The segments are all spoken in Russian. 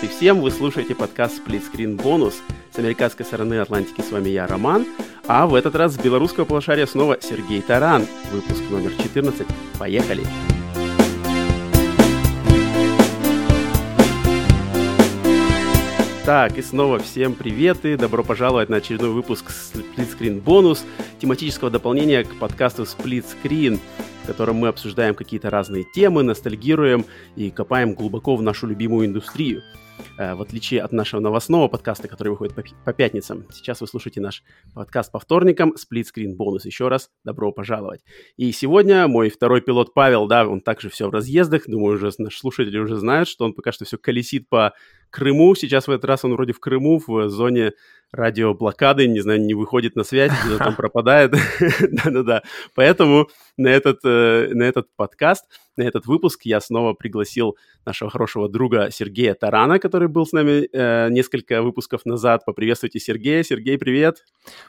привет и всем! Вы слушаете подкаст Split Screen Bonus. С американской стороны Атлантики с вами я, Роман. А в этот раз с белорусского полушария снова Сергей Таран. Выпуск номер 14. Поехали! Так, и снова всем привет и добро пожаловать на очередной выпуск Split Screen Bonus, тематического дополнения к подкасту Split Screen в котором мы обсуждаем какие-то разные темы, ностальгируем и копаем глубоко в нашу любимую индустрию. Э, в отличие от нашего новостного подкаста, который выходит по, пятницам. Сейчас вы слушаете наш подкаст по вторникам, Screen бонус. Еще раз добро пожаловать. И сегодня мой второй пилот Павел, да, он также все в разъездах. Думаю, уже наши слушатели уже знают, что он пока что все колесит по Крыму. Сейчас в этот раз он вроде в Крыму, в зоне радиоблокады, не знаю, не выходит на связь, где-то там пропадает. Да-да-да. Поэтому на этот, э, на этот подкаст, на этот выпуск я снова пригласил нашего хорошего друга Сергея Тарана, который был с нами э, несколько выпусков назад. Поприветствуйте Сергея. Сергей, привет.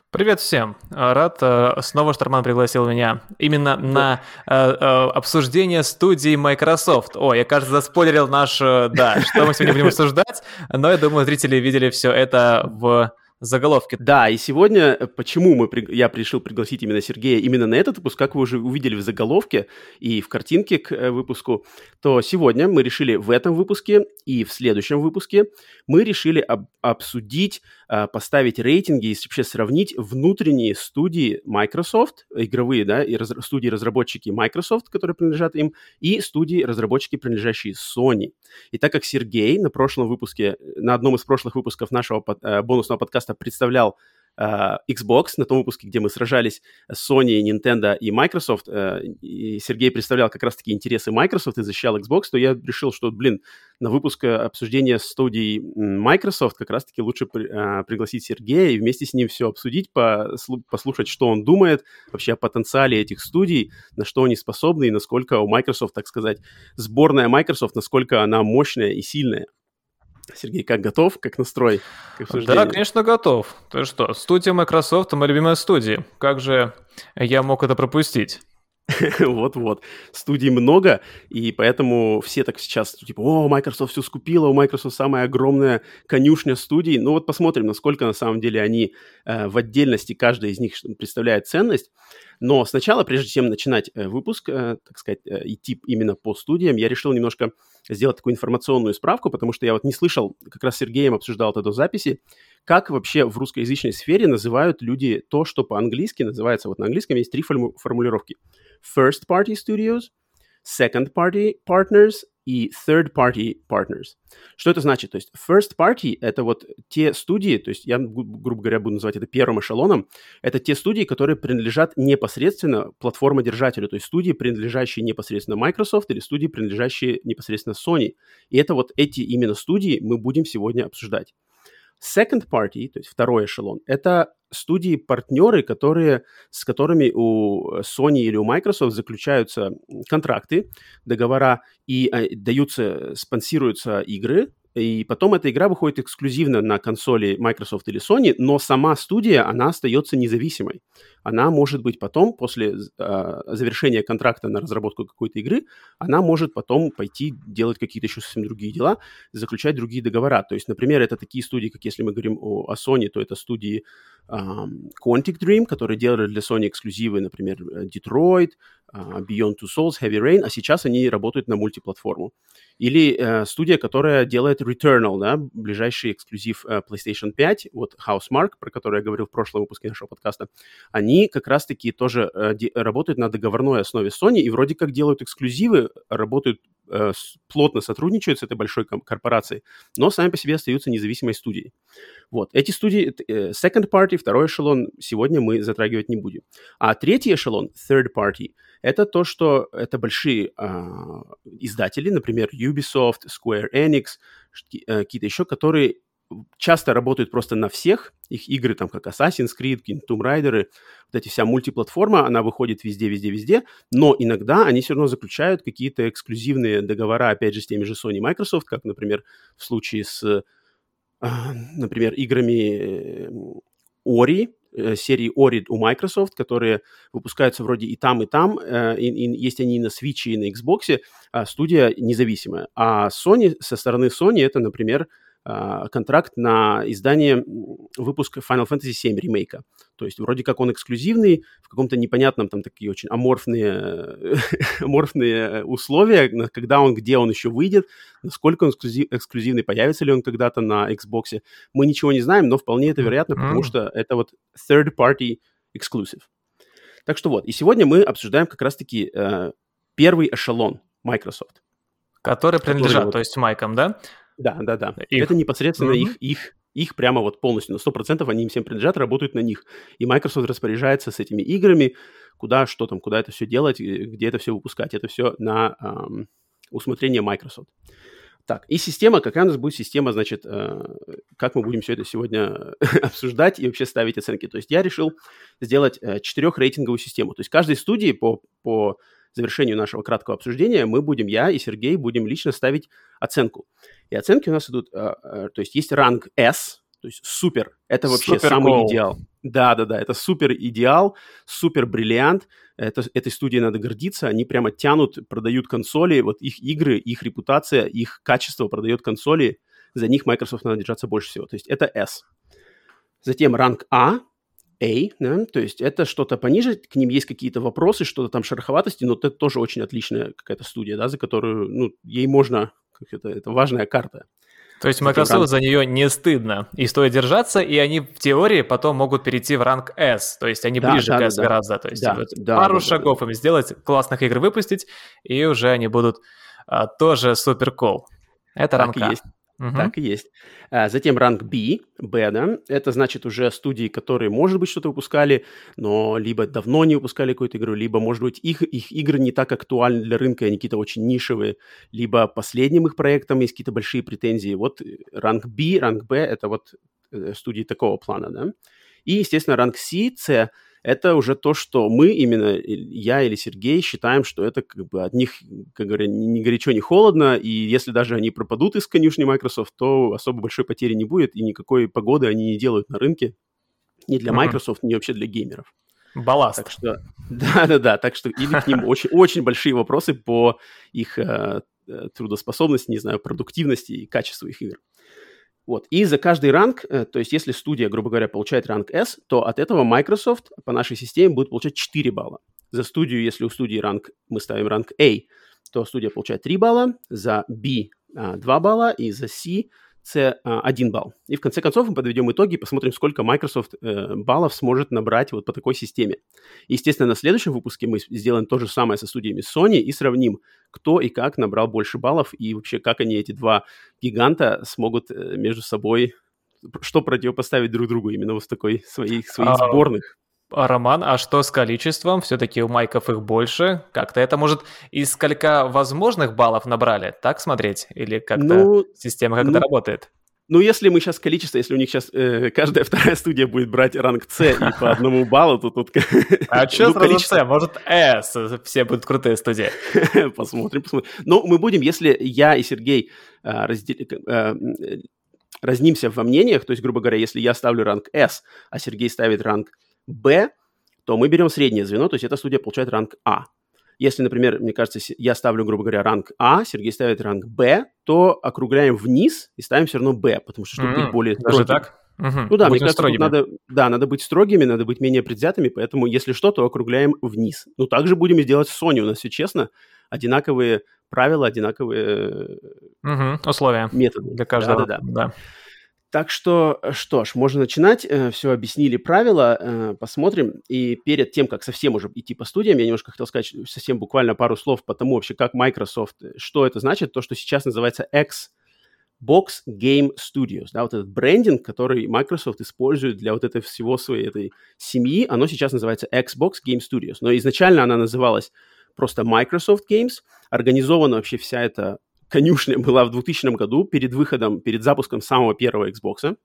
Привет всем. Рад э, снова, что Роман пригласил меня именно на э, э, обсуждение студии Microsoft. О, я, кажется, заспойлерил наш, да, что мы сегодня будем обсуждать, но я думаю, зрители видели все это в заголовки. Да, и сегодня, э, почему мы, я решил пригласить именно Сергея именно на этот выпуск, как вы уже увидели в заголовке и в картинке к э, выпуску, то сегодня мы решили в этом выпуске и в следующем выпуске мы решили об, обсудить, поставить рейтинги и вообще сравнить внутренние студии Microsoft, игровые, да, и раз, студии-разработчики Microsoft, которые принадлежат им, и студии-разработчики, принадлежащие Sony. И так как Сергей на прошлом выпуске, на одном из прошлых выпусков нашего под, э, бонусного подкаста представлял Xbox, на том выпуске, где мы сражались с Sony, Nintendo и Microsoft, uh, и Сергей представлял как раз-таки интересы Microsoft и защищал Xbox, то я решил, что, блин, на выпуск э, обсуждения студии Microsoft как раз-таки лучше при, uh, пригласить Сергея и вместе с ним все обсудить, послу- послушать, что он думает вообще о потенциале этих студий, на что они способны и насколько у Microsoft, так сказать, сборная Microsoft, насколько она мощная и сильная. Сергей, как готов, как настрой к Да, конечно, готов. Ты что, студия Microsoft — моя любимая студия. Как же я мог это пропустить? Вот-вот. Студий много, и поэтому все так сейчас, типа, о, Microsoft все скупила, у Microsoft самая огромная конюшня студий. Ну вот посмотрим, насколько на самом деле они э, в отдельности, каждая из них представляет ценность. Но сначала, прежде чем начинать э, выпуск, э, так сказать, э, идти именно по студиям, я решил немножко сделать такую информационную справку, потому что я вот не слышал, как раз Сергеем обсуждал это до записи, как вообще в русскоязычной сфере называют люди то, что по-английски называется, вот на английском есть три формулировки. First Party Studios, Second Party Partners и third party partners. Что это значит? То есть first party — это вот те студии, то есть я, грубо говоря, буду называть это первым эшелоном, это те студии, которые принадлежат непосредственно платформодержателю, то есть студии, принадлежащие непосредственно Microsoft или студии, принадлежащие непосредственно Sony. И это вот эти именно студии мы будем сегодня обсуждать. Second party, то есть второй эшелон, это студии-партнеры, которые, с которыми у Sony или у Microsoft заключаются контракты, договора и э, даются, спонсируются игры, и потом эта игра выходит эксклюзивно на консоли Microsoft или Sony, но сама студия, она остается независимой. Она может быть потом, после э, завершения контракта на разработку какой-то игры, она может потом пойти делать какие-то еще совсем другие дела, заключать другие договора. То есть, например, это такие студии, как если мы говорим о, о Sony, то это студии э, Quantic Dream, которые делали для Sony эксклюзивы, например, Detroit, uh, Beyond Two Souls, Heavy Rain, а сейчас они работают на мультиплатформу. Или э, студия, которая делает Returnal, да, ближайший эксклюзив э, PlayStation 5, вот Housemark, про который я говорил в прошлом выпуске нашего подкаста, они как раз-таки тоже э, де- работают на договорной основе Sony и вроде как делают эксклюзивы, работают э, плотно сотрудничают с этой большой корпорацией, но сами по себе остаются независимой студией. Вот, эти студии, э, second party, второй эшелон, сегодня мы затрагивать не будем. А третий эшелон, third party, это то, что это большие э, издатели, например, Ubisoft, Square Enix, э, какие-то еще, которые часто работают просто на всех. Их игры, там, как Assassin's Creed, Tomb Raider, вот эти вся мультиплатформа, она выходит везде, везде, везде, но иногда они все равно заключают какие-то эксклюзивные договора, опять же, с теми же Sony и Microsoft, как, например, в случае с, а, например, играми Ori, э, серии Ori у Microsoft, которые выпускаются вроде и там, и там. Э, и, и есть они и на Switch, и на Xbox. А студия независимая. А Sony, со стороны Sony, это, например, контракт на издание выпуска Final Fantasy VII ремейка. То есть вроде как он эксклюзивный, в каком-то непонятном, там такие очень аморфные, аморфные условия, когда он, где он еще выйдет, насколько он эксклюзив, эксклюзивный, появится ли он когда-то на Xbox. Мы ничего не знаем, но вполне это вероятно, потому что это вот third-party exclusive. Так что вот, и сегодня мы обсуждаем как раз-таки э, первый эшелон Microsoft. Который принадлежат, который, то есть Майкам, да? Да, да, да. Их. Это непосредственно mm-hmm. их, их, их прямо вот полностью, на 100% они им всем принадлежат, работают на них. И Microsoft распоряжается с этими играми, куда, что там, куда это все делать, где это все выпускать. Это все на эм, усмотрение Microsoft. Так, и система, какая у нас будет система, значит, э, как мы будем все это сегодня обсуждать и вообще ставить оценки. То есть я решил сделать э, четырехрейтинговую систему. То есть каждой студии по, по завершению нашего краткого обсуждения мы будем, я и Сергей, будем лично ставить оценку. И оценки у нас идут, э, э, то есть есть ранг S, то есть супер, это вообще супер самый cool. идеал. Да, да, да, это супер идеал, супер бриллиант. Это, этой студии надо гордиться, они прямо тянут, продают консоли, вот их игры, их репутация, их качество продает консоли, за них Microsoft надо держаться больше всего. То есть это S. Затем ранг А, A, да, то есть это что-то пониже, к ним есть какие-то вопросы, что-то там шероховатости, но это тоже очень отличная какая-то студия, да, за которую, ну, ей можно, как это, это важная карта. То есть Microsoft за нее не стыдно, и стоит держаться, и они в теории потом могут перейти в ранг S, то есть они да, ближе да, к S да, гораздо, то есть да, вот да, пару да, шагов да, им сделать, классных игр выпустить, и уже они будут а, тоже супер cool. Это так ранг А. Есть. Угу. Так и есть. А, затем ранг B, B, да, это значит уже студии, которые, может быть, что-то выпускали, но либо давно не выпускали какую-то игру, либо, может быть, их, их игры не так актуальны для рынка, они какие-то очень нишевые, либо последним их проектом есть какие-то большие претензии. Вот ранг B, ранг B – это вот э, студии такого плана, да. И, естественно, ранг C, C – это уже то, что мы, именно я или Сергей, считаем, что это как бы от них, как говорят, ни горячо, ни холодно, и если даже они пропадут из конюшни Microsoft, то особо большой потери не будет, и никакой погоды они не делают на рынке, ни для Microsoft, mm-hmm. ни вообще для геймеров. Балласт. Так что, да-да-да, так что или к ним очень, очень большие вопросы по их э, э, трудоспособности, не знаю, продуктивности и качеству их игр. Вот. И за каждый ранг, э, то есть если студия, грубо говоря, получает ранг S, то от этого Microsoft по нашей системе будет получать 4 балла. За студию, если у студии ранг, мы ставим ранг A, то студия получает 3 балла, за B 2 а, балла и за C C а, один балл. И в конце концов мы подведем итоги и посмотрим, сколько Microsoft э, баллов сможет набрать вот по такой системе. естественно, на следующем выпуске мы сделаем то же самое со студиями Sony и сравним, кто и как набрал больше баллов и вообще как они, эти два гиганта, смогут э, между собой что противопоставить друг другу именно вот в такой своих, своих а, сборных. А, Роман, а что с количеством? Все-таки у майков их больше. Как-то это может из сколька возможных баллов набрали? Так смотреть? Или как-то ну, система как-то ну, работает? Ну, если мы сейчас количество, если у них сейчас э, каждая вторая студия будет брать ранг С и по одному баллу, то тут... А что ну, сразу С? Может, С? Все будут крутые студии. Посмотрим, посмотрим. Но мы будем, если я и Сергей э, раздел... э, разнимся во мнениях, то есть, грубо говоря, если я ставлю ранг S, а Сергей ставит ранг Б, то мы берем среднее звено, то есть эта студия получает ранг А. Если, например, мне кажется, я ставлю, грубо говоря, ранг А, Сергей ставит ранг Б, то округляем вниз и ставим все равно Б, потому что чтобы mm-hmm. быть более Даже так? Угу. Ну да, Будем мне кажется, тут надо, да, надо быть строгими, надо быть менее предвзятыми, поэтому если что, то округляем вниз. Ну, также будем сделать с Sony, у нас все честно, одинаковые правила, одинаковые угу. условия методы. Для каждого. Да, да, да. да. Так что, э, что ж, можно начинать. Э, Все объяснили правила, э, посмотрим. И перед тем, как совсем уже идти по студиям, я немножко хотел сказать совсем буквально пару слов по тому вообще, как Microsoft, что это значит, то, что сейчас называется Xbox Game Studios. Да, вот этот брендинг, который Microsoft использует для вот этой всего своей этой семьи, оно сейчас называется Xbox Game Studios. Но изначально она называлась просто Microsoft Games. Организована вообще вся эта конюшня была в 2000 году перед выходом, перед запуском самого первого Xbox.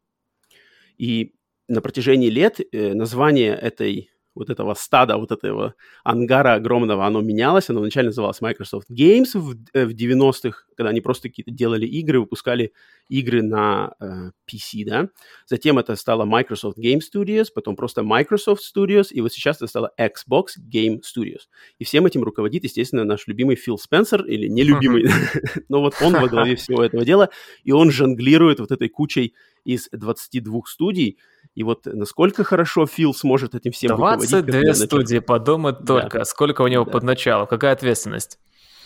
И на протяжении лет э, название этой вот этого стада, вот этого ангара огромного, оно менялось. Оно вначале называлось Microsoft Games в, в 90-х, когда они просто какие-то делали игры, выпускали игры на э, PC, да. Затем это стало Microsoft Game Studios, потом просто Microsoft Studios, и вот сейчас это стало Xbox Game Studios. И всем этим руководит, естественно, наш любимый Фил Спенсер, или нелюбимый, но вот он во главе всего этого дела, и он жонглирует вот этой кучей из 22 студий, и вот насколько хорошо Фил сможет этим всем 22 руководить. 22 студии, подумать только, да. сколько у него да. под началом, какая ответственность.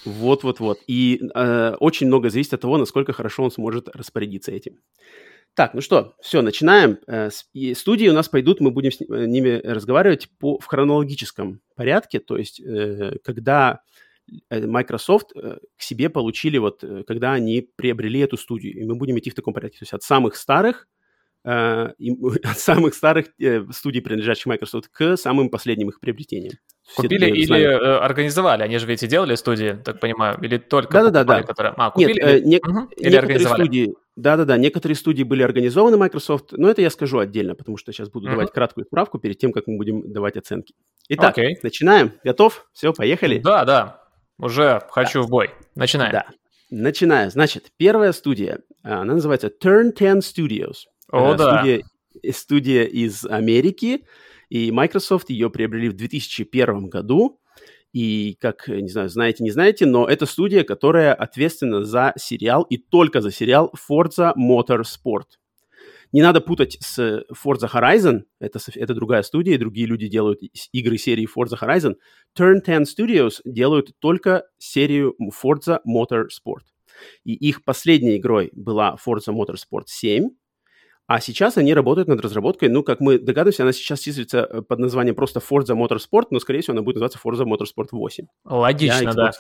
Вот-вот-вот. И э, очень много зависит от того, насколько хорошо он сможет распорядиться этим. Так, ну что, все, начинаем. Э, студии у нас пойдут, мы будем с э, ними разговаривать по, в хронологическом порядке, то есть э, когда Microsoft к себе получили, вот когда они приобрели эту студию, и мы будем идти в таком порядке, то есть от самых старых от самых старых студий, принадлежащих Microsoft, к самым последним их приобретениям. Купили или знали. Э, организовали? Они же ведь и делали студии, так понимаю, или только да, да, да, которые... А, купили Нет, или, не, угу, или организовали? Студии, да-да-да, некоторые студии были организованы Microsoft, но это я скажу отдельно, потому что сейчас буду угу. давать краткую справку перед тем, как мы будем давать оценки. Итак, Окей. начинаем. Готов? Все, поехали? Да, да, уже хочу да. в бой. Начинаем. Да, начинаем. Значит, первая студия, она называется Turn 10 Studios. О, да. Студия, студия из Америки, и Microsoft ее приобрели в 2001 году. И, как, не знаю, знаете, не знаете, но это студия, которая ответственна за сериал и только за сериал Forza Motorsport. Не надо путать с Forza Horizon, это, это другая студия, и другие люди делают игры серии Forza Horizon. Turn 10 Studios делают только серию Forza Motorsport. И их последней игрой была Forza Motorsport 7, а сейчас они работают над разработкой, ну, как мы догадываемся, она сейчас числится э, под названием просто Forza Motorsport, но, скорее всего, она будет называться Forza Motorsport 8. Логично, да.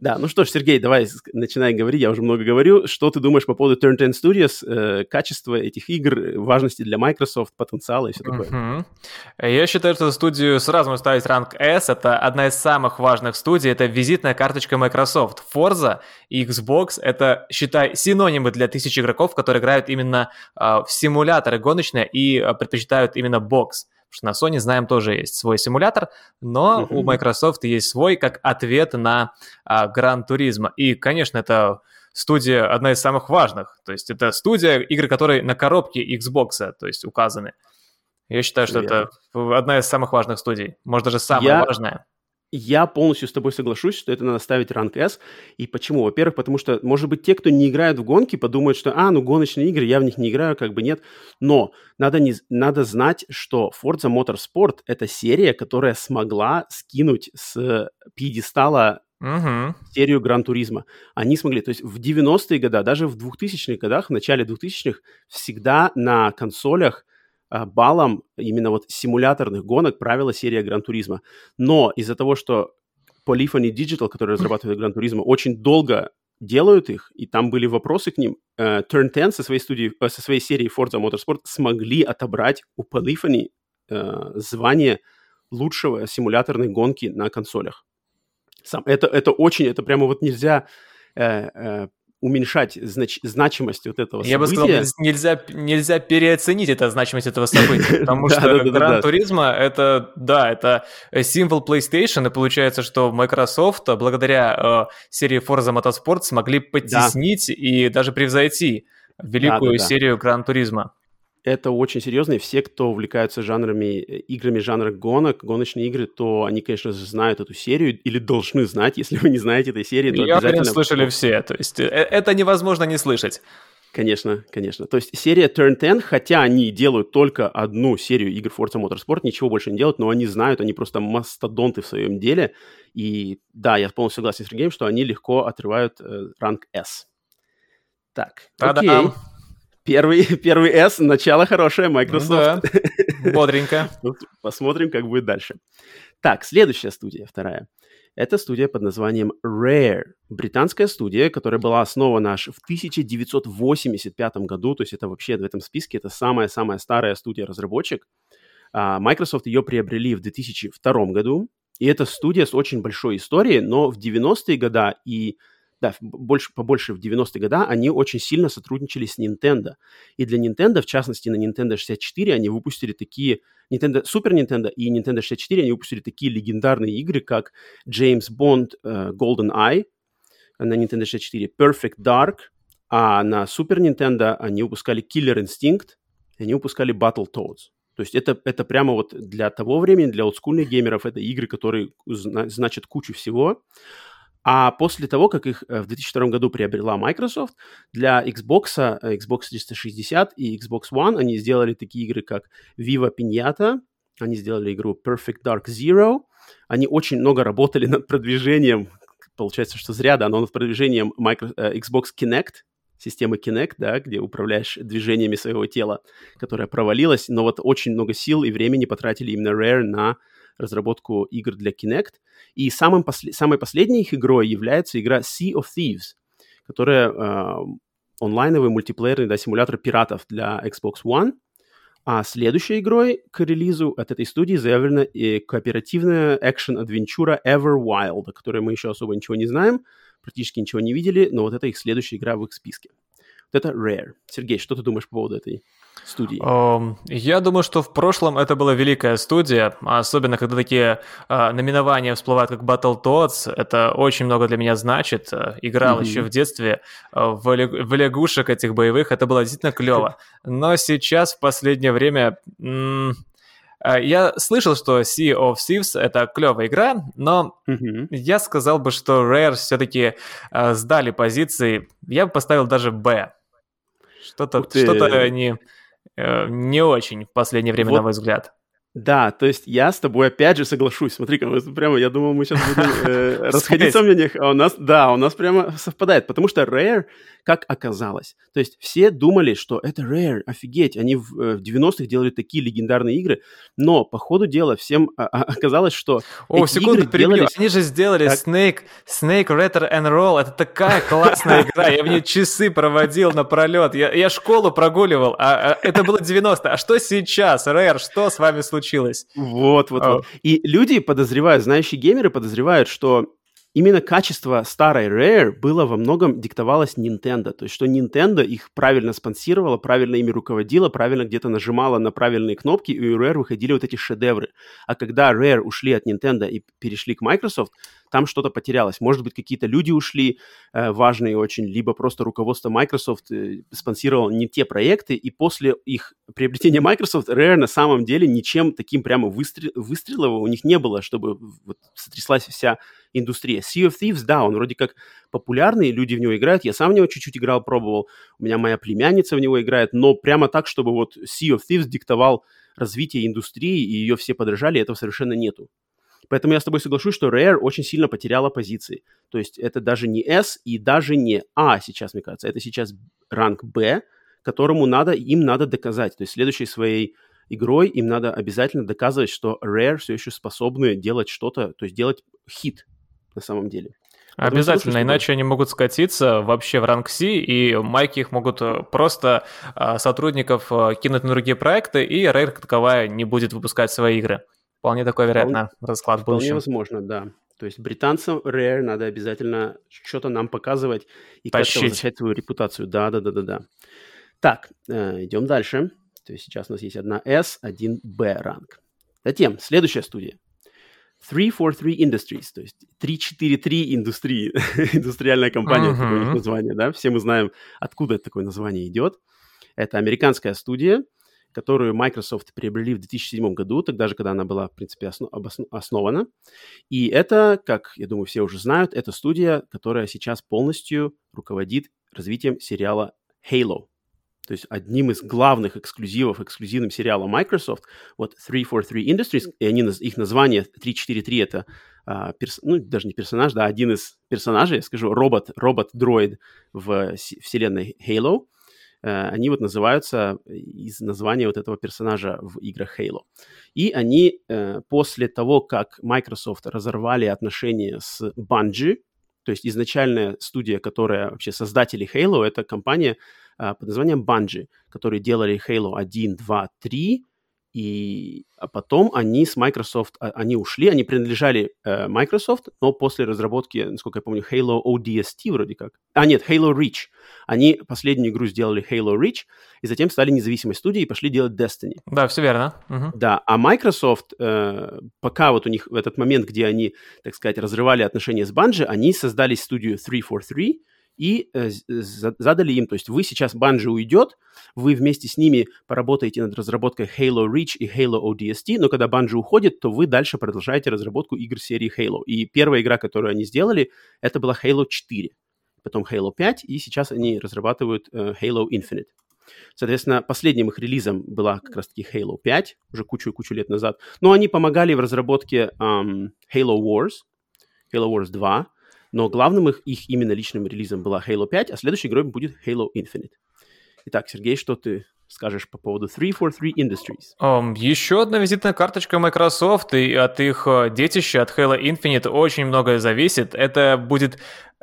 Да, ну что ж, Сергей, давай начинай говорить, я уже много говорю. Что ты думаешь по поводу Turn 10 Studios, э, качества этих игр, важности для Microsoft, потенциала и все такое? Uh-huh. Я считаю, что студию сразу можно ставить ранг S. Это одна из самых важных студий, это визитная карточка Microsoft. Forza и Xbox — это, считай, синонимы для тысяч игроков, которые играют именно э, в симуляторы гоночные и э, предпочитают именно бокс. Потому что на Sony, знаем, тоже есть свой симулятор, но mm-hmm. у Microsoft есть свой как ответ на а, Gran Turismo. И, конечно, это студия одна из самых важных. То есть это студия, игры которые на коробке Xbox, то есть указаны. Я считаю, что Верно. это одна из самых важных студий. Может, даже самая Я... важная. Я полностью с тобой соглашусь, что это надо ставить ранг S. И почему? Во-первых, потому что, может быть, те, кто не играют в гонки, подумают, что, а, ну, гоночные игры, я в них не играю, как бы нет. Но надо, не, надо знать, что Forza Motorsport — это серия, которая смогла скинуть с пьедестала Угу. серию Гран Туризма. Они смогли, то есть в 90-е годы, даже в 2000-х годах, в начале 2000-х, всегда на консолях а, баллом именно вот симуляторных гонок правила серия Гран Туризма. Но из-за того, что Polyphony Digital, который разрабатывает Гран Туризма, очень долго делают их, и там были вопросы к ним. Uh, Turn 10 со своей, студии, uh, со своей серией Forza Motorsport смогли отобрать у Polyphony uh, звание лучшего симуляторной гонки на консолях. Сам, это, это очень, это прямо вот нельзя уменьшать знач- значимость вот этого Я события. бы сказал, нельзя, нельзя переоценить это значимость этого события, потому что Гран Туризма это, да, это символ PlayStation, и получается, что Microsoft благодаря э, серии Forza Motorsport смогли подтеснить и даже превзойти великую серию Гран Туризма это очень серьезно, и все, кто увлекаются жанрами, э, играми жанра гонок, гоночные игры, то они, конечно же, знают эту серию или должны знать. Если вы не знаете этой серии, то Я обязательно... слышали все, то есть э, это невозможно не слышать. Конечно, конечно. То есть серия Turn 10, хотя они делают только одну серию игр Forza Motorsport, ничего больше не делают, но они знают, они просто мастодонты в своем деле. И да, я полностью согласен с Сергеем, что они легко отрывают э, ранг S. Так, окей. Первый, первый S, начало хорошее, Microsoft. Ну, да, бодренько. Посмотрим, как будет дальше. Так, следующая студия, вторая. Это студия под названием Rare. Британская студия, которая была основана аж в 1985 году, то есть это вообще в этом списке, это самая-самая старая студия-разработчик. А, Microsoft ее приобрели в 2002 году, и это студия с очень большой историей, но в 90-е годы и да, больше, побольше в 90-е годы, они очень сильно сотрудничали с Nintendo. И для Nintendo, в частности, на Nintendo 64 они выпустили такие... Nintendo, Super Nintendo и Nintendo 64 они выпустили такие легендарные игры, как James Bond uh, Golden Eye на Nintendo 64, Perfect Dark, а на Super Nintendo они выпускали Killer Instinct, и они выпускали Battletoads. То есть это, это прямо вот для того времени, для олдскульных геймеров, это игры, которые зна- значат кучу всего. А после того, как их э, в 2002 году приобрела Microsoft, для Xbox, э, Xbox 360 и Xbox One они сделали такие игры, как Viva Pinata, они сделали игру Perfect Dark Zero, они очень много работали над продвижением, получается, что зря, да, но над продвижением Micro, э, Xbox Kinect, системы Kinect, да, где управляешь движениями своего тела, которая провалилась, но вот очень много сил и времени потратили именно Rare на разработку игр для Kinect. И самым после... самой последней их игрой является игра Sea of Thieves, которая э, онлайновый мультиплеерный да, симулятор пиратов для Xbox One. А следующей игрой к релизу от этой студии заявлена и кооперативная экшен-адвенчура Everwild, о которой мы еще особо ничего не знаем, практически ничего не видели, но вот это их следующая игра в их списке. Вот это Rare. Сергей, что ты думаешь по поводу этой студии? Um, я думаю, что в прошлом это была великая студия, особенно когда такие uh, номинования всплывают как Battletoads, это очень много для меня значит. Играл mm-hmm. еще в детстве uh, в, в лягушек этих боевых, это было действительно клево. Но сейчас, в последнее время... М- я слышал, что Sea of Thieves — это клевая игра, но mm-hmm. я сказал бы, что Rare все-таки э, сдали позиции. Я бы поставил даже B. Что-то, что-то не, э, не очень в последнее время, вот. на мой взгляд. Да, то есть я с тобой опять же соглашусь. Смотри-ка, прямо, я думал, мы сейчас будем э, расходиться в мнениях, а у нас, да, у нас прямо совпадает, потому что Rare, как оказалось, то есть все думали, что это Rare, офигеть, они в, э, в 90-х делали такие легендарные игры, но по ходу дела всем а, а, оказалось, что О, эти секунду, игры перебью. делались... Они же сделали так... Snake, Snake Ratter and Roll, это такая классная игра, я в ней часы проводил напролет, я, я школу прогуливал, а, а это было 90 а что сейчас, Rare, что с вами случилось? случилось. Вот, вот, вот. И люди подозревают, знающие геймеры подозревают, что именно качество старой Rare было во многом диктовалось Nintendo. То есть, что Nintendo их правильно спонсировала, правильно ими руководила, правильно где-то нажимала на правильные кнопки, и у Rare выходили вот эти шедевры. А когда Rare ушли от Nintendo и перешли к Microsoft, там что-то потерялось. Может быть, какие-то люди ушли э, важные очень, либо просто руководство Microsoft э, спонсировало не те проекты, и после их приобретения Microsoft Rare на самом деле ничем таким прямо выстрел, выстрелов у них не было, чтобы вот, сотряслась вся индустрия. Sea of Thieves, да, он вроде как популярный, люди в него играют, я сам в него чуть-чуть играл, пробовал, у меня моя племянница в него играет, но прямо так, чтобы вот Sea of Thieves диктовал развитие индустрии, и ее все подражали, этого совершенно нету. Поэтому я с тобой соглашусь, что Rare очень сильно потеряла позиции. То есть это даже не S и даже не А сейчас, мне кажется. Это сейчас ранг B, которому надо, им надо доказать. То есть следующей своей игрой им надо обязательно доказывать, что Rare все еще способны делать что-то, то есть делать хит на самом деле. Обязательно, слушай, иначе они могут скатиться вообще в ранг C, и майки их могут э, просто а, сотрудников э, кинуть на другие проекты, и Rare как таковая не будет выпускать свои игры. Вполне такой, вероятно, вполне, расклад в будущем. Вполне возможно, да. То есть британцам Rare надо обязательно что-то нам показывать и как-то возвращать свою репутацию. Да, да, да, да, да. Так, э, идем дальше. То есть сейчас у нас есть одна S, один B ранг. Затем, следующая студия. 343 Industries, то есть 343 индустрии, индустриальная компания, uh-huh. такое название, да, все мы знаем, откуда это такое название идет. Это американская студия, которую Microsoft приобрели в 2007 году, тогда же, когда она была, в принципе, основ, основана. И это, как, я думаю, все уже знают, это студия, которая сейчас полностью руководит развитием сериала Halo. То есть одним из главных эксклюзивов, эксклюзивным сериала Microsoft, вот 343 Industries, и они, их название 343 это, а, перс, ну, даже не персонаж, да, один из персонажей, я скажу, робот, робот-дроид в вселенной Halo – Э, они вот называются из названия вот этого персонажа в играх Halo. И они э, после того, как Microsoft разорвали отношения с Bungie, то есть изначальная студия, которая вообще создатели Halo, это компания э, под названием Bungie, которые делали Halo 1, 2, 3, И а потом они с Microsoft, а, они ушли, они принадлежали э, Microsoft, но после разработки, насколько я помню, Halo ODST вроде как. А, нет, Halo Reach. Они последнюю игру сделали Halo Reach, и затем стали независимой студией и пошли делать Destiny. Да, все верно. Угу. Да, а Microsoft, э, пока вот у них в этот момент, где они, так сказать, разрывали отношения с Bungie, они создали студию 343, и э, задали им, то есть вы сейчас, Bungie уйдет, вы вместе с ними поработаете над разработкой Halo Reach и Halo ODST, но когда Bungie уходит, то вы дальше продолжаете разработку игр серии Halo. И первая игра, которую они сделали, это была Halo 4, потом Halo 5, и сейчас они разрабатывают э, Halo Infinite. Соответственно, последним их релизом была как раз-таки Halo 5, уже кучу-кучу лет назад. Но они помогали в разработке um, Halo Wars, Halo Wars 2, но главным их, их именно личным релизом была Halo 5, а следующей игрой будет Halo Infinite. Итак, Сергей, что ты скажешь по поводу 343 Industries? Um, еще одна визитная карточка Microsoft, и от их э, детища, от Halo Infinite очень многое зависит. Это будет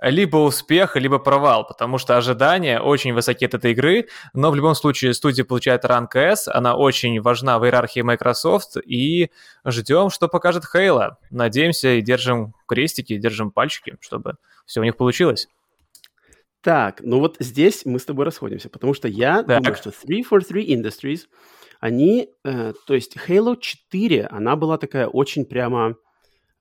либо успех, либо провал, потому что ожидания очень высоки от этой игры, но в любом случае студия получает ранг S, она очень важна в иерархии Microsoft, и ждем, что покажет Halo. Надеемся и держим крестики, держим пальчики, чтобы все у них получилось. Так, ну вот здесь мы с тобой расходимся, потому что я так. думаю, что 343 Industries, они, э, то есть Halo 4, она была такая очень прямо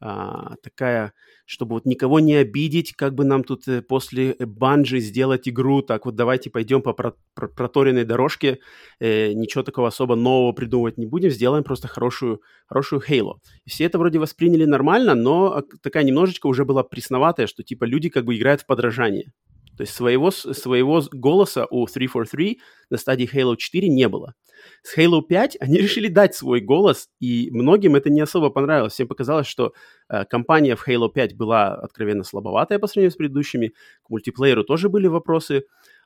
а, такая, чтобы вот никого не обидеть, как бы нам тут э, после банджи сделать игру, так вот давайте пойдем по про- про- проторенной дорожке, э, ничего такого особо нового придумывать не будем, сделаем просто хорошую, хорошую Halo. И все это вроде восприняли нормально, но а, такая немножечко уже была пресноватая, что типа люди как бы играют в подражание. То есть своего, своего голоса у 343 на стадии Halo 4 не было. С Halo 5 они решили дать свой голос, и многим это не особо понравилось. Всем показалось, что э, компания в Halo 5 была откровенно слабоватая по сравнению с предыдущими. К мультиплееру тоже были вопросы.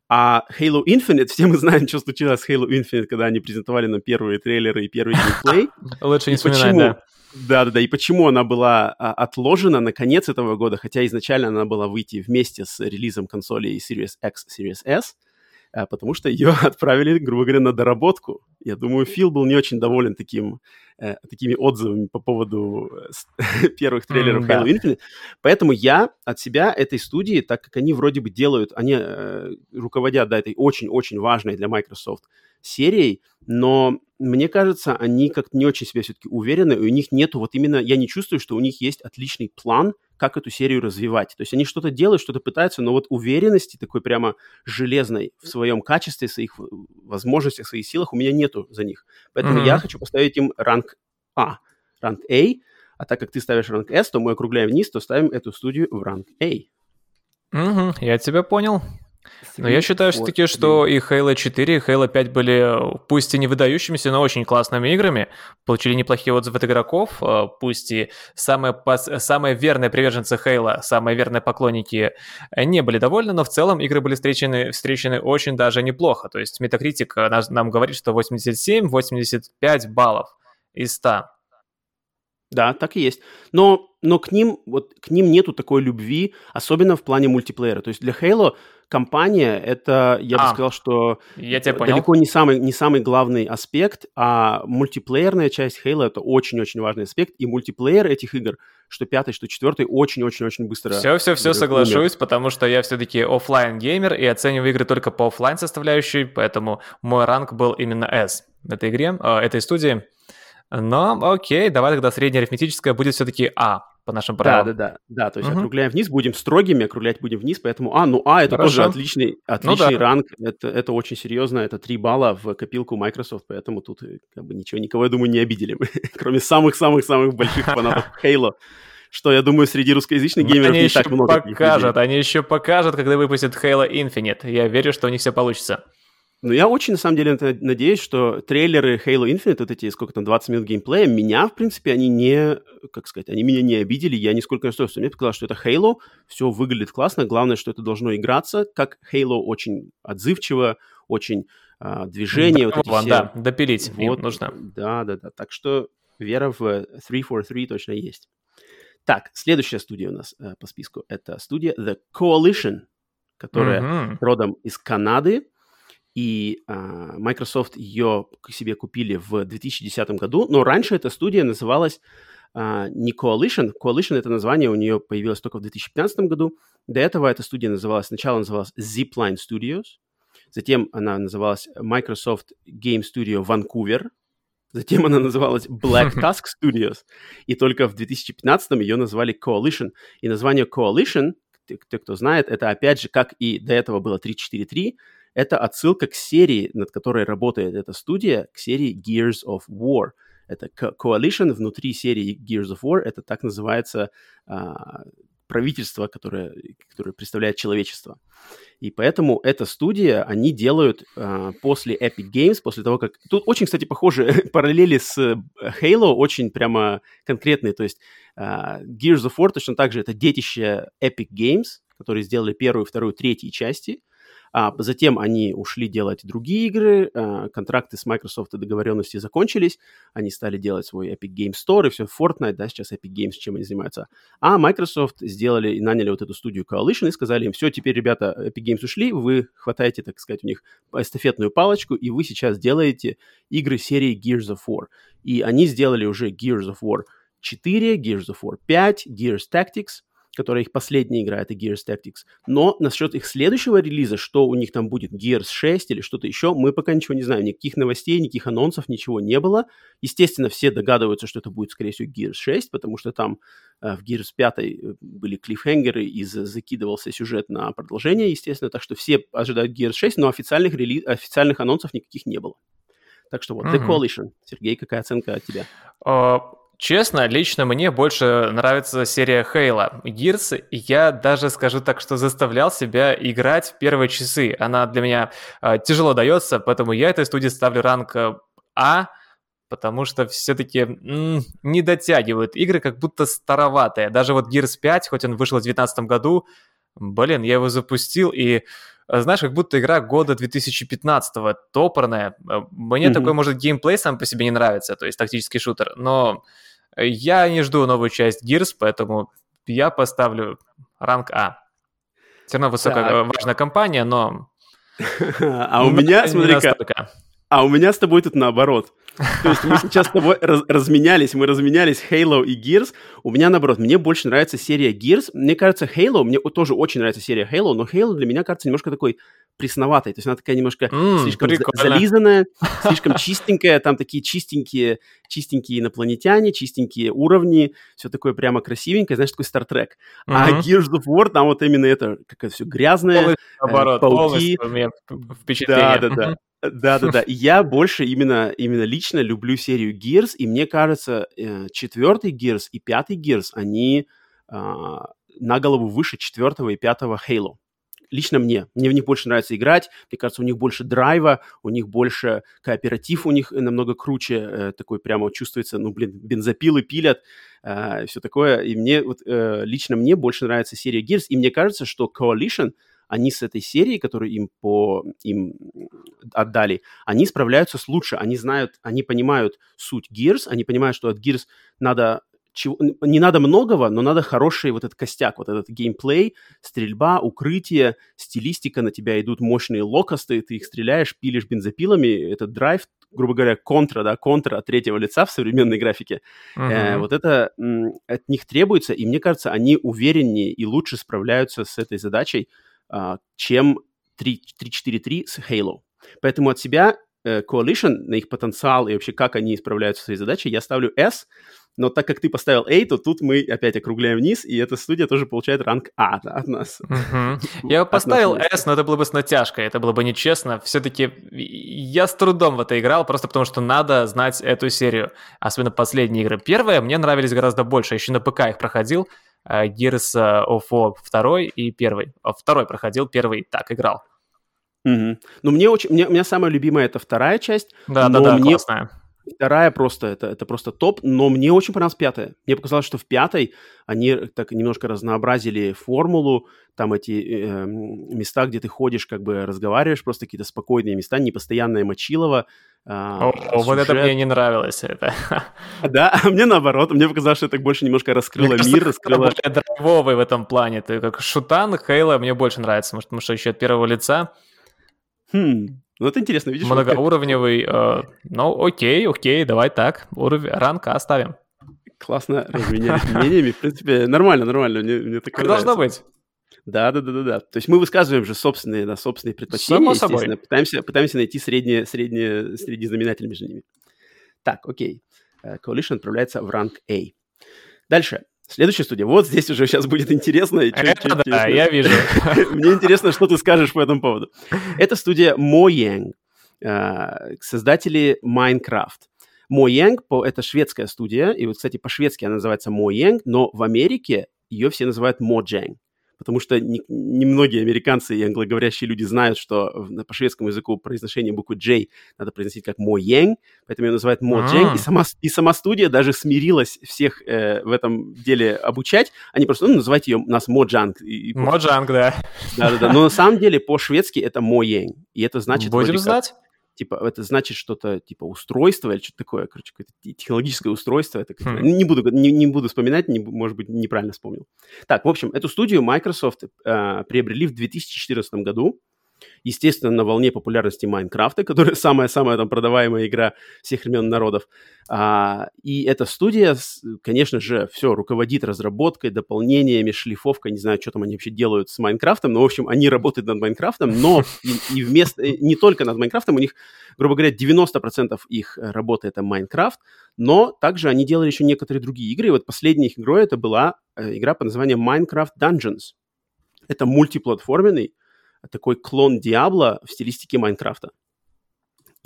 А Halo Infinite, все мы знаем, что случилось с Halo Infinite, когда они презентовали нам первые трейлеры и первый геймплей. Лучше не вспоминать, да. Да-да-да, и почему она была а, отложена на конец этого года, хотя изначально она была выйти вместе с релизом консолей Series X, Series S, потому что ее отправили, грубо говоря, на доработку. Я думаю, Фил был не очень доволен таким, э, такими отзывами по поводу э, первых трейлеров mm, Halo да. Infinite. Поэтому я от себя этой студии, так как они вроде бы делают, они э, руководят да, этой очень-очень важной для Microsoft серией, но мне кажется, они как-то не очень себя все-таки уверены, и у них нету вот именно, я не чувствую, что у них есть отличный план, как эту серию развивать. То есть они что-то делают, что-то пытаются, но вот уверенности такой прямо железной в своем качестве, своих возможностях, своих силах у меня нету за них. Поэтому mm-hmm. я хочу поставить им ранг А, ранг А, а так как ты ставишь ранг S, то мы округляем вниз, то ставим эту студию в ранг А. Угу, я тебя понял. Но я считаю все-таки, что и Halo 4, и Halo 5 были пусть и не выдающимися, но очень классными играми, получили неплохие отзывы от игроков, а, пусть и самые, самые верные приверженцы Halo, самые верные поклонники не были довольны, но в целом игры были встречены, встречены очень даже неплохо. То есть Metacritic а, нам говорит, что 87-85 баллов из 100. Да, так и есть. Но, но к ним, вот к ним нету такой любви, особенно в плане мультиплеера. То есть для Halo компания это, я а, бы сказал, что я тебя далеко понял. не самый, не самый главный аспект, а мультиплеерная часть Halo это очень-очень важный аспект, и мультиплеер этих игр, что пятый, что четвертый, очень-очень-очень быстро. Все, все, все соглашусь, умер. потому что я все-таки офлайн геймер и оцениваю игры только по офлайн составляющей, поэтому мой ранг был именно S в этой игре, э, этой студии. Но окей, давай тогда средняя арифметическая будет все-таки А по нашим правилам. Да, да, да. Да, то есть угу. округляем вниз, будем строгими, округлять будем вниз, поэтому А, ну А это Хорошо. тоже отличный, отличный ну, да. ранг, это, это очень серьезно, это 3 балла в копилку Microsoft, поэтому тут э, как бы ничего, никого, я думаю, не обидели мы, кроме самых-самых-самых больших фанатов Halo что, я думаю, среди русскоязычных геймеров они не так много. покажут, они еще покажут, когда выпустят Halo Infinite. Я верю, что у них все получится. Ну, я очень, на самом деле, надеюсь, что трейлеры Halo Infinite, вот эти, сколько там, 20 минут геймплея, меня, в принципе, они не, как сказать, они меня не обидели, я нисколько расстроился. Мне показалось, что это Halo, все выглядит классно, главное, что это должно играться, как Halo очень отзывчиво, очень а, движение. Да, вот эти все... да, допилить вот, нужно. Да, да, да, так что вера в 343 точно есть. Так, следующая студия у нас э, по списку, это студия The Coalition, которая mm-hmm. родом из Канады, и uh, Microsoft ее к себе купили в 2010 году, но раньше эта студия называлась uh, не Coalition, Coalition это название у нее появилось только в 2015 году, до этого эта студия называлась, сначала называлась Zipline Studios, затем она называлась Microsoft Game Studio Vancouver, Затем она называлась Black Tusk Studios, и только в 2015 ее назвали Coalition. И название Coalition, те, кто знает, это опять же, как и до этого было 343, это отсылка к серии, над которой работает эта студия, к серии Gears of War. Это Coalition внутри серии Gears of War, это так называется а, правительство, которое, которое представляет человечество. И поэтому эта студия, они делают э, после Epic Games, после того, как... Тут очень, кстати, похожи параллели с Halo, очень прямо конкретные. То есть э, Gears of War точно так же это детище Epic Games, которые сделали первую, вторую, третью части. А затем они ушли делать другие игры, а, контракты с Microsoft и договоренности закончились, они стали делать свой Epic Games Store и все, Fortnite, да, сейчас Epic Games, чем они занимаются. А Microsoft сделали и наняли вот эту студию Coalition и сказали им, все, теперь, ребята, Epic Games ушли, вы хватаете, так сказать, у них эстафетную палочку, и вы сейчас делаете игры серии Gears of War. И они сделали уже Gears of War 4, Gears of War 5, Gears Tactics, которая их последняя игра, это Gears Tactics. Но насчет их следующего релиза, что у них там будет, Gears 6 или что-то еще, мы пока ничего не знаем. Никаких новостей, никаких анонсов, ничего не было. Естественно, все догадываются, что это будет, скорее всего, Gears 6, потому что там э, в Gears 5 э, были клиффхенгеры и закидывался сюжет на продолжение, естественно. Так что все ожидают Gears 6, но официальных, релиз, официальных анонсов никаких не было. Так что вот, mm-hmm. The Coalition. Сергей, какая оценка от тебя? Uh Честно, лично мне больше нравится серия Halo. Gears я даже скажу так, что заставлял себя играть в первые часы. Она для меня э, тяжело дается, поэтому я этой студии ставлю ранг э, А, потому что все-таки м- не дотягивают. Игры как будто староватые. Даже вот Gears 5, хоть он вышел в 2019 году, блин, я его запустил и э, знаешь, как будто игра года 2015-го, топорная. Э, мне mm-hmm. такой, может, геймплей сам по себе не нравится, то есть тактический шутер, но я не жду новую часть Gears, поэтому я поставлю ранг А. Все равно высокая, важная компания, но... А у меня, смотри-ка, а у меня с тобой тут наоборот. То есть мы сейчас с тобой раз, разменялись, мы разменялись Halo и Gears. У меня наоборот, мне больше нравится серия Gears. Мне кажется, Halo, мне тоже очень нравится серия Halo, но Halo для меня кажется немножко такой пресноватой. То есть она такая немножко mm, слишком прикольно. зализанная, слишком чистенькая. Там такие чистенькие, чистенькие инопланетяне, чистенькие уровни. Все такое прямо красивенькое. Знаешь, такой Star Trek. Mm-hmm. А Gears of War, там вот именно это, как все грязное. Полностью, наоборот, э, пауки. впечатление. Да, да, да. Да-да-да. Я больше именно, именно лично люблю серию Gears, и мне кажется, э, четвертый Gears и пятый Gears, они а, на голову выше четвертого и пятого Halo. Лично мне. Мне в них больше нравится играть. Мне кажется, у них больше драйва, у них больше кооператив у них намного круче. Э, такой прямо чувствуется, ну, блин, бензопилы пилят, э, все такое. И мне, вот, э, лично мне больше нравится серия Gears. И мне кажется, что Coalition — они с этой серией, которую им, по, им отдали, они справляются с лучше. Они знают, они понимают суть Gears, они понимают, что от Gears надо чего, не надо многого, но надо хороший вот этот костяк, вот этот геймплей, стрельба, укрытие, стилистика, на тебя идут мощные локосты, ты их стреляешь, пилишь бензопилами, этот драйв, грубо говоря, контра, да, контра от третьего лица в современной графике. Uh-huh. Э, вот это от них требуется, и мне кажется, они увереннее и лучше справляются с этой задачей, чем 3.4.3 с Halo. Поэтому от себя э, Coalition, на их потенциал и вообще как они справляются с своей задачей, я ставлю S, но так как ты поставил A, то тут мы опять округляем вниз, и эта студия тоже получает ранг А от нас. Угу. Я поставил S, но это было бы с натяжкой, это было бы нечестно. Все-таки я с трудом в это играл, просто потому что надо знать эту серию, особенно последние игры. Первые мне нравились гораздо больше, еще на ПК их проходил, Gears of War 2 и первый. А второй проходил, первый так играл. Угу. Ну, мне очень... Мне, у меня самая любимая это вторая часть. Да, да, да, мне... классная. Вторая просто, это, это просто топ, но мне очень понравилась пятая. Мне показалось, что в пятой они так немножко разнообразили формулу, там эти э, места, где ты ходишь, как бы разговариваешь, просто какие-то спокойные места, непостоянное мочилово. Э, О, сюжет. вот это мне не нравилось. Это. Да, а мне наоборот, мне показалось, что это больше немножко раскрыло мне кажется, мир, раскрыло... более драйвовый в этом плане. Ты как шутан, Хейла мне больше нравится, потому что еще от первого лица. Хм, Ну, это интересно, видишь? Многоуровневый, э, ну, окей, окей, давай так, уровень, ранг оставим. Классно разменялись мнениями, в принципе, нормально, нормально, мне, мне так Должно быть. Да, да, да, да, да. То есть мы высказываем же собственные, да, собственные предпочтения, Само собой. Пытаемся, пытаемся найти среднее, среднее, средний знаменатель между ними. Так, окей. Э, Coalition отправляется в ранг A. Дальше. Следующая студия. Вот здесь уже сейчас будет интересно. И чуть, Это чуть, да, я вижу. Мне интересно, что ты скажешь по этому поводу. Это студия Mojang, э, создатели Minecraft. Mojang – это шведская студия, и вот, кстати, по-шведски она называется Mojang, но в Америке ее все называют Mojang потому что немногие не американцы и англоговорящие люди знают, что по шведскому языку произношение буквы J надо произносить как Мо Янг, поэтому ее называют Мо Джэнг, и сама, и сама студия даже смирилась всех э, в этом деле обучать, они просто, ну, называйте ее нас Мо Джанг. Мо Джанг, да. Да-да-да, но на самом деле по-шведски это Мо Янг, и это значит... Будем знать типа, это значит что-то, типа, устройство или что-то такое, короче, какое-то технологическое устройство. Это хм. не, буду, не, не буду вспоминать, не, может быть, неправильно вспомнил. Так, в общем, эту студию Microsoft э, приобрели в 2014 году. Естественно, на волне популярности Майнкрафта, которая самая-самая там продаваемая игра всех времен народов. А, и эта студия, конечно же, все руководит разработкой, дополнениями, шлифовкой, не знаю, что там они вообще делают с Майнкрафтом, но, в общем, они работают над Майнкрафтом, но и, и вместо, не только над Майнкрафтом, у них, грубо говоря, 90% их работы это Майнкрафт, но также они делали еще некоторые другие игры, и вот последней их игрой это была э, игра под названием Minecraft Dungeons. Это мультиплатформенный такой клон Диабло в стилистике Майнкрафта.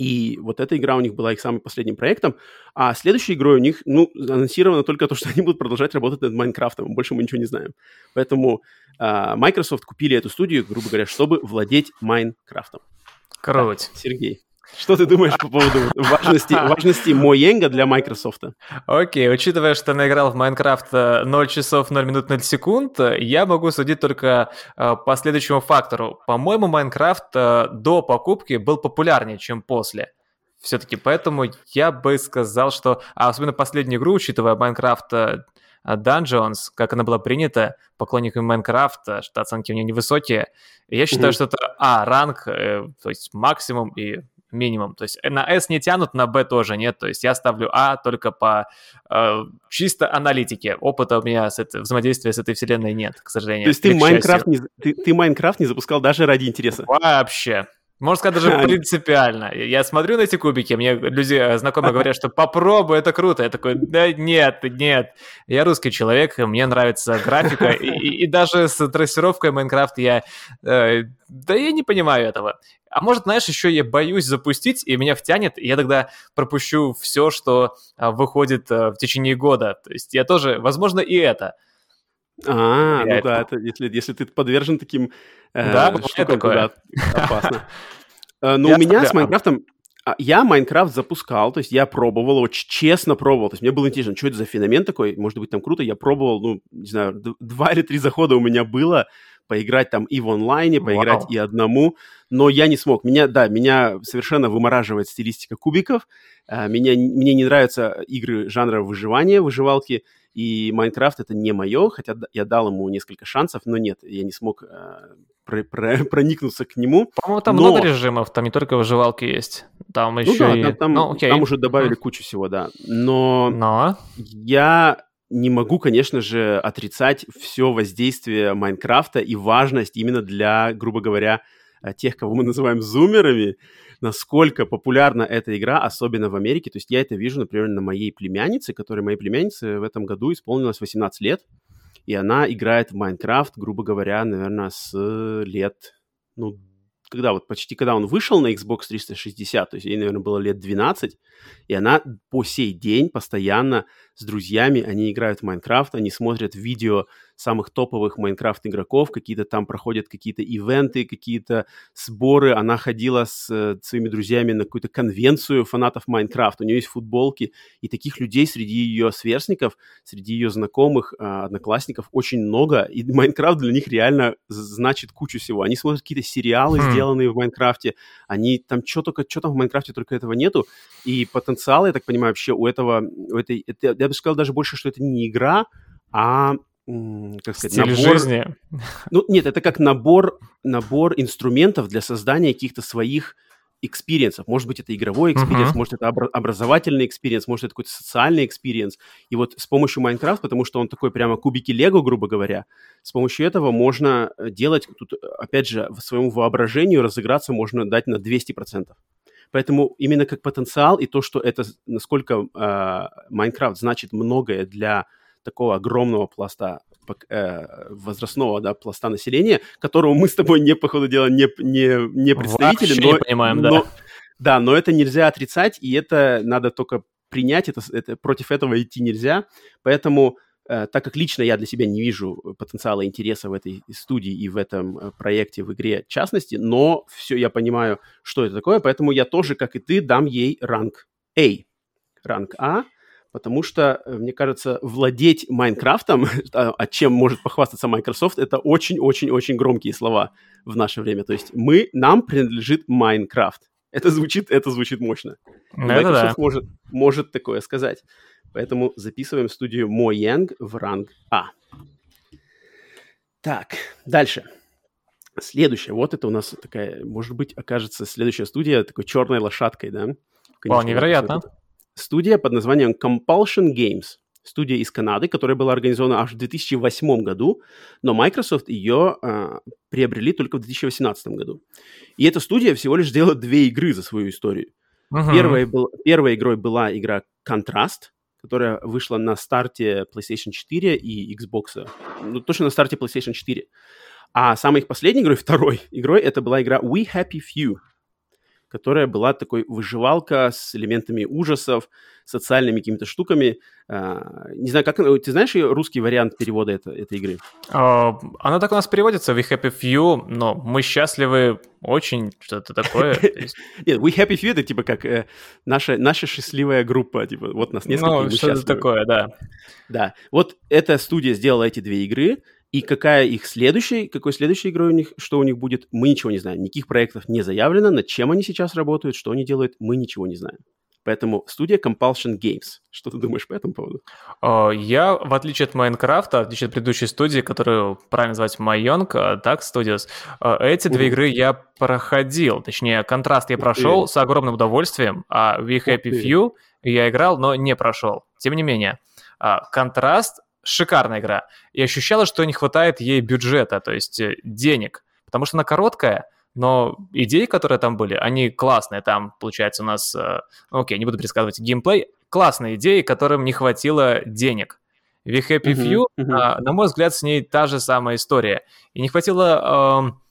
И вот эта игра у них была их самым последним проектом. А следующей игрой у них, ну, анонсировано только то, что они будут продолжать работать над Майнкрафтом. Больше мы ничего не знаем. Поэтому э, Microsoft купили эту студию, грубо говоря, чтобы владеть Майнкрафтом. Так, Сергей. Что ты думаешь по поводу важности, важности Mojang а для Microsoft? Окей, okay, учитывая, что наиграл в Minecraft 0 часов 0 минут 0 секунд, я могу судить только э, по следующему фактору. По-моему, Minecraft э, до покупки был популярнее, чем после. Все-таки поэтому я бы сказал, что, а особенно последнюю игру, учитывая Minecraft э, Dungeons, как она была принята поклонниками Майнкрафта, что оценки у нее невысокие. Я считаю, mm-hmm. что это, а, ранг, э, то есть максимум, и минимум. То есть на S не тянут, на B тоже нет. То есть я ставлю А только по э, чисто аналитике. Опыта у меня с это, взаимодействия с этой вселенной нет, к сожалению. То есть ты Майнкрафт, не, ты, ты Майнкрафт не запускал даже ради интереса? Вообще. Можно сказать, даже принципиально. Я смотрю на эти кубики, мне люди, э, знакомые говорят, что попробуй, это круто. Я такой, да нет, нет. Я русский человек, мне нравится графика, и, и, и даже с трассировкой Майнкрафт я... Э, да я не понимаю этого. А может, знаешь, еще я боюсь запустить, и меня втянет, и я тогда пропущу все, что а, выходит а, в течение года. То есть я тоже, возможно, и это. А, ну да, это, если, если ты подвержен таким э, да, штукам, такое. да, опасно. Э, но у меня с Майнкрафтом... А, я Майнкрафт запускал, то есть я пробовал, очень честно пробовал. То есть мне было интересно, что это за феномен такой, может быть, там круто. Я пробовал, ну, не знаю, два или три захода у меня было поиграть там и в онлайне, поиграть Вау. и одному, но я не смог. Меня, да, меня совершенно вымораживает стилистика кубиков. Э, меня, мне не нравятся игры жанра выживания, выживалки, и Майнкрафт это не мое, хотя я дал ему несколько шансов, но нет, я не смог э, про, про, проникнуться к нему. По-моему, там но... много режимов, там не только выживалки есть. Там еще ну, да, и... там, там, ну, окей. там уже добавили mm. кучу всего, да. Но, но я не могу, конечно же, отрицать все воздействие Майнкрафта и важность именно для, грубо говоря, э, тех, кого мы называем зумерами, насколько популярна эта игра, особенно в Америке. То есть я это вижу, например, на моей племяннице, которой моей племяннице в этом году исполнилось 18 лет, и она играет в Майнкрафт, грубо говоря, наверное, с лет, ну, когда вот почти когда он вышел на Xbox 360, то есть ей, наверное, было лет 12, и она по сей день постоянно с друзьями, они играют в Майнкрафт, они смотрят видео самых топовых Майнкрафт игроков, какие-то там проходят какие-то ивенты, какие-то сборы. Она ходила с э, своими друзьями на какую-то конвенцию фанатов Майнкрафт. У нее есть футболки, и таких людей среди ее сверстников, среди ее знакомых, э, одноклассников очень много, и Майнкрафт для них реально значит кучу всего. Они смотрят какие-то сериалы, хм. сделанные в Майнкрафте, они там что только, что там в Майнкрафте только этого нету, и потенциал, я так понимаю, вообще у этого, у этой, это, я бы сказал даже больше, что это не игра, а как сказать, Стиль набор... жизни. Ну, нет, это как набор, набор инструментов для создания каких-то своих experience ов. Может быть, это игровой experience, uh-huh. может, это обра- образовательный experience, может, это какой-то социальный experience. И вот с помощью Майнкрафт, потому что он такой прямо кубики Лего, грубо говоря, с помощью этого можно э, делать, тут, опять же, в своему воображению разыграться можно дать на 200%. Поэтому именно как потенциал и то, что это, насколько а, Майнкрафт э, значит многое для такого огромного пласта э, возрастного да, пласта населения, которого мы с тобой не, по ходу дела, не, не, не представители. Вообще но, не понимаем, но, да. Да, но это нельзя отрицать, и это надо только принять, это, это, против этого идти нельзя. Поэтому, э, так как лично я для себя не вижу потенциала интереса в этой студии и в этом э, проекте, в игре в частности, но все, я понимаю, что это такое, поэтому я тоже, как и ты, дам ей ранг A. Ранг А, Потому что, э, мне кажется, владеть Майнкрафтом, а, а чем может похвастаться Microsoft, это очень-очень-очень громкие слова в наше время. То есть мы, нам принадлежит Майнкрафт. Это звучит, это звучит мощно. Ну, Microsoft да. может, может такое сказать. Поэтому записываем студию Mojang в ранг А. Так, дальше. Следующая. Вот это у нас такая, может быть, окажется следующая студия такой черной лошадкой, да? Конечно, невероятно студия под названием Compulsion Games. Студия из Канады, которая была организована аж в 2008 году, но Microsoft ее э, приобрели только в 2018 году. И эта студия всего лишь делала две игры за свою историю. Uh-huh. Первой, был, первой игрой была игра Contrast, которая вышла на старте PlayStation 4 и Xbox. Ну, точно на старте PlayStation 4. А самой их последней игрой, второй игрой, это была игра We Happy Few которая была такой выживалка с элементами ужасов, социальными какими-то штуками. А, не знаю, как... Ты знаешь русский вариант перевода это, этой игры? Uh, она так у нас переводится, We Happy Few, но мы счастливы очень, что-то такое. Нет, We Happy Few это типа как э, наша, наша счастливая группа, типа вот нас несколько, Ну, что-то такое, да. Да, вот эта студия сделала эти две игры, и какая их следующая, какой следующей игрой у них, что у них будет, мы ничего не знаем. Никаких проектов не заявлено, над чем они сейчас работают, что они делают, мы ничего не знаем. Поэтому студия Compulsion Games. Что ты думаешь по этому поводу? Я, в отличие от Майнкрафта, в отличие от предыдущей студии, которую правильно называть Майонг, так, Studios, эти две игры я проходил. Точнее, контраст я прошел с огромным удовольствием, а We Happy Few я играл, но не прошел. Тем не менее, а, контраст шикарная игра. И ощущалось, что не хватает ей бюджета, то есть э, денег. Потому что она короткая, но идеи, которые там были, они классные. Там, получается, у нас, э, ну, окей, не буду пересказывать геймплей, классные идеи, которым не хватило денег. В Happy Few, uh-huh, uh-huh. А, на мой взгляд, с ней та же самая история. И не хватило... Э,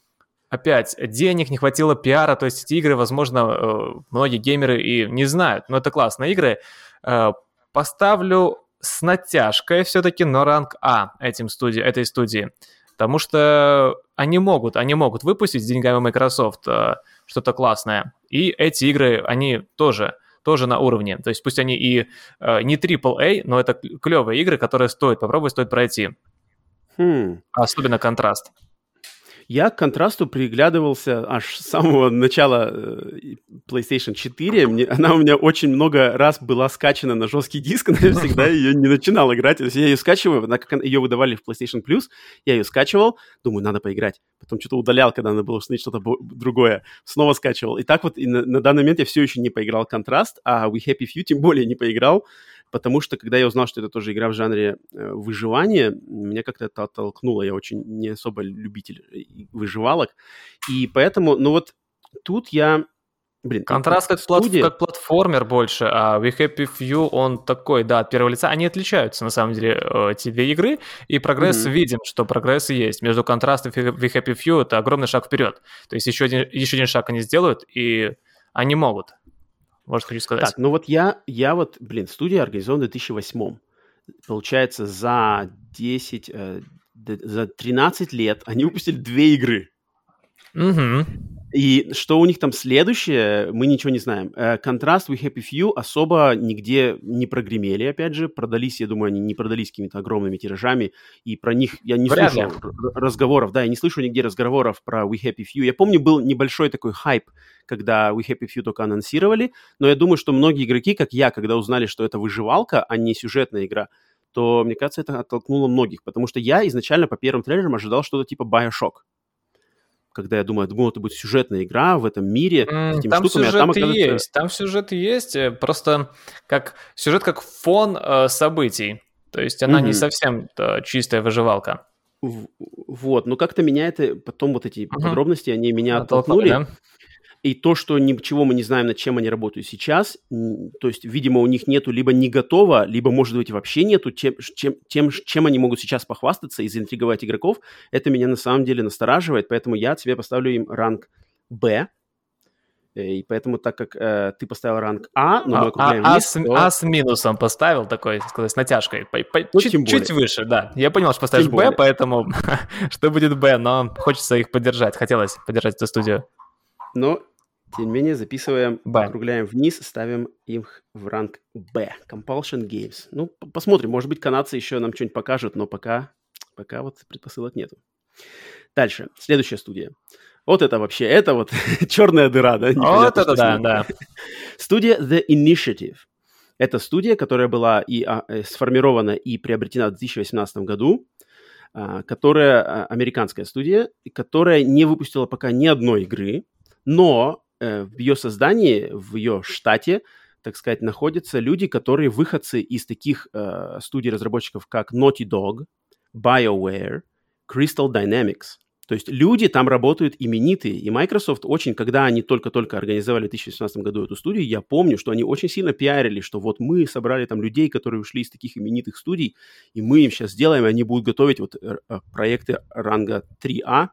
опять, денег не хватило пиара, то есть эти игры, возможно, э, многие геймеры и не знают, но это классные игры. Э, поставлю с натяжкой все-таки на ранг А этим студии, этой студии. Потому что они могут, они могут выпустить с деньгами Microsoft э, что-то классное. И эти игры, они тоже, тоже на уровне. То есть пусть они и э, не AAA, но это клевые игры, которые стоит попробовать, стоит пройти. Хм. Особенно контраст. Я к контрасту приглядывался аж с самого начала э, PlayStation 4. Мне, она у меня очень много раз была скачана на жесткий диск, но я всегда ее не начинал играть. То есть я ее скачиваю, она, как ее выдавали в PlayStation Plus, я ее скачивал, думаю, надо поиграть. Потом что-то удалял, когда надо было установить что-то другое. Снова скачивал. И так вот и на, на данный момент я все еще не поиграл контраст, а We Happy Few тем более не поиграл потому что когда я узнал, что это тоже игра в жанре э, выживания, меня как-то это оттолкнуло. Я очень не особо любитель э, выживалок. И поэтому, ну вот тут я... Блин, Контраст как, студия... как платформер больше, а We Happy Few, он такой, да, от первого лица. Они отличаются, на самом деле, э, эти две игры, и прогресс mm-hmm. видим, что прогресс есть. Между контрастом и We Happy Few это огромный шаг вперед. То есть еще один, еще один шаг они сделают, и они могут. Может, хочу сказать. Так, ну вот я, я вот, блин, студия организована в 2008 Получается, за 10, э, за 13 лет они выпустили две игры. Угу. И что у них там следующее, мы ничего не знаем. Э, контраст We Happy Few особо нигде не прогремели, опять же. Продались, я думаю, они не продались какими-то огромными тиражами. И про них я не Вряд слышу разговоров. Да, я не слышу нигде разговоров про We Happy Few. Я помню, был небольшой такой хайп, когда We Happy Few только анонсировали. Но я думаю, что многие игроки, как я, когда узнали, что это выживалка, а не сюжетная игра, то, мне кажется, это оттолкнуло многих. Потому что я изначально по первым трейлерам ожидал что-то типа Bioshock когда я думаю, думал, это будет сюжетная игра в этом мире. Mm, там штуками, сюжет а там, оказывается... есть, там сюжет есть, э, просто как сюжет как фон э, событий. То есть она mm-hmm. не совсем э, чистая выживалка. Вот, но как-то меня это, потом вот эти uh-huh. подробности, они меня оттолкнули. Да? И то, что ничего мы не знаем, над чем они работают сейчас, то есть, видимо, у них нету либо не готово, либо, может быть, вообще нету тем, чем, тем, чем они могут сейчас похвастаться и заинтриговать игроков, это меня на самом деле настораживает, поэтому я тебе поставлю им ранг Б, Э, и поэтому, так как э, ты поставил ранг А, но мы округляем а, вниз, а, то... а с минусом поставил такой, сказать, с натяжкой. По, по, ну, чуть, чуть выше, да. Я понял, что поставишь Б, поэтому что будет Б, но хочется их поддержать. Хотелось поддержать эту студию. Но, тем не менее, записываем, Б. округляем вниз, ставим их в ранг Б. Compulsion Games. Ну, посмотрим. Может быть, канадцы еще нам что-нибудь покажут, но пока, пока вот предпосылок нету. Дальше. Следующая студия. Вот это вообще, это вот черная дыра, да? Вот это да, да. Студия The Initiative. Это студия, которая была и а, э, сформирована и приобретена в 2018 году, а, которая а, американская студия, которая не выпустила пока ни одной игры, но э, в ее создании, в ее штате, так сказать, находятся люди, которые выходцы из таких э, студий разработчиков, как Naughty Dog, BioWare, Crystal Dynamics – то есть люди там работают именитые, и Microsoft очень, когда они только-только организовали в 2016 году эту студию, я помню, что они очень сильно пиарили, что вот мы собрали там людей, которые ушли из таких именитых студий, и мы им сейчас сделаем, и они будут готовить вот э, э, проекты ранга 3А,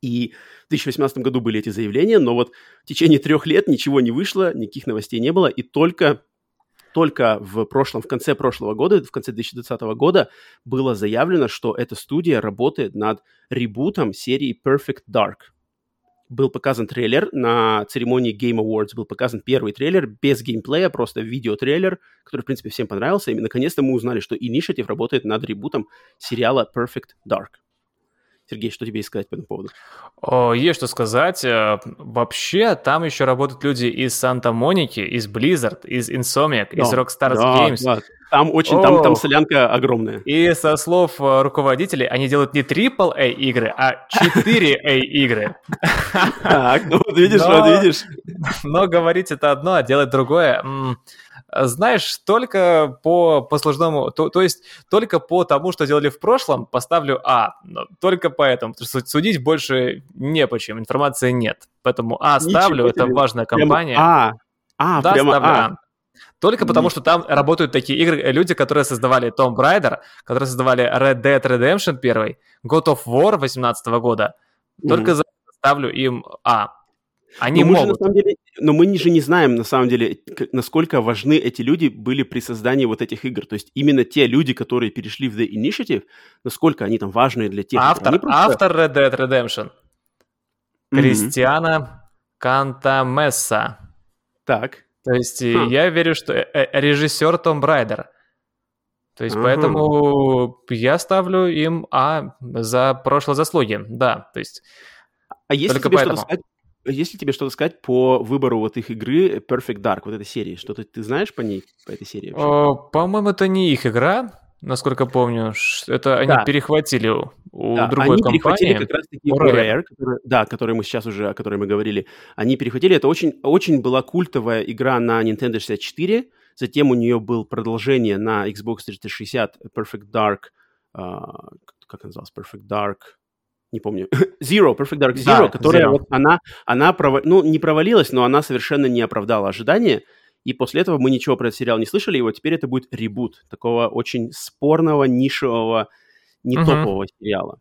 и в 2018 году были эти заявления, но вот в течение трех лет ничего не вышло, никаких новостей не было, и только только в прошлом, в конце прошлого года, в конце 2020 года было заявлено, что эта студия работает над ребутом серии Perfect Dark. Был показан трейлер на церемонии Game Awards, был показан первый трейлер без геймплея, просто видеотрейлер, который, в принципе, всем понравился. И наконец-то мы узнали, что Initiative работает над ребутом сериала Perfect Dark. Сергей, что тебе есть сказать по этому поводу? Есть что сказать. Э, вообще, там еще работают люди из Санта-Моники, из Blizzard, из Insomniac, да, из Rockstar да, Games. Да. Там очень, там, там солянка огромная. И со слов э, руководителей, они делают не AAA игры, а 4A игры. Так, ну вот видишь, вот видишь. Но говорить это одно, а делать другое знаешь, только по послужному, то, то есть только по тому, что делали в прошлом, поставлю А. Но только поэтому, потому что судить больше не по чем, информации нет. Поэтому А ставлю, Ничего это тебе. важная компания. Прямо А, а да, прямо ставлю А. а. Только потому, что там работают такие игры, э, люди, которые создавали Tomb Raider, которые создавали Red Dead Redemption 1, God of War 2018 года. Только mm-hmm. за ставлю им А. Они но могут. Мы же, на самом деле, но мы же не знаем, на самом деле, насколько важны эти люди были при создании вот этих игр. То есть именно те люди, которые перешли в The Initiative, насколько они там важные для тех... Автор, просто... автор Red Dead Redemption. Кристиана mm-hmm. Кантамесса. Так. То есть хм. я верю, что э, э, режиссер Том Брайдер. То есть uh-huh. поэтому я ставлю им А за прошлые заслуги, да. То есть а если тебе поэтому. что-то сказать если тебе что-то сказать по выбору вот их игры Perfect Dark, вот этой серии? Что-то ты знаешь по ней, по этой серии? О, по-моему, это не их игра, насколько помню. Это они да. перехватили у, да, другой они компании. перехватили как раз-таки Rare, Rare который, да, который мы сейчас уже, о которой мы говорили. Они перехватили. Это очень, очень была культовая игра на Nintendo 64. Затем у нее было продолжение на Xbox 360 Perfect Dark. Uh, как называлось? Perfect Dark не помню, Zero, Perfect Dark Zero, да, которая Zero. Вот она, она пров... ну, не провалилась, но она совершенно не оправдала ожидания, и после этого мы ничего про этот сериал не слышали, и вот теперь это будет ребут такого очень спорного, нишевого, не топового сериала.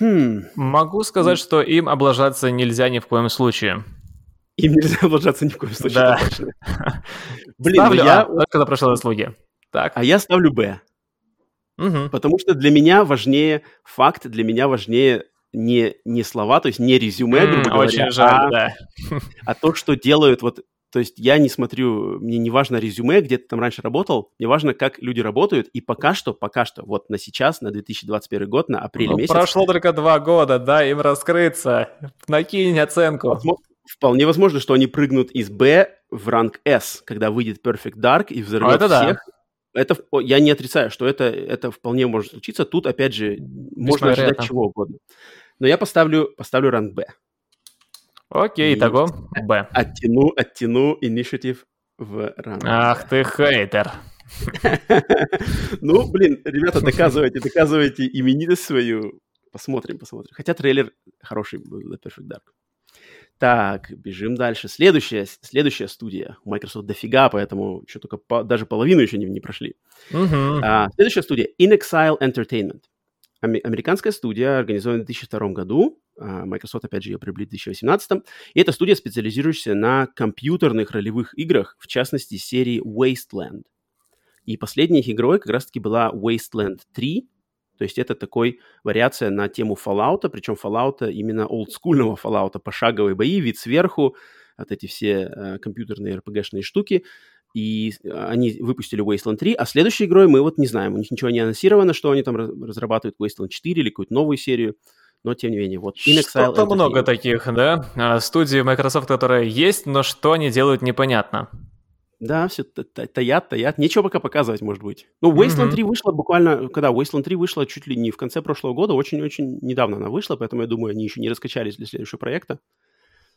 Хм. Могу сказать, что им облажаться нельзя ни в коем случае. Им нельзя облажаться ни в коем случае. Да. Блин, ну я... А, только за прошлые заслуги. Так. А я ставлю Б. Угу. Потому что для меня важнее факт, для меня важнее не, не слова, то есть не резюме, mm, грубо говоря, очень жаль, а, да. а то, что делают вот то есть я не смотрю, мне не важно резюме, где ты там раньше работал, мне важно, как люди работают, и пока что, пока что, вот на сейчас, на 2021 год, на апрель ну, месяц... Прошло только два года, да, им раскрыться, накинь оценку. Вполне возможно, что они прыгнут из Б в ранг S, когда выйдет Perfect Dark и взорвет а всех, да это я не отрицаю, что это, это вполне может случиться. Тут, опять же, можно ожидать чего угодно. Но я поставлю, поставлю ранг Б. Окей, итого Б. Оттяну, оттяну инициатив в ранг Ах ты хейтер. Ну, блин, ребята, доказывайте, доказывайте именитость свою. Посмотрим, посмотрим. Хотя трейлер хороший был The Perfect Dark. Так, бежим дальше. Следующая, следующая студия. У Microsoft дофига, поэтому еще только по, даже половину еще не, не прошли. Мгм. А, следующая студия In Exile Entertainment. Американская студия, организованная в 2002 году. А, Microsoft, опять же, ее приобрели в 2018. И это студия, специализирующаяся на компьютерных ролевых играх, в частности, серии Wasteland. И последней их игрой как раз-таки была Wasteland 3. То есть это такой вариация на тему Fallout, причем Fallout именно олдскульного Fallout, пошаговые бои, вид сверху, вот эти все э, компьютерные RPG-шные штуки. И э, они выпустили Wasteland 3, а следующей игрой мы вот не знаем, у них ничего не анонсировано, что они там раз- разрабатывают Wasteland 4 или какую-то новую серию, но тем не менее, вот In Exile Что-то много таких, да? А, Студии Microsoft, которые есть, но что они делают, непонятно. Да, все таят, таят. Нечего пока показывать, может быть. Ну, Wasteland Мгм. 3 вышла буквально, когда Wasteland 3 вышла чуть ли не в конце прошлого года, очень-очень недавно она вышла, поэтому я думаю, они еще не раскачались для следующего проекта.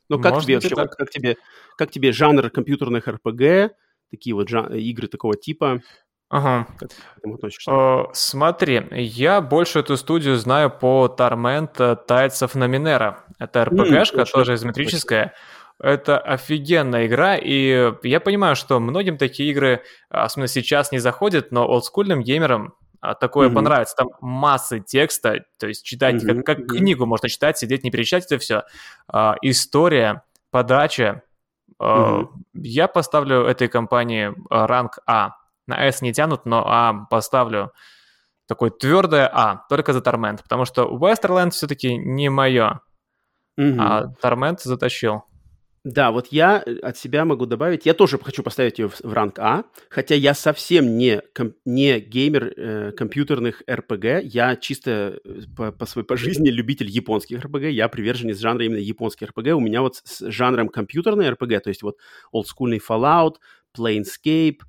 Но как Может тебе вообще, так. как тебе, как тебе жанр компьютерных RPG, такие вот жан- игры такого типа, Ага. как ты к этому относишься? О, смотри, я больше эту студию знаю по Torment э, Tides of Numenera. Это RPG-шка, точно, тоже изометрическая. Это офигенная игра, и я понимаю, что многим такие игры, особенно сейчас, не заходят, но олдскульным геймерам а, такое Мгм. понравится. Там массы текста, то есть читать, Мгм, как, как мгм. книгу можно читать, сидеть, не перечитать это все. история, подача. А, Мгм. Я поставлю этой компании а, ранг А. На S не тянут, но А поставлю такое твердое А, только за Тормент, потому что Westerland все-таки не мое, Мгм. а Тормент затащил. Да, вот я э, от себя могу добавить, я тоже хочу поставить ее в, в ранг А, хотя я совсем не, ком- не геймер э, компьютерных RPG, я чисто э, по, по своей по жизни любитель японских RPG, я приверженец жанра именно японских RPG, у меня вот с жанром компьютерной RPG, то есть вот олдскульный Fallout, Planescape,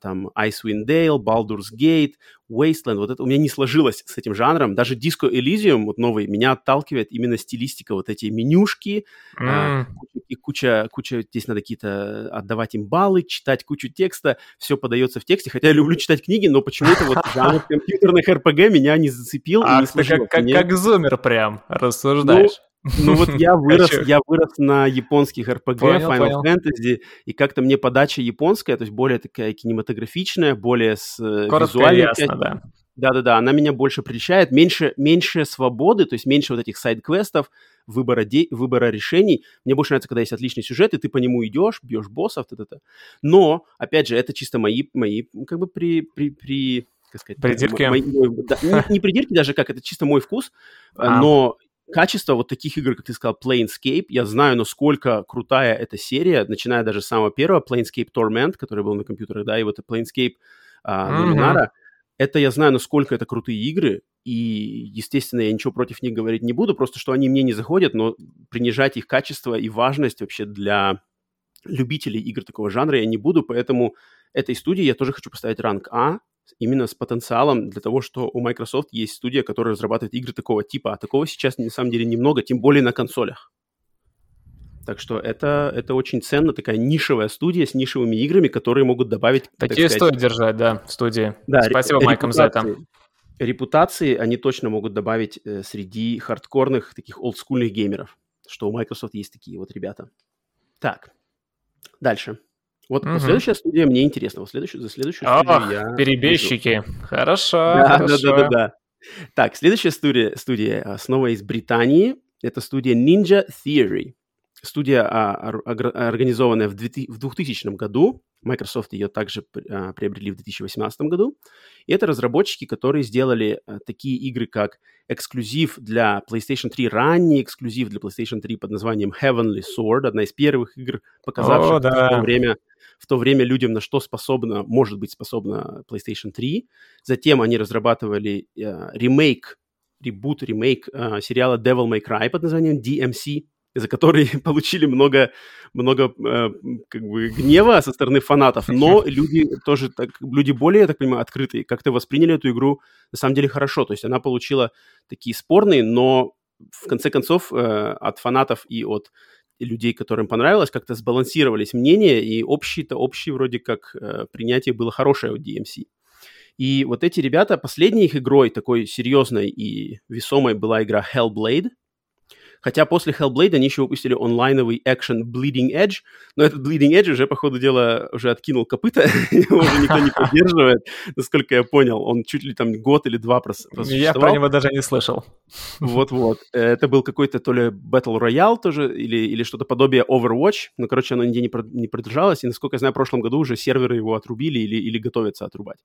там Icewind Dale, Baldur's Gate, Wasteland, вот это у меня не сложилось с этим жанром, даже Disco Elysium, вот новый, меня отталкивает именно стилистика, вот эти менюшки, а, М, куча- и куча, куча, здесь надо какие-то отдавать им баллы, читать кучу текста, все подается в тексте, хотя я люблю читать книги, но почему-то вот жанр компьютерных RPG меня не зацепил ты сложилось. как, как, как зумер прям рассуждаешь. Ну вот я вырос, я вырос на японских RPG, Понял, Final понял. Fantasy, и как-то мне подача японская, то есть более такая кинематографичная, более с э, Коротко визуальной ясно, частью. да. Да-да-да, она меня больше прельщает, меньше, меньше свободы, то есть меньше вот этих сайд-квестов, выбора, де- выбора решений. Мне больше нравится, когда есть отличный сюжет, и ты по нему идешь, бьешь боссов, т-т-т. Но, опять же, это чисто мои, мои как бы при, при, при как сказать, Придирки? мои- мой- да, не, не придирки даже, как это чисто мой вкус, А. но качество вот таких игр, как ты сказал, Planescape, я знаю, насколько крутая эта серия, начиная даже с самого первого, Planescape Torment, который был на компьютерах, да, и вот Planescape а, Мгм. Luminara, это я знаю, насколько это крутые игры, и, естественно, я ничего против них говорить не буду, просто что они мне не заходят, но принижать их качество и важность вообще для любителей игр такого жанра я не буду, поэтому этой студии я тоже хочу поставить ранг А, именно с потенциалом для того, что у Microsoft есть студия, которая разрабатывает игры такого типа, а такого сейчас на самом деле немного, тем более на консолях. Так что это, это очень ценно, такая нишевая студия с нишевыми играми, которые могут добавить... так Такие сказать, стоит держать, да, в студии. да, Спасибо ре- Майкам за это. репутации. Репутации они точно могут добавить э, среди хардкорных таких олдскульных геймеров, что у Microsoft есть такие вот ребята. Так, дальше. Вот Мгм. следующая студия мне интересна. Вот следующую, за следующую Ах, студию я... вижу. перебежчики. Хорошо, Да, да, хорошо. да, да, да. Так, следующая студия, студия а, снова из Британии. Это студия Ninja Theory. Студия, а, организованная в 2000 в 2000 году. Microsoft ее также а, приобрели в 2018 году. И это разработчики, которые сделали такие игры, как эксклюзив для PlayStation 3, ранний эксклюзив для PlayStation 3 под названием Heavenly Sword, одна из первых игр, показавших О, в то да. время в то время людям на что способна, может быть способна PlayStation 3. Затем они разрабатывали э, ремейк, ребут, ремейк э, сериала Devil May Cry под названием DMC, за который получили много, много э, как бы гнева со стороны фанатов, но люди тоже так, люди более, я так понимаю, открытые, как-то восприняли эту игру на самом деле хорошо, то есть она получила такие спорные, но в конце концов, э, от фанатов и от людей, которым понравилось, как-то сбалансировались мнения, и общий-то общий вроде как э, принятие было хорошее у DMC. И вот эти ребята, последней их игрой, такой серьезной и весомой, была игра Hellblade – Хотя после Hellblade они еще выпустили онлайновый экшен Bleeding Edge, но этот Bleeding Edge уже, по ходу дела, уже откинул копыта, его уже никто не поддерживает, насколько я понял. Он чуть ли там год или два просуществовал. Я про него даже не слышал. Вот-вот. Это был какой-то то ли Battle Royale тоже, или, или что-то подобие Overwatch, но, короче, оно нигде не, про, не продержалось, и, насколько я знаю, в прошлом году уже серверы его отрубили или, или готовятся отрубать.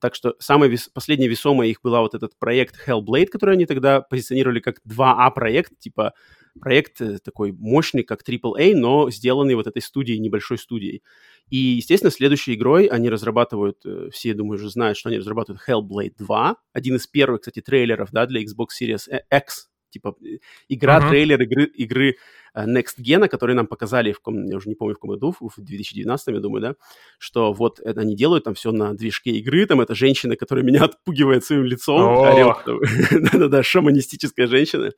Так что самая вес, последняя весомая их была вот этот проект Hellblade, который они тогда позиционировали как 2А проект, типа проект э, такой мощный, как AAA, но сделанный вот этой студией, небольшой студией. И, естественно, следующей игрой они разрабатывают, э, все, думаю, уже знают, что они разрабатывают Hellblade 2, один из первых, кстати, трейлеров, да, для Xbox Series X, типа игра, uh-huh. трейлер игры, игры Э, Next Gen, который нам показали, в ком, я уже не помню, в каком году, в 2019, я думаю, да, что вот это они делают там все на движке игры, там эта женщина, которая меня отпугивает своим лицом, да-да-да, шаманистическая женщина,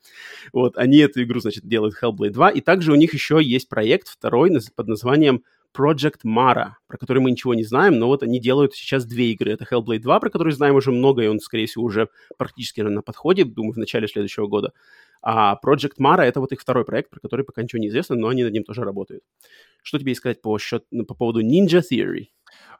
вот, они эту игру, значит, делают Hellblade 2, и также у них еще есть проект второй под названием Project Mara, про который мы ничего не знаем, но вот они делают сейчас две игры. Это Hellblade 2, про который знаем уже много, и он, скорее всего, уже практически на подходе, думаю, в начале следующего года. А Project Mara — это вот их второй проект, про который пока ничего не известно, но они над ним тоже работают. Что тебе сказать по, счет, по поводу Ninja Theory?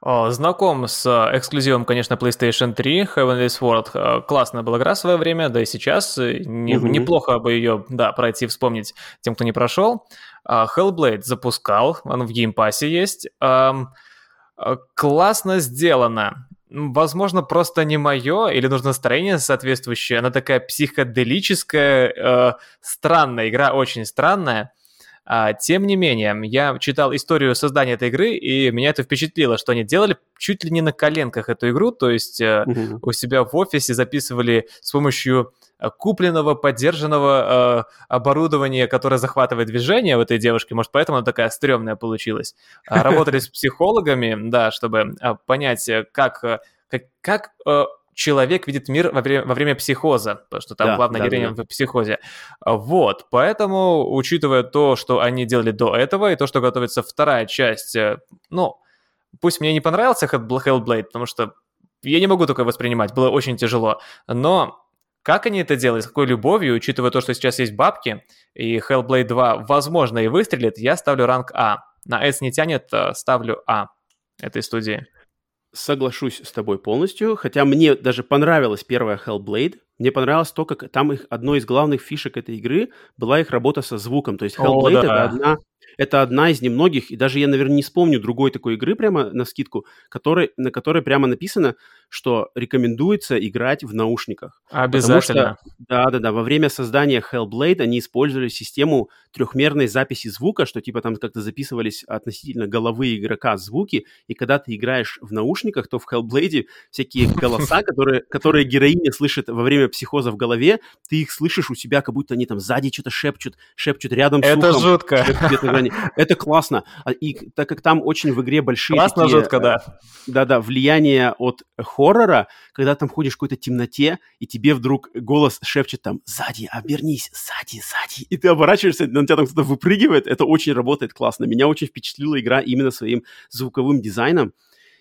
О, знаком с э, эксклюзивом, конечно, PlayStation 3, Heavenly Sword. Э, классная была игра в свое время, да и сейчас. Э, не, угу. Неплохо бы ее, да, пройти, вспомнить тем, кто не прошел. Hellblade запускал, он в Game Pass е есть. Классно сделано возможно, просто не мое, или нужно настроение соответствующее. Она такая психоделическая, э, странная игра, очень странная. А, тем не менее, я читал историю создания этой игры, и меня это впечатлило, что они делали чуть ли не на коленках эту игру, то есть э, угу. у себя в офисе записывали с помощью купленного, поддержанного э, оборудования, которое захватывает движение в этой девушке, может, поэтому она такая стрёмная получилась. А, работали с психологами, да, чтобы а, понять, э, как, как, как человек видит мир во время, во время психоза, потому что там да, главная да, героиня да. в психозе. Вот, поэтому, учитывая то, что они делали до этого, и то, что готовится вторая часть, э, ну, пусть мне не понравился Hellblade, потому что я не могу такое воспринимать, было очень тяжело, но как они это делают, с какой любовью, учитывая то, что сейчас есть бабки, и Hellblade 2, возможно, и выстрелит, я ставлю ранг А. На S не тянет, э, ставлю А этой студии соглашусь с тобой полностью, хотя мне даже понравилась первая Hellblade. Мне понравилось то, как там их одной из главных фишек этой игры была их работа со звуком. То есть Hellblade О, да. это одна это одна из немногих, и даже я, наверное, не вспомню другой такой игры прямо на скидку, который, на которой прямо написано, что рекомендуется играть в наушниках. Обязательно. Да-да-да, во время создания Hellblade они использовали систему трехмерной записи звука, что типа там как-то записывались относительно головы игрока звуки, и когда ты играешь в наушниках, то в Hellblade всякие голоса, которые, которые героиня слышит во время психоза в голове, ты их слышишь у себя, как будто они там сзади что-то шепчут, шепчут рядом с Это жутко. Это классно. А, и так как там очень в игре большие... Классно, такие, жутко, да. Э, да-да, влияние от хоррора, когда там ходишь в какой-то темноте, и тебе вдруг голос шепчет там «Сзади, обернись, сзади, сзади!» И ты оборачиваешься, на тебя там кто-то выпрыгивает. Это очень работает классно. Меня очень впечатлила игра именно своим звуковым дизайном.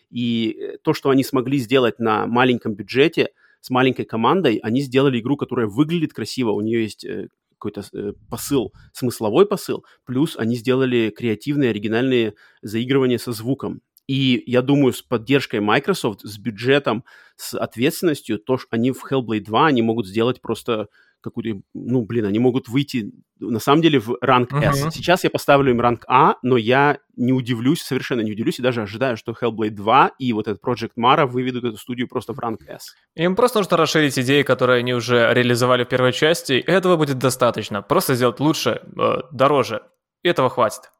И э, то, что они смогли сделать на маленьком бюджете, с маленькой командой, они сделали игру, которая выглядит красиво. У нее есть э, какой-то э, посыл, смысловой посыл, плюс они сделали креативные, оригинальные заигрывания со звуком. И я думаю, с поддержкой Microsoft, с бюджетом, с ответственностью, то, что они в Hellblade 2, они могут сделать просто какую-то, ну, блин, они могут выйти, на самом деле, в ранг uh-huh. S. Сейчас я поставлю им ранг А, но я не удивлюсь, совершенно не удивлюсь, и даже ожидаю, что Hellblade 2 и вот этот Project Mara выведут эту студию просто в ранг S. Им просто нужно расширить идеи, которые они уже реализовали в первой части, и этого будет достаточно. Просто сделать лучше, э, дороже. И этого хватит.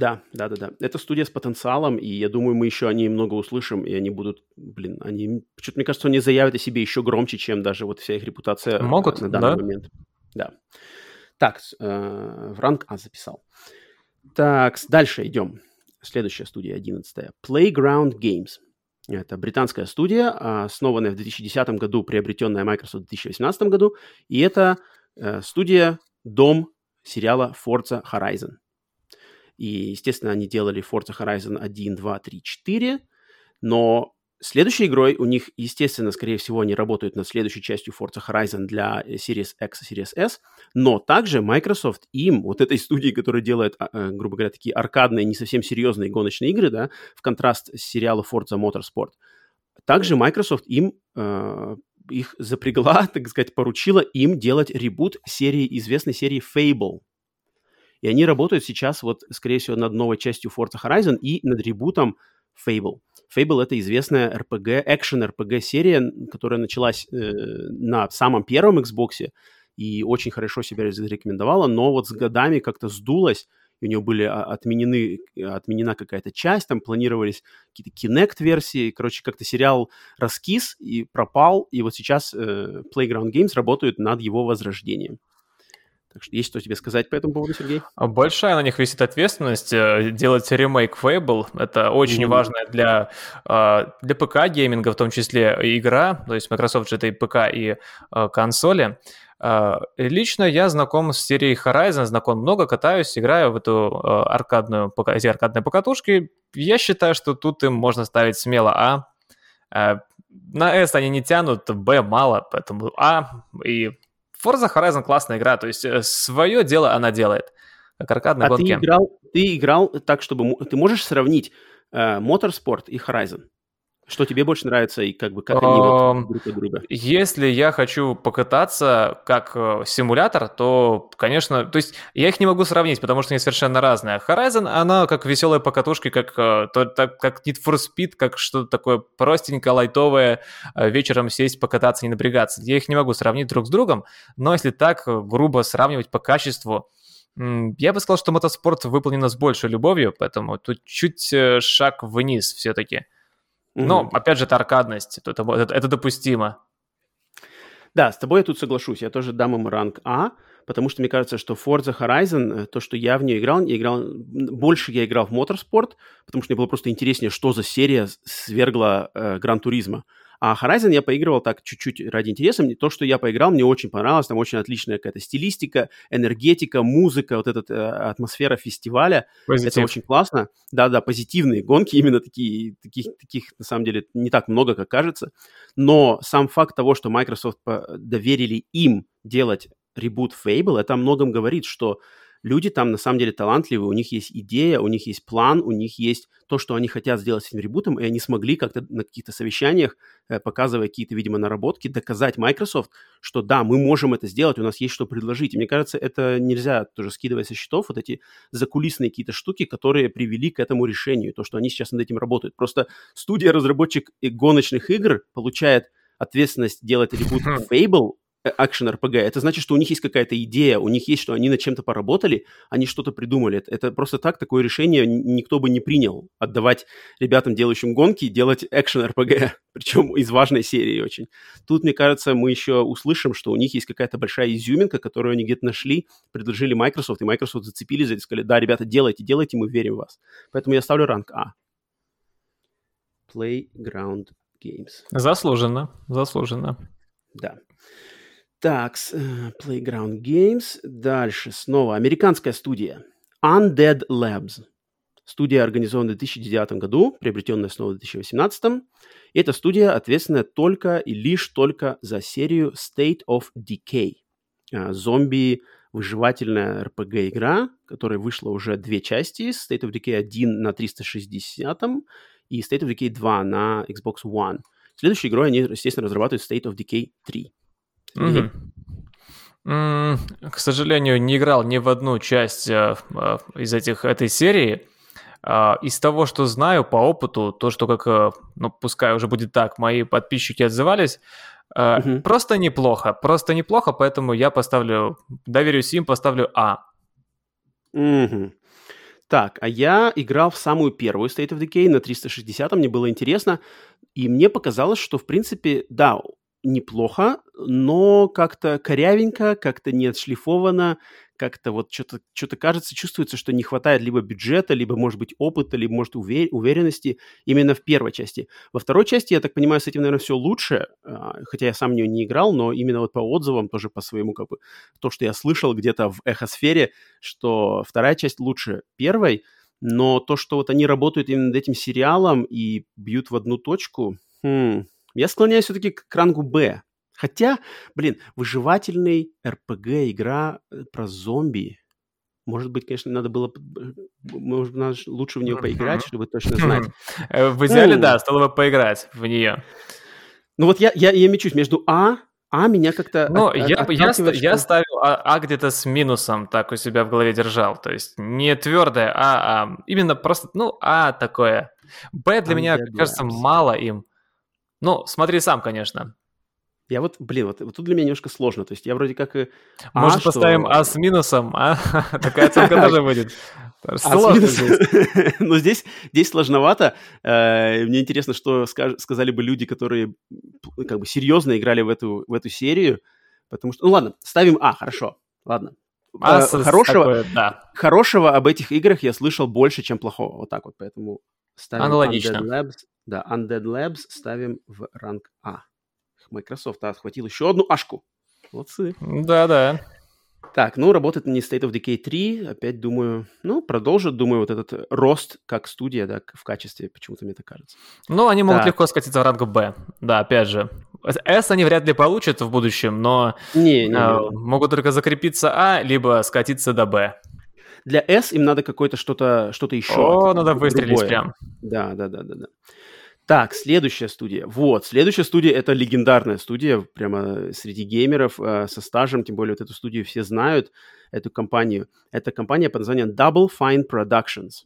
Да, да, да, да. Это студия с потенциалом, и я думаю, мы еще о ней много услышим, и они будут, блин, они, что-то мне кажется, они заявят о себе еще громче, чем даже вот вся их репутация Могут, на данный да? момент. Да. Так, э, в ранг А записал. Так, дальше идем. Следующая студия, одиннадцатая. Playground Games. Это британская студия, основанная в 2010 году, приобретенная Microsoft в 2018 году. И это Э, студия «Дом» сериала Forza Horizon. И, естественно, они делали Forza Horizon 1, 2, 3, 4, но следующей игрой у них, естественно, скорее всего, они работают над следующей частью Forza Horizon для Series X и Series S, но также Microsoft им, вот этой студии, которая делает, а, э, грубо говоря, такие аркадные, не совсем серьезные гоночные игры, да, в контраст с сериалу Forza Motorsport, также Microsoft им э, их запрягла, так сказать, поручила им делать ребут серии, известной серии Fable. И они работают сейчас, вот, скорее всего, над новой частью Forza Horizon и над ребутом Fable. Fable — это известная RPG, экшен-RPG серия, которая началась э, на самом первом Xbox и очень хорошо себя зарекомендовала, но вот с годами как-то сдулась, у нее были а, отменены, отменена какая-то часть, там планировались какие-то Kinect-версии, короче, как-то сериал раскис и пропал, и вот сейчас э, Playground Games работают над его возрождением. Так что есть что тебе сказать по этому поводу, Сергей? А большая на них висит ответственность. Э, делать ремейк Fable — это очень mm-hmm. важная для, а, для ПК-гейминга, в том числе игра. То есть Microsoft же это и ПК, и а, консоли. Лично я знаком с серией Horizon, знаком много, катаюсь, играю в эту аркадную, эти аркадные покатушки. Я считаю, что тут им можно ставить смело А. На S они не тянут, Б мало, поэтому А и Forza Horizon классная игра, то есть э, свое дело она делает, как аркадные а гонки. Ты играл, ты играл так, чтобы... Ты можешь сравнить э, Motorsport и Horizon? Что тебе больше нравится и как бы как они вот друг от друга? Если я хочу покататься как э, симулятор, то, конечно, то есть я их не могу сравнить, потому что они совершенно разные. Horizon, она как веселая покатушка, как, э, то, так, как Need for Speed, как что-то такое простенькое, лайтовое, э, вечером сесть, покататься, не напрягаться. Я их не могу сравнить друг с другом, но если так грубо сравнивать по качеству, я бы сказал, что мотоспорт выполнен с большей любовью, поэтому тут чуть шаг вниз все-таки. Но, mm-hmm. опять же, это аркадность, это, это, это допустимо. Да, с тобой я тут соглашусь. Я тоже дам им ранг А, потому что мне кажется, что Forza Horizon, э, то, что я в нее играл, я играл больше я играл в Motorsport, потому что мне было просто интереснее, что за серия свергла э, Гран-туризма. А Horizon я поигрывал так чуть-чуть ради интереса. То, что я поиграл, мне очень понравилось. Там очень отличная какая-то стилистика, энергетика, музыка, вот эта э, атмосфера фестиваля. Позитив. Это очень классно. Да-да, позитивные гонки, именно такие, таких, таких, на самом деле, не так много, как кажется. Но сам факт того, что Microsoft доверили им делать ребут Fable, это о многом говорит, что люди там на самом деле талантливые, у них есть идея, у них есть план, у них есть то, что они хотят сделать с этим ребутом, и они смогли как-то на каких-то совещаниях, э, показывая какие-то, видимо, наработки, доказать Microsoft, что да, мы можем это сделать, у нас есть что предложить. И мне кажется, это нельзя тоже скидывать со счетов, вот эти закулисные какие-то штуки, которые привели к этому решению, то, что они сейчас над этим работают. Просто студия-разработчик гоночных игр получает ответственность делать ребут Fable, акшен RPG, это значит, что у них есть какая-то идея, у них есть, что они над чем-то поработали, они что-то придумали. Это, это просто так, такое решение никто бы не принял. Отдавать ребятам, делающим гонки, делать экшен RPG, причем из важной серии очень. Тут, мне кажется, мы еще услышим, что у них есть какая-то большая изюминка, которую они где-то нашли, предложили Microsoft, и Microsoft зацепились за это и сказали, да, ребята, делайте, делайте, мы верим в вас. Поэтому я ставлю ранг А. Playground Games. Заслуженно, заслуженно. Да. Так, uh, Playground Games. Дальше снова американская студия. Undead Labs. Студия организована в 2009 году, приобретенная снова в 2018. И эта студия ответственна только и лишь только за серию State of Decay. Uh, зомби выживательная RPG-игра, которая вышла уже две части. State of Decay 1 на 360 и State of Decay 2 на Xbox One. Следующей игрой они, естественно, разрабатывают State of Decay 3. Угу. К сожалению, не играл ни в одну часть э, э, из этих этой серии. А, из того, что знаю по опыту, то, что как, э, ну, пускай уже будет так, мои подписчики отзывались, угу. просто неплохо, просто неплохо, поэтому я поставлю, доверюсь им, поставлю А. Угу. Так, а я играл в самую первую State of Decay на 360, мне было интересно, и мне показалось, что, в принципе, да, неплохо, но как-то корявенько, как-то не отшлифовано, как-то вот что-то что кажется, чувствуется, что не хватает либо бюджета, либо, может быть, опыта, либо, может, увер- уверенности именно в первой части. Во второй части, я так понимаю, с этим, наверное, все лучше, а, хотя я сам в нее не играл, но именно вот по отзывам, тоже по своему, как бы, то, что я слышал где-то в эхосфере, что вторая часть лучше первой, но то, что вот они работают именно над этим сериалом и бьют в одну точку, хм, я склоняюсь все-таки к рангу «Б». Хотя, блин, выживательный РПГ-игра э, про зомби. Может быть, конечно, надо было... Может, надо лучше в нее поиграть, чтобы точно знать. Э, в идеале, да, стало бы поиграть в нее. Ну вот я, я, я мечусь между А, А меня как-то... Ну, от, я, от, я, что... я ставил а, а где-то с минусом, так у себя в голове держал. То есть не твердое А, а именно просто, ну, А такое. Б для меня, кажется, мало им. Ну, смотри сам, конечно. Я вот, блин, вот, вот тут для меня немножко сложно. То есть я вроде как... А, Может, что... поставим А с минусом, а? Такая оценка тоже будет. А сложно здесь. Но здесь, здесь сложновато. Э, мне интересно, что сказали бы люди, которые как бы серьезно играли в эту, в эту серию. Потому что... Ну ладно, ставим А, хорошо. Ладно. А, э, хорошего, такое, да. хорошего об этих играх я слышал больше, чем плохого. Вот так вот, поэтому ставим Аналогично. Undead Labs. Да, Undead Labs ставим в ранг А. Microsoft отхватил еще одну ашку. Молодцы. Да-да. Так, ну, работает не State of Decay 3. Опять думаю, ну, продолжит, думаю, вот этот рост как студия, да, в качестве, почему-то мне так кажется. Ну, они могут так. легко скатиться в ранг Б. Да, опять же. S они вряд ли получат в будущем, но не, не, э, не. могут только закрепиться А, либо скатиться до Б. Для S им надо какое-то что-то что еще. О, надо выстрелить другое. прям. Да, да, да, да, да. Так, следующая студия. Вот, следующая студия – это легендарная студия, прямо среди геймеров э, со стажем, тем более вот эту студию все знают, эту компанию. Это компания под названием Double Fine Productions.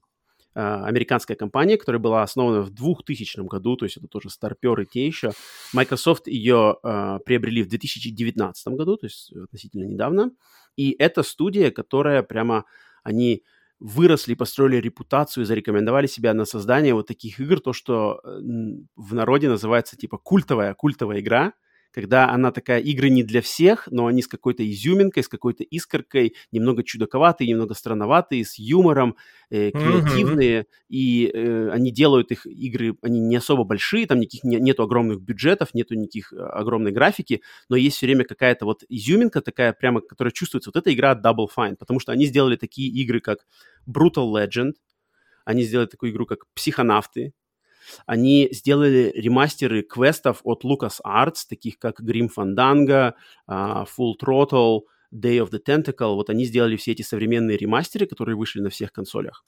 Э, американская компания, которая была основана в 2000 году, то есть это тоже старперы те еще. Microsoft ее э, приобрели в 2019 году, то есть относительно недавно. И это студия, которая прямо, они выросли, построили репутацию, зарекомендовали себя на создание вот таких игр, то, что э, в народе называется типа культовая, культовая игра, когда она такая, игры не для всех, но они с какой-то изюминкой, с какой-то искоркой, немного чудаковатые, немного странноватые, с юмором, э, креативные, mm-hmm. и э, они делают их игры, они не особо большие, там никаких не, нету огромных бюджетов, нету никаких э, огромной графики, но есть все время какая-то вот изюминка такая прямо, которая чувствуется. Вот эта игра Double Fine, потому что они сделали такие игры, как Brutal Legend, они сделали такую игру, как Психонавты, они сделали ремастеры квестов от LucasArts, таких как Grim Fandango, uh, Full Throttle, Day of the Tentacle. Вот они сделали все эти современные ремастеры, которые вышли на всех консолях.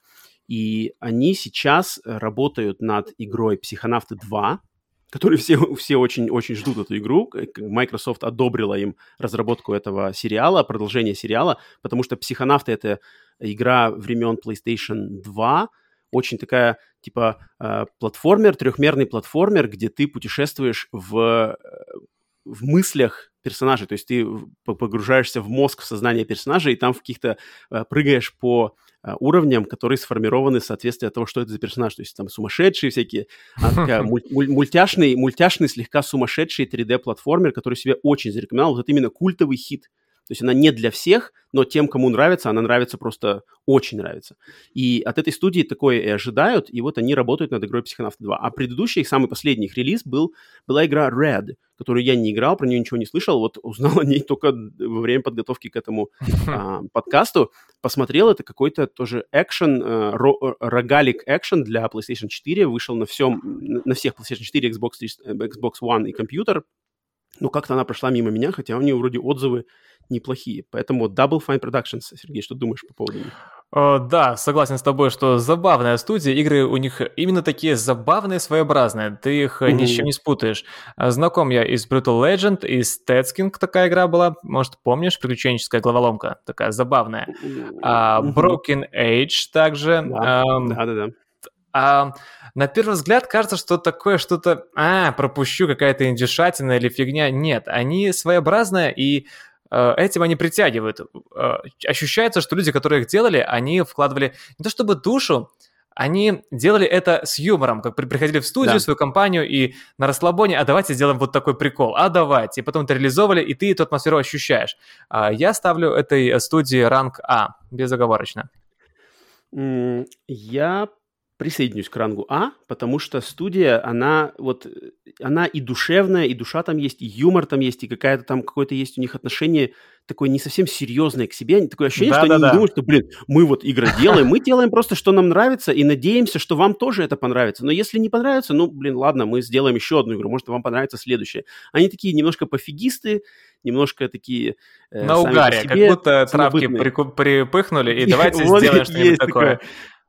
И они сейчас работают над игрой Психонавты 2, которые все, все очень, очень ждут эту игру. Microsoft одобрила им разработку этого сериала, продолжение сериала, потому что «Психонавты» — это игра времен PlayStation 2, очень такая, типа, э, платформер, трехмерный платформер, где ты путешествуешь в, э, в мыслях персонажей, то есть ты погружаешься в мозг, в сознание персонажа, и там в каких-то э, прыгаешь по уровням, которые сформированы в соответствии от того, что это за персонаж. То есть там сумасшедшие всякие, а такая мультяшный, мультяшный, слегка сумасшедший 3D-платформер, который себя очень зарекомендовал. Вот это именно культовый хит то есть она не для всех, но тем, кому нравится, она нравится просто очень нравится. И от этой студии такое и ожидают, и вот они работают над игрой Psychonauts 2. А предыдущий, их самый последний их релиз был, была игра Red, которую я не играл, про нее ничего не слышал, вот узнал о ней только во время подготовки к этому а, подкасту. Посмотрел, это какой-то тоже экшен, а, рогалик экшен для PlayStation 4, вышел на всем, на всех PlayStation 4, Xbox, 3, Xbox One и компьютер. Но как-то она прошла мимо меня, хотя у нее вроде отзывы неплохие. Поэтому Double Fine Productions, Сергей, что думаешь по поводу них? О, да, согласен с тобой, что забавная студия, игры у них именно такие забавные, своеобразные, ты их mm-hmm. ни с чем не спутаешь. А, знаком я из Brutal Legend, из Tetsuking такая игра была, может, помнишь, приключенческая головоломка, такая забавная. Mm-hmm. А, Broken Age также. Да, да-да-да. А, на первый взгляд кажется, что такое что-то, а, пропущу, какая-то индюшатина или фигня. Нет, они своеобразные, и Э, этим они притягивают. Э, ощущается, что люди, которые их делали, они вкладывали не то чтобы душу, они делали это с юмором, как приходили в студию, да. свою компанию и на расслабоне, а давайте сделаем вот такой прикол, а давайте. И потом это реализовали, и ты эту атмосферу ощущаешь. А, я ставлю этой студии ранг А, безоговорочно. Я присоединюсь к рангу А, потому что студия, она вот, она и душевная, и душа там есть, и юмор там есть, и какая-то там, какое-то есть у них отношение такое не совсем серьезное к себе, такое ощущение, да, что да, они да. думают, что, блин, мы вот игры делаем, мы делаем просто, что нам нравится, и надеемся, что вам тоже это понравится. Но если не понравится, ну, блин, ладно, мы сделаем еще одну игру, может, вам понравится следующая. Они такие немножко пофигисты, немножко такие... Э, На угаре, как будто травки припыхнули, и давайте сделаем что-нибудь такое.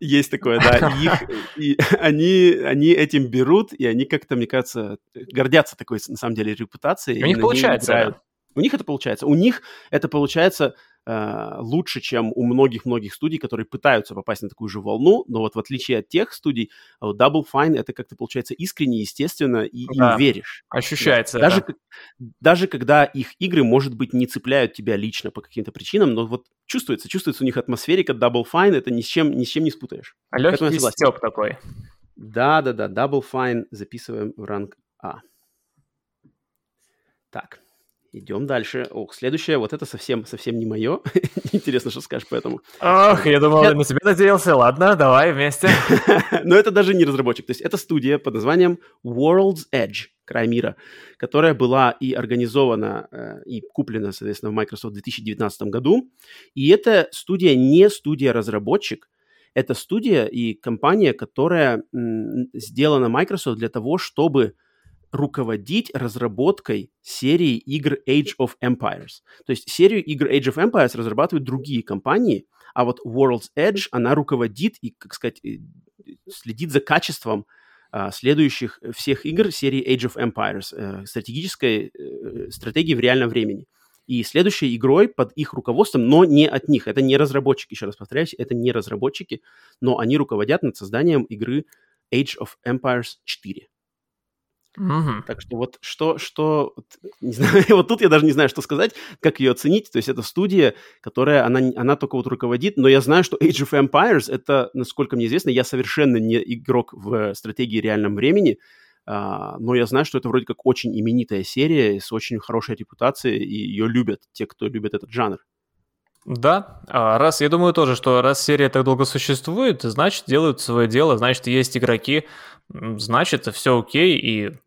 Есть такое, да. И, их, и они, они этим берут, и они как-то, мне кажется, гордятся такой, на самом деле, репутацией. У них получается, да. У них это получается. У них это получается лучше, чем у многих-многих студий, которые пытаются попасть на такую же волну, но вот в отличие от тех студий, Double Fine это как-то получается искренне, естественно, и да. им веришь. Ощущается да. даже, даже когда их игры, может быть, не цепляют тебя лично по каким-то причинам, но вот чувствуется, чувствуется у них атмосферика Double Fine, это ни с чем, ни с чем не спутаешь. Легкий степ такой. Да-да-да, Double Fine записываем в ранг А. Так. Идем дальше. Ох, следующее, вот это совсем, совсем не мое. Интересно, что скажешь по этому. Ох, я думал, я... на себя надеялся. Ладно, давай вместе. Но это даже не разработчик. То есть это студия под названием World's Edge, край мира, которая была и организована, э, и куплена, соответственно, в Microsoft в 2019 году. И эта студия не студия-разработчик, это студия и компания, которая сделана Microsoft для того, чтобы руководить разработкой серии игр Age of Empires. То есть серию игр Age of Empires разрабатывают другие компании, а вот World's Edge, она руководит и, как сказать, следит за качеством а, следующих всех игр серии Age of Empires, э, стратегической э, стратегии в реальном времени. И следующей игрой под их руководством, но не от них, это не разработчики, еще раз повторяюсь, это не разработчики, но они руководят над созданием игры Age of Empires 4. Угу. Так что вот что, что, не знаю, вот тут я даже не знаю, что сказать, как ее оценить. То есть это студия, которая, она, она только вот руководит, но я знаю, что Age of Empires, это, насколько мне известно, я совершенно не игрок в стратегии реальном времени, Uh, но я знаю, что это вроде как очень именитая серия с очень хорошей репутацией, и ее любят те, кто любит этот жанр. Да, а раз, я думаю тоже, что раз серия так долго существует, значит, делают свое дело, значит, есть игроки, значит, все окей, и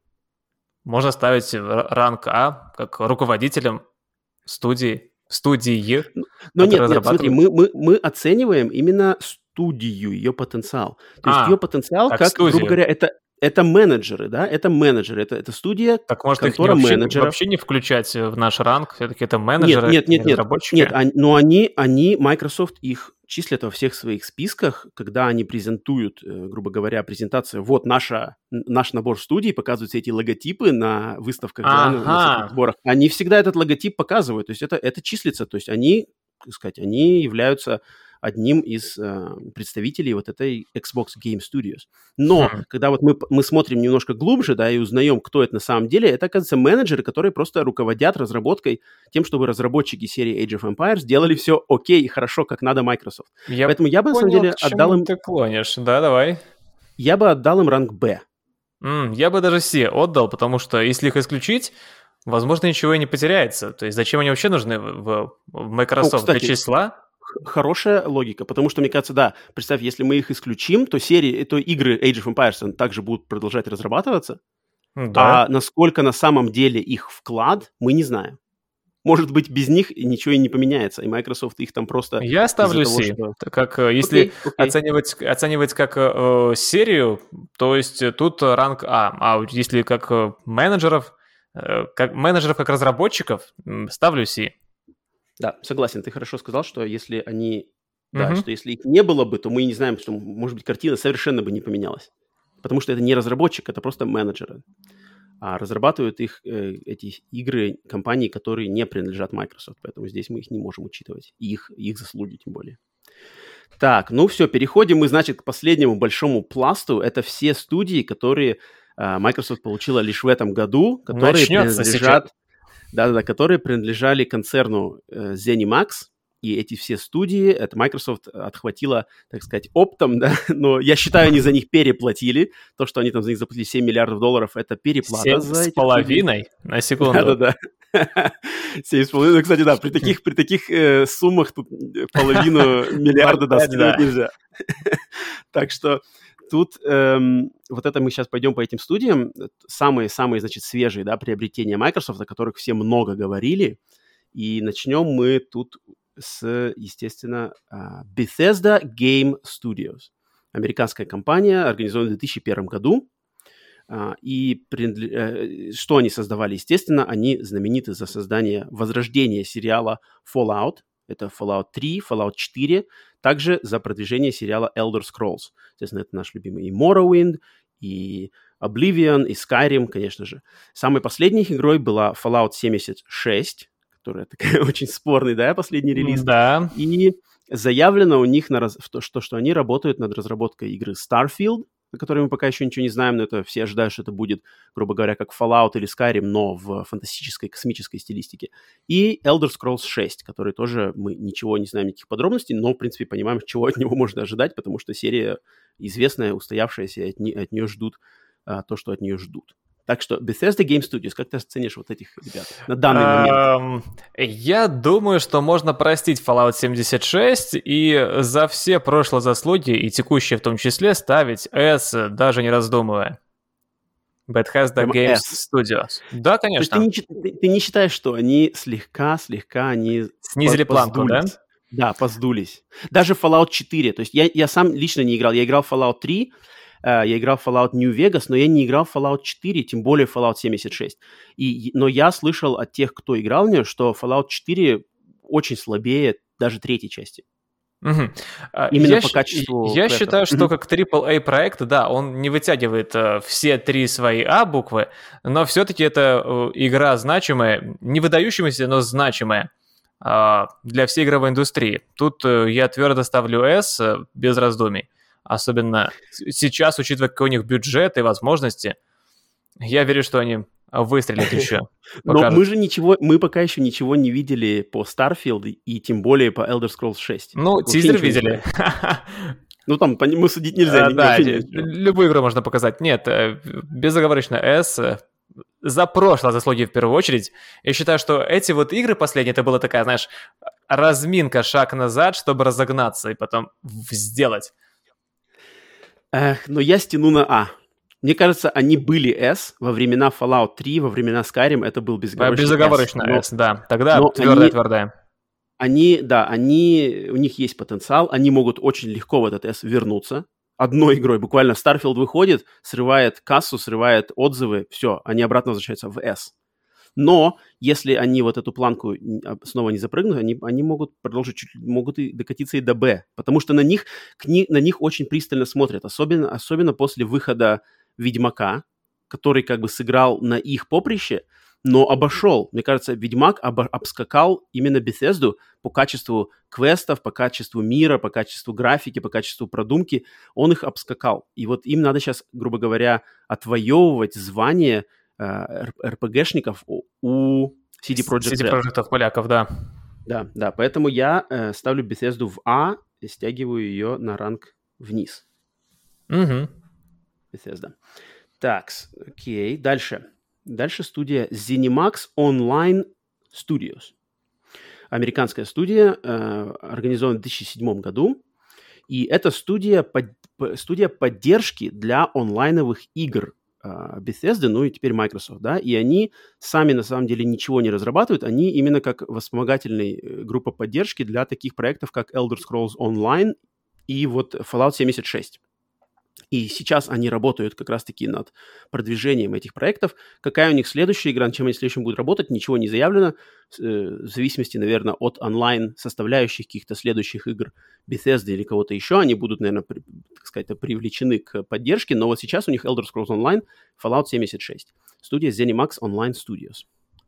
можно ставить ранг А как руководителем студии, студии. Но нет, нет, смотри, мы, мы, мы оцениваем именно студию, ее потенциал. То есть а, ее потенциал, как, как грубо говоря, это, это менеджеры, да, это менеджеры, это, это студия, Так может их не вообще, менеджеров. вообще не включать в наш ранг, все-таки это менеджеры, нет, нет, нет, разработчики? Нет, нет, но они, они, Microsoft их числят во всех своих списках, когда они презентуют, э, грубо говоря, презентацию, вот наша, наш набор студий, показывают эти логотипы на выставках, ага. на, на сборах. Они всегда этот логотип показывают, то есть это, это числится, то есть они, так сказать, они являются одним из э, представителей вот этой Xbox Game Studios. Но mm-hmm. когда вот мы, мы смотрим немножко глубже, да, и узнаем, кто это на самом деле, это, оказывается, менеджеры, которые просто руководят разработкой тем, чтобы разработчики серии Age of Empires сделали все окей и хорошо, как надо Microsoft. Я Поэтому я бы, понял, на самом деле, отдал им... ты клонишь, да, давай. Я бы отдал им ранг Б. Mm, я бы даже С отдал, потому что если их исключить, возможно, ничего и не потеряется. То есть зачем они вообще нужны в, в Microsoft? О, кстати, Для числа? Хорошая логика, потому что, мне кажется, да, представь, если мы их исключим, то серии, то игры Age of Empires также будут продолжать разрабатываться, да. а насколько на самом деле их вклад, мы не знаем. Может быть, без них ничего и не поменяется, и Microsoft их там просто... Я ставлю C, что... как э, если okay, okay. Оценивать, оценивать как э, серию, то есть тут ранг А, а если как э, менеджеров, э, как менеджеров, как разработчиков, ставлю C. Да, согласен. Ты хорошо сказал, что если они, да, угу. что если их не было бы, то мы не знаем, что, может быть, картина совершенно бы не поменялась. Потому что это не разработчик, это просто менеджеры. А разрабатывают их э, эти игры компании, которые не принадлежат Microsoft. Поэтому здесь мы их не можем учитывать. И их, их заслуги тем более. Так, ну все, переходим мы, значит, к последнему большому пласту. Это все студии, которые э, Microsoft получила лишь в этом году, которые Начнется принадлежат... Сейчас да-да-да, которые принадлежали концерну э, ZeniMax. и эти все студии, это Microsoft отхватила, так сказать, оптом, да, но я считаю, они за них переплатили. То, что они там за них заплатили 7 миллиардов долларов, это переплата 7 за с половиной? На секунду. Да-да-да. 7,5. Ну, кстати, да, при таких, при таких э, суммах тут половину миллиарда да, скидывать нельзя. так что тут эм, вот это мы сейчас пойдем по этим студиям. Самые-самые, значит, свежие, да, приобретения Microsoft, о которых все много говорили. И начнем мы тут с, естественно, а, Bethesda Game Studios. Американская компания, организованная в 2001 году. А, и э, что они создавали? Естественно, они знамениты за создание возрождения сериала Fallout. Это Fallout 3, Fallout 4. Также за продвижение сериала Elder Scrolls. Естественно, это наш любимый и Morrowind, и Oblivion, и Skyrim, конечно же. Самой последней игрой была Fallout 76, которая такая очень спорный, да, последний релиз. Да. И заявлено у них на раз... то, что, что они работают над разработкой игры Starfield, о которой мы пока еще ничего не знаем, но это все ожидают, что это будет, грубо говоря, как Fallout или Skyrim, но в фантастической, космической стилистике. И Elder Scrolls 6, который тоже мы ничего не знаем, никаких подробностей, но, в принципе, понимаем, чего от него можно ожидать, потому что серия известная, устоявшаяся, от, не, от нее ждут а, то, что от нее ждут. Так что Bethesda Game Studios, как ты оценишь вот этих ребят на данный момент? Я думаю, что можно простить Fallout 76 и за все прошлые заслуги, и текущие в том числе, ставить S, даже не раздумывая. Bethesda Games S. Studios. Да, конечно. То есть ты, не, ты, ты не считаешь, что они слегка, слегка, они... Снизили планку, да? Да, поздулись. Даже Fallout 4. То есть я, я сам лично не играл. Я играл Fallout 3, Uh, я играл в Fallout New Vegas, но я не играл в Fallout 4, тем более Fallout 76. И, но я слышал от тех, кто играл в нее, что Fallout 4 очень слабее даже третьей части. Угу. Именно я по качеству. Я считаю, что как AAA проект, да, он не вытягивает э, все три свои А буквы, но все-таки это э, игра значимая, не выдающаяся, но значимая э, для всей игровой индустрии. Тут э, я твердо ставлю S э, без раздумий особенно сейчас, учитывая, какой у них бюджет и возможности, я верю, что они выстрелят еще. Но мы же ничего, мы пока еще ничего не видели по Starfield и тем более по Elder Scrolls 6. Ну, Вообще тизер видели. Ну, там мы судить нельзя. А, да, любую игру можно показать. Нет, э, безоговорочно S э, за прошлое заслуги в первую очередь. Я считаю, что эти вот игры последние, это была такая, знаешь, разминка, шаг назад, чтобы разогнаться и потом сделать. Эх, но я стяну на А. Мне кажется, они были S во времена Fallout 3, во времена Skyrim это был безоговорочно Безоговорочно S, S да. Тогда твердая-твердая. Они, да, они, у них есть потенциал, они могут очень легко в этот S вернуться одной игрой. Буквально Starfield выходит, срывает кассу, срывает отзывы, все, они обратно возвращаются в S. Но если они вот эту планку а, снова не запрыгнут, они, они могут продолжить, чуть, могут и докатиться и до Б, потому что на них, кни, на них очень пристально смотрят, особенно, особенно после выхода Ведьмака, который как бы сыграл на их поприще, но обошел. Мне кажется, Ведьмак об, обскакал именно Bethesda по качеству квестов, по качеству мира, по качеству графики, по качеству продумки. Он их обскакал. И вот им надо сейчас, грубо говоря, отвоевывать звание РПГшников у CD Projekt CD Projekt поляков, да. Да, да, поэтому я э, ставлю Bethesda в А и стягиваю ее на ранг вниз. Угу. Bethesda. Так, окей, дальше. Дальше студия ZeniMax Online Studios. Американская студия, э, организована в 2007 году. И это студия, под, студия поддержки для онлайновых игр Bethesda, ну и теперь Microsoft, да, и они сами на самом деле ничего не разрабатывают, они именно как вспомогательная э, группа поддержки для таких проектов, как Elder Scrolls Online и вот Fallout 76. И сейчас они работают как раз-таки над продвижением этих проектов. Какая у них следующая игра, над чем они следующим будут работать, ничего не заявлено. Э, в зависимости, наверное, от онлайн-составляющих каких-то следующих игр Bethesda или кого-то еще, они будут, наверное, при, так сказать, привлечены к поддержке. Но вот сейчас у них Elder Scrolls Online, Fallout 76. Студия ZeniMax Online Studios.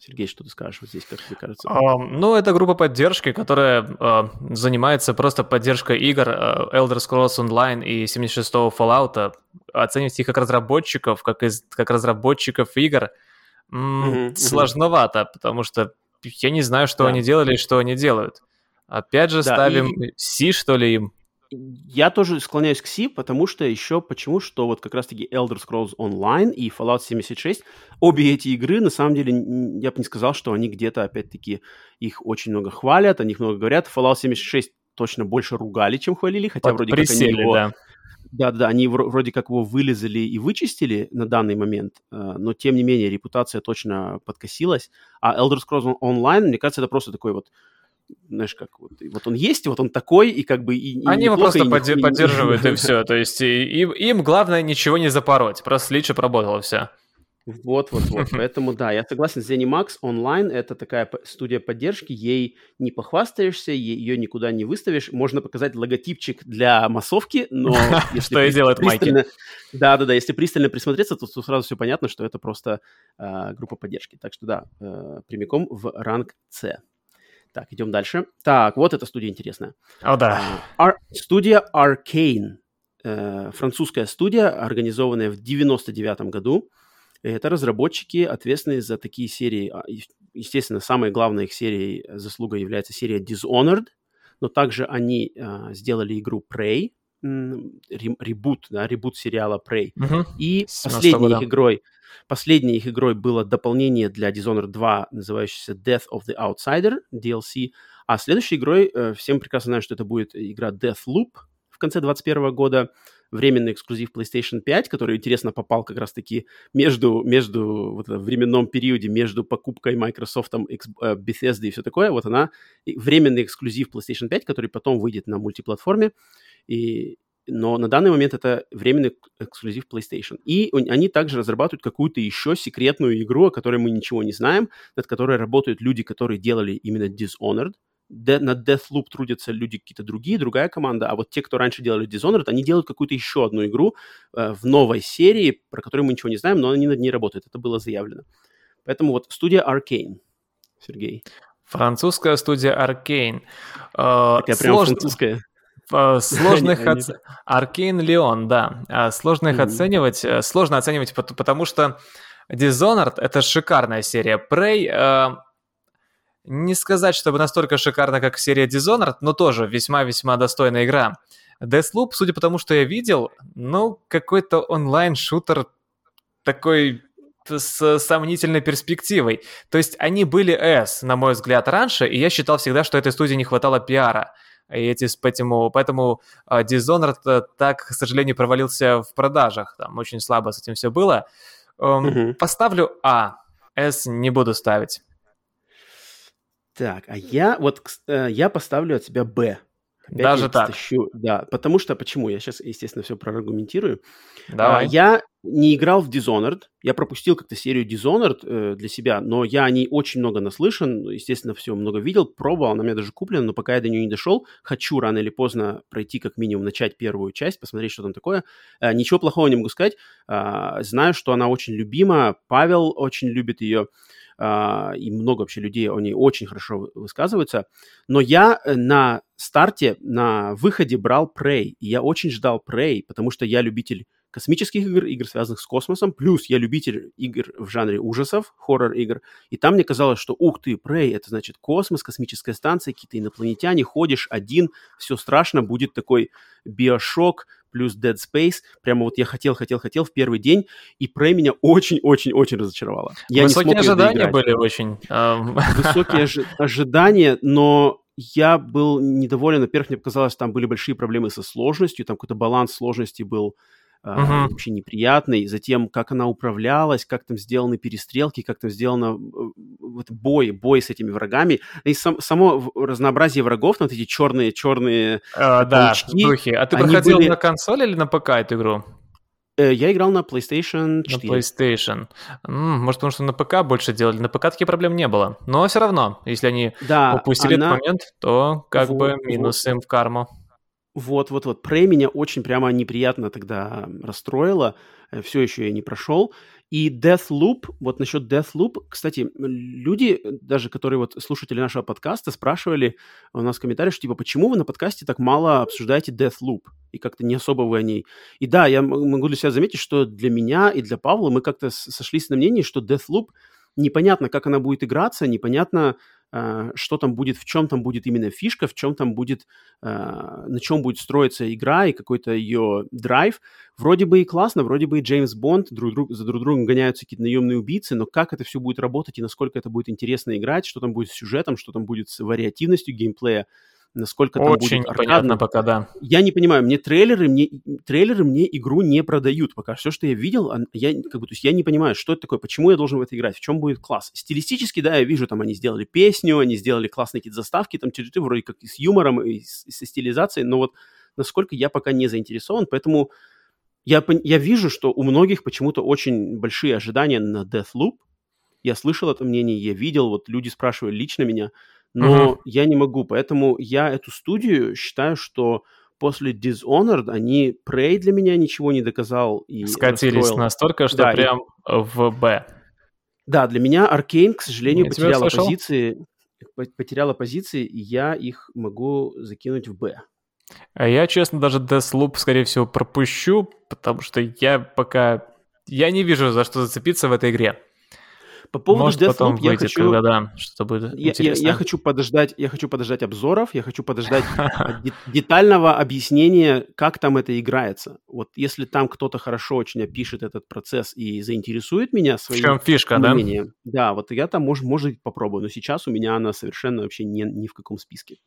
Сергей, что ты скажешь вот здесь, как тебе кажется? Uh, ну, это группа поддержки, которая uh, занимается просто поддержкой игр uh, Elder Scrolls Online и 76-го Fallout. Оценивать их как разработчиков, как, из, как разработчиков игр, м- mm-hmm, сложновато, потому что я не знаю, что да. они делали и что они делают. Опять же, да, ставим и... C, что ли, им? Я тоже склоняюсь к C, потому что еще почему, что вот как раз-таки Elder Scrolls Online и Fallout 76, обе эти игры, на самом деле, я бы не сказал, что они где-то, опять-таки, их очень много хвалят, о них много говорят. Fallout 76 точно больше ругали, чем хвалили, хотя вот вроде присели, как они его... Да. Да-да, они вроде как его вылезали и вычистили на данный момент, э, но тем не менее репутация точно подкосилась. А Elder Scrolls Online, мне кажется, это просто такой вот знаешь, как вот, вот он есть, вот он такой, и как бы и, Они его просто и, подди- и, поддерживают, и все. То есть им, им главное ничего не запороть, просто чтобы работало все. Вот, вот, вот. Поэтому, да, я согласен с ZeniMax. Онлайн — это такая студия поддержки, ей не похвастаешься, ее никуда не выставишь. Можно показать логотипчик для массовки, но... Что и делает Майки. Да-да-да, если пристально присмотреться, то сразу все понятно, что это просто а, группа поддержки. Так что, да, э, прямиком в ранг С. Так, идем дальше. Так, вот эта студия интересная. О, да. Ар- студия Arcane. Э, французская студия, организованная в 99 году. Это разработчики, ответственные за такие серии. А, естественно, самой главной их серией заслуга является серия Dishonored, но также они э, сделали игру Prey, ребут, да, ребут сериала Prey. Угу. И последней их игрой Последней их игрой было дополнение для Dishonored 2, называющееся Death of the Outsider, DLC. А следующей игрой, э, всем прекрасно знают, что это будет игра Deathloop в конце 2021 года, временный эксклюзив PlayStation 5, который, интересно, попал как раз-таки между, между вот временном периоде, между покупкой Microsoft, э, Bethesda и все такое. Вот она, временный эксклюзив PlayStation 5, который потом выйдет на мультиплатформе. И но на данный момент это временный эксклюзив PlayStation. И они также разрабатывают какую-то еще секретную игру, о которой мы ничего не знаем, над которой работают люди, которые делали именно Dishonored. De- над Deathloop трудятся люди какие-то другие, другая команда, а вот те, кто раньше делали Dishonored, они делают какую-то еще одну игру э, в новой серии, про которую мы ничего не знаем, но они над ней работают. Это было заявлено. Поэтому вот студия Arcane. Сергей. Французская студия Arcane. Э, Такая прям сложно... французская. Сложных Аркейн Леон, да. Сложно их оценивать, э, сложно оценивать, потому что Dishonored — это шикарная серия. Prey э, не сказать, чтобы настолько шикарно, как серия Dishonored, но тоже весьма-весьма достойная игра. Deathloop, судя по тому, что я видел, ну, какой-то онлайн-шутер такой с сомнительной перспективой. То есть они были S, на мой взгляд, раньше, и я считал всегда, что этой студии не хватало пиара. И эти, поэтому, поэтому uh, Dishonored э, так, к сожалению, провалился в продажах. Там очень слабо с этим все было. Mm-hmm. Поставлю А. S не буду ставить. Так, а я вот э, я поставлю от себя Б. Даже так? Стащу, да, потому что, почему? Я сейчас, естественно, все проаргументирую. Давай. А, я не играл в Dishonored, я пропустил как-то серию Dishonored э, для себя, но я о ней очень много наслышан, естественно, все много видел, пробовал, она у меня даже куплена, но пока я до нее не дошел, хочу рано или поздно пройти как минимум, начать первую часть, посмотреть, что там такое. Э, ничего плохого не могу сказать, э, знаю, что она очень любима, Павел очень любит ее, Uh, и много вообще людей о ней очень хорошо высказываются. Но я э, на старте, на выходе брал Prey, и я очень ждал Prey, потому что я любитель космических игр, игр, связанных с космосом, плюс я любитель игр в жанре ужасов, хоррор-игр, и там мне казалось, что ух ты, Prey, это значит космос, космическая станция, какие-то инопланетяне, ходишь один, все страшно, будет такой биошок, плюс Dead Space. Прямо вот я хотел, хотел, хотел в первый день, и Prey меня очень-очень-очень разочаровало. Я Высокие ожидания были очень. Высокие ожидания, но я был недоволен. Во-первых, мне показалось, там были большие проблемы со сложностью, там какой-то баланс сложности был uh-huh. вообще неприятный. Затем, как она управлялась, как там сделаны перестрелки, как там сделано вот бой, бой с этими врагами. И сам, само разнообразие врагов, вот эти черные, черные uh, да, духи. А ты проходил были... на консоли или на ПК эту игру? Э, я играл на PlayStation 4. На PlayStation. Может, потому что на ПК больше делали. На ПК таких проблем не было. Но все равно, если они да, упустили она... этот момент, то как вот, бы минус вот. им в карму. Вот-вот-вот. Prey меня очень прямо неприятно тогда расстроило. Э, Все еще я не прошел. И Deathloop, вот насчет Deathloop, кстати, люди, даже которые вот слушатели нашего подкаста, спрашивали у нас в комментариях, что типа, почему вы на подкасте так мало обсуждаете Deathloop? И как-то не особо вы о ней. И да, я могу для себя заметить, что для меня и для Павла мы как-то сошлись на мнении, что Deathloop непонятно, как она будет играться, непонятно, э, что там будет, в чем там будет именно фишка, в чем там будет, э, на чем будет строиться игра и какой-то ее драйв. Вроде бы и классно, вроде бы и Джеймс Бонд, друг, друг, за друг другом гоняются какие-то наемные убийцы, но как это все будет работать и насколько это будет интересно играть, что там будет с сюжетом, что там будет с вариативностью геймплея, насколько там Очень будет аркадно. пока, да. Я не понимаю, мне трейлеры, мне трейлеры мне игру не продают пока. Все, что я видел, я как бы, то есть я не понимаю, что это такое, почему я должен в это играть, в чем будет класс. Стилистически, да, я вижу, там они сделали песню, они сделали классные какие-то заставки, там чуть-чуть вроде как и с юмором, и с- и со стилизацией, но вот насколько я пока не заинтересован, поэтому я, я вижу, что у многих почему-то очень большие ожидания на Deathloop. Я слышал это мнение, я видел, вот люди спрашивали лично меня, но Мгм. я не могу, поэтому я эту студию считаю, что после Dishonored они Prey для меня ничего не доказал и Скатились расстроил. настолько, что Да, и- прям в Б. Да, для меня Аркейн, к сожалению, Я потеряла позиции, по- потеряла позиции, и я их могу закинуть в Б. А я, честно, даже Deathloop, скорее всего, пропущу, потому что я пока... Я не вижу, за что зацепиться в этой игре. По поводу Может, Deathloop потом я выйдет, хочу... когда, да, что-то будет Я, я- я хочу подождать, я хочу подождать обзоров, я хочу подождать э, де- детального объяснения, как там это играется. Вот если там кто-то хорошо очень опишет этот процесс и заинтересует меня В своим чем фишка, да? да, вот я там, может, может попробую. Но сейчас у меня она совершенно вообще не, ни в каком списке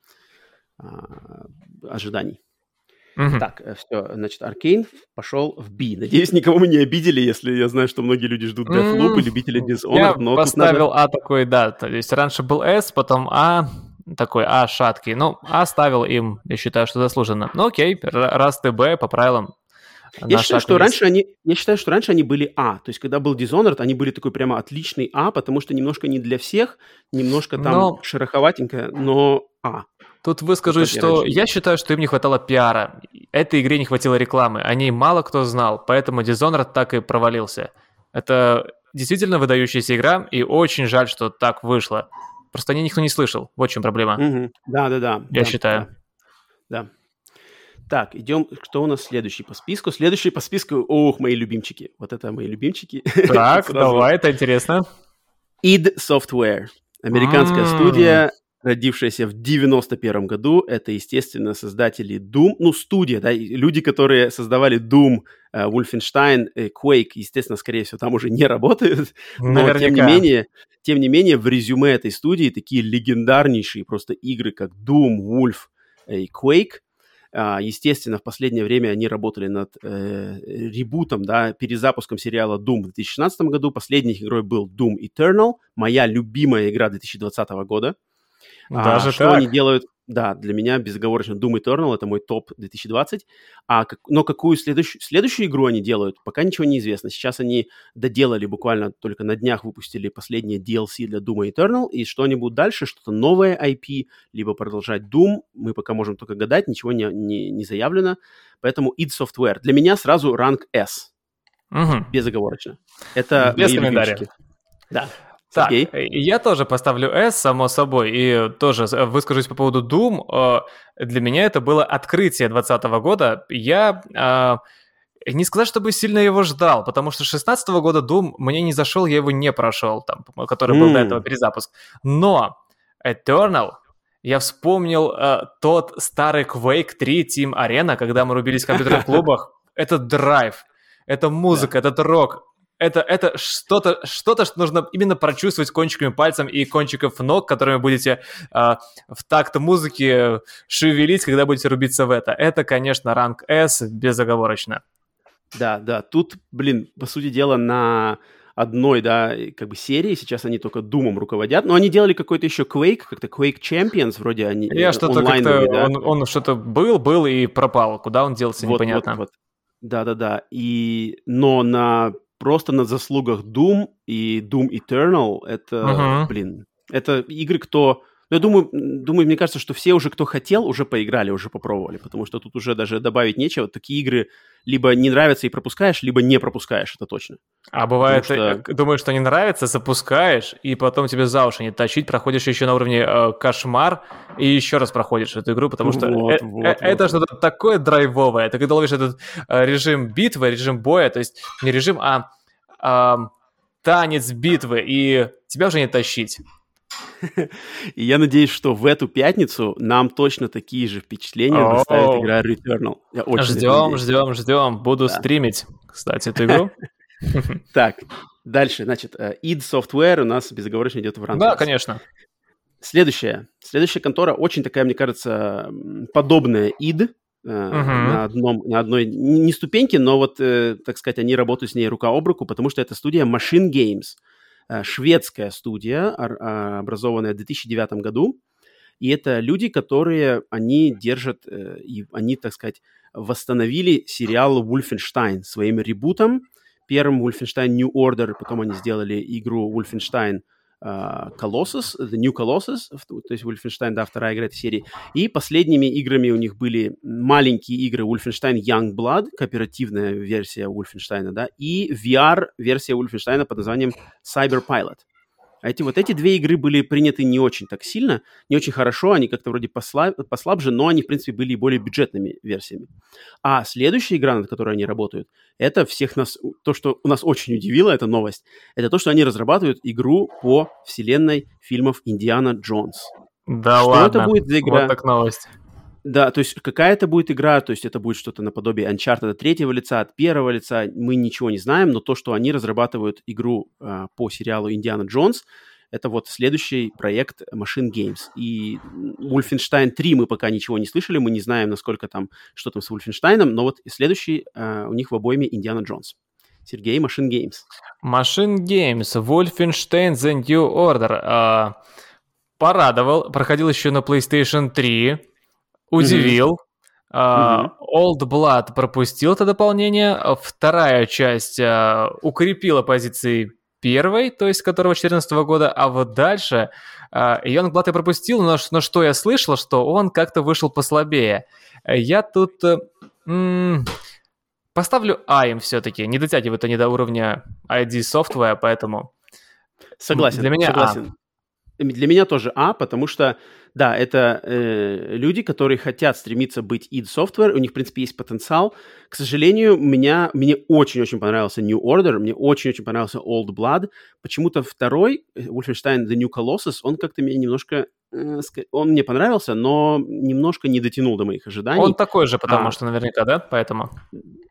а, ожиданий. Мгм. Так, все, значит, Аркейн пошел в B. Надеюсь, никого мы не обидели, если я знаю, что многие люди ждут Deathloop и любители Я Dishonored, но тут поставил надо... А такой, да, то есть раньше был С, потом А, такой А шаткий. Ну, А ставил им, я считаю, что заслуженно. Ну окей, раз ты Б, по правилам. Я на считаю, что раньше они, я считаю, что раньше они были А. То есть, когда был Dishonored, они были такой прямо отличный А, потому что немножко не для всех, немножко там Но- шероховатенько, но А. Тут выскажусь, я что раньше я считаю, что им не хватало пиара. Этой игре не хватило рекламы. О ней мало кто знал, поэтому Dishonored так и провалился. Это действительно выдающаяся игра, и очень жаль, что так вышло. Просто о ней никто не слышал. Вот в чем проблема. Мгм. Да, да, да. Я да, считаю. Да. да. Так, идем. Кто у нас следующий по списку? Следующий по списку. Ох, мои любимчики. Вот это мои любимчики. Так, давай, это интересно. id Software. Американская студия, родившаяся в 91 году. Это, естественно, создатели Doom. Ну, студия, да, люди, которые создавали Doom, э, Wolfenstein, э, Quake, естественно, скорее всего, там уже не работают. Но, тем не Наверняка. менее, тем не менее, в резюме этой студии такие легендарнейшие просто игры, как Doom, Wolf э, и Quake. А, Естественно, в последнее время они работали над э, ребутом, да, перезапуском сериала Doom в 2016 году. Последней игрой был Doom Eternal, моя любимая игра 2020 года. А, Даже что так. они делают? Да, для меня безоговорочно Doom Eternal это мой топ 2020. А как- но какую следующую, следующую игру они делают, пока ничего не известно. Сейчас они доделали буквально только на днях выпустили последнее DLC для Doom Eternal. И что они будут дальше? Что-то новое IP, либо продолжать Doom. Мы пока можем только гадать, ничего не, не, не заявлено. Поэтому id Software. Для меня сразу ранг S, Мгм. безоговорочно. Это Без комментариев. Да. Так, Сергей? э, я тоже поставлю S, само собой, и тоже э, выскажусь по поводу Doom. Э, Для меня это было открытие 2020 года. Я не сказать, чтобы сильно его ждал, потому что 16 года Doom мне не зашел, я его не прошел, там, который был до М. этого перезапуск. Но Eternal, я вспомнил э, тот старый Quake 3 Team Arena, когда мы рубились в компьютерных клубах. Это драйв, это музыка, этот рок. Это, это что-то, что-то, что нужно именно прочувствовать кончиками пальцем и кончиков ног, которыми будете э, в такт музыки шевелить, когда будете рубиться в это. Это, конечно, ранг S безоговорочно. Да, да, тут, блин, по сути дела, на одной, да, как бы серии, сейчас они только Думом руководят, но они делали какой-то еще Quake, как-то Quake Champions, вроде они Я э, что-то как-то... да. Он, он что-то был, был и пропал. Куда он делся, Вот, непонятно. вот, вот. Да-да-да, и, но на, просто на заслугах Doom и Doom Eternal, это, Мгм. блин, это игры, кто... Я думаю, думаю, мне кажется, что все уже, кто хотел, уже поиграли, уже попробовали, потому что тут уже даже добавить нечего. Такие игры либо не нравятся и пропускаешь, либо не пропускаешь, это точно. А бывает, Потому э, думаешь, что не нравится, запускаешь, и потом тебе за уши не тащить, проходишь еще на уровне э, кошмар, и еще раз проходишь эту игру, потому что Вот, э- вот, э- вот, это что-то такое драйвовое. Ты когда ловишь этот э, режим битвы, режим боя, то есть не режим, а ам, танец битвы, и тебя уже не тащить. И я надеюсь, что в эту пятницу нам точно такие же впечатления доставит игра Returnal. Ждем, ждем, ждем. Буду стримить, кстати, эту игру. Так, дальше, значит, э, id Software у нас безоговорочно идет в ранг. Да, конечно. Следующая. Следующая контора очень такая, мне кажется, подобная id, Uh-huh. на, одном, на одной, не ступеньке, но вот, э, так сказать, они работают с ней рука об руку, потому что это студия Machine Games, шведская студия, а, образованная в 2009 году, и это люди, которые, они держат, э, и они, так сказать, восстановили сериал Wolfenstein своим ребутом, первым Wolfenstein New Order, потом они сделали игру Wolfenstein uh, Colossus, The New Colossus, то есть Wolfenstein, да, вторая игра этой серии. И последними играми у них были маленькие игры Wolfenstein Young Blood, кооперативная версия Wolfenstein, да, и VR-версия Wolfenstein под названием Cyber Pilot. А эти вот эти две игры были приняты не очень так сильно, не очень хорошо, они как-то вроде посла, послабже, но они, в принципе, были более бюджетными версиями. А следующая игра, над которой они работают, это всех нас, то, что нас очень удивило, эта новость, это то, что они разрабатывают игру по вселенной фильмов Индиана Джонс. Да что ладно, это будет за игра? вот так новость. Да, то есть какая это будет игра, то есть это будет что-то наподобие Uncharted от третьего лица, от первого лица, мы ничего не знаем, но то, что они разрабатывают игру э, по сериалу Индиана Джонс, это вот следующий проект Machine Games. И Wolfenstein 3 мы пока ничего не слышали, мы не знаем, насколько там, что там с Wolfenstein, но вот следующий э, у них в обойме Индиана Джонс. Сергей, Machine Games. Machine Games, Wolfenstein The New Order. Э, порадовал, проходил еще на PlayStation 3 удивил. Uh, Old Blood пропустил это дополнение. Вторая часть uh, укрепила позиции первой, то есть которого 2014 года, а вот дальше uh, Young Blood я пропустил, но, но что я слышал, что он как-то вышел послабее. Я тут м- поставлю А им все-таки. Не дотягивает они до уровня ID Software, поэтому... Согласен. Для меня согласен. А. Для меня тоже А, потому что да, это э, люди, которые хотят стремиться быть id Software, у них, в принципе, есть потенциал. К сожалению, меня, мне очень-очень понравился New Order, мне очень-очень понравился Old Blood. Почему-то второй, э, Wolfenstein The New Colossus, он как-то меня немножко он мне понравился, но немножко не дотянул до моих ожиданий. Он такой же, потому а, что наверняка, да, поэтому?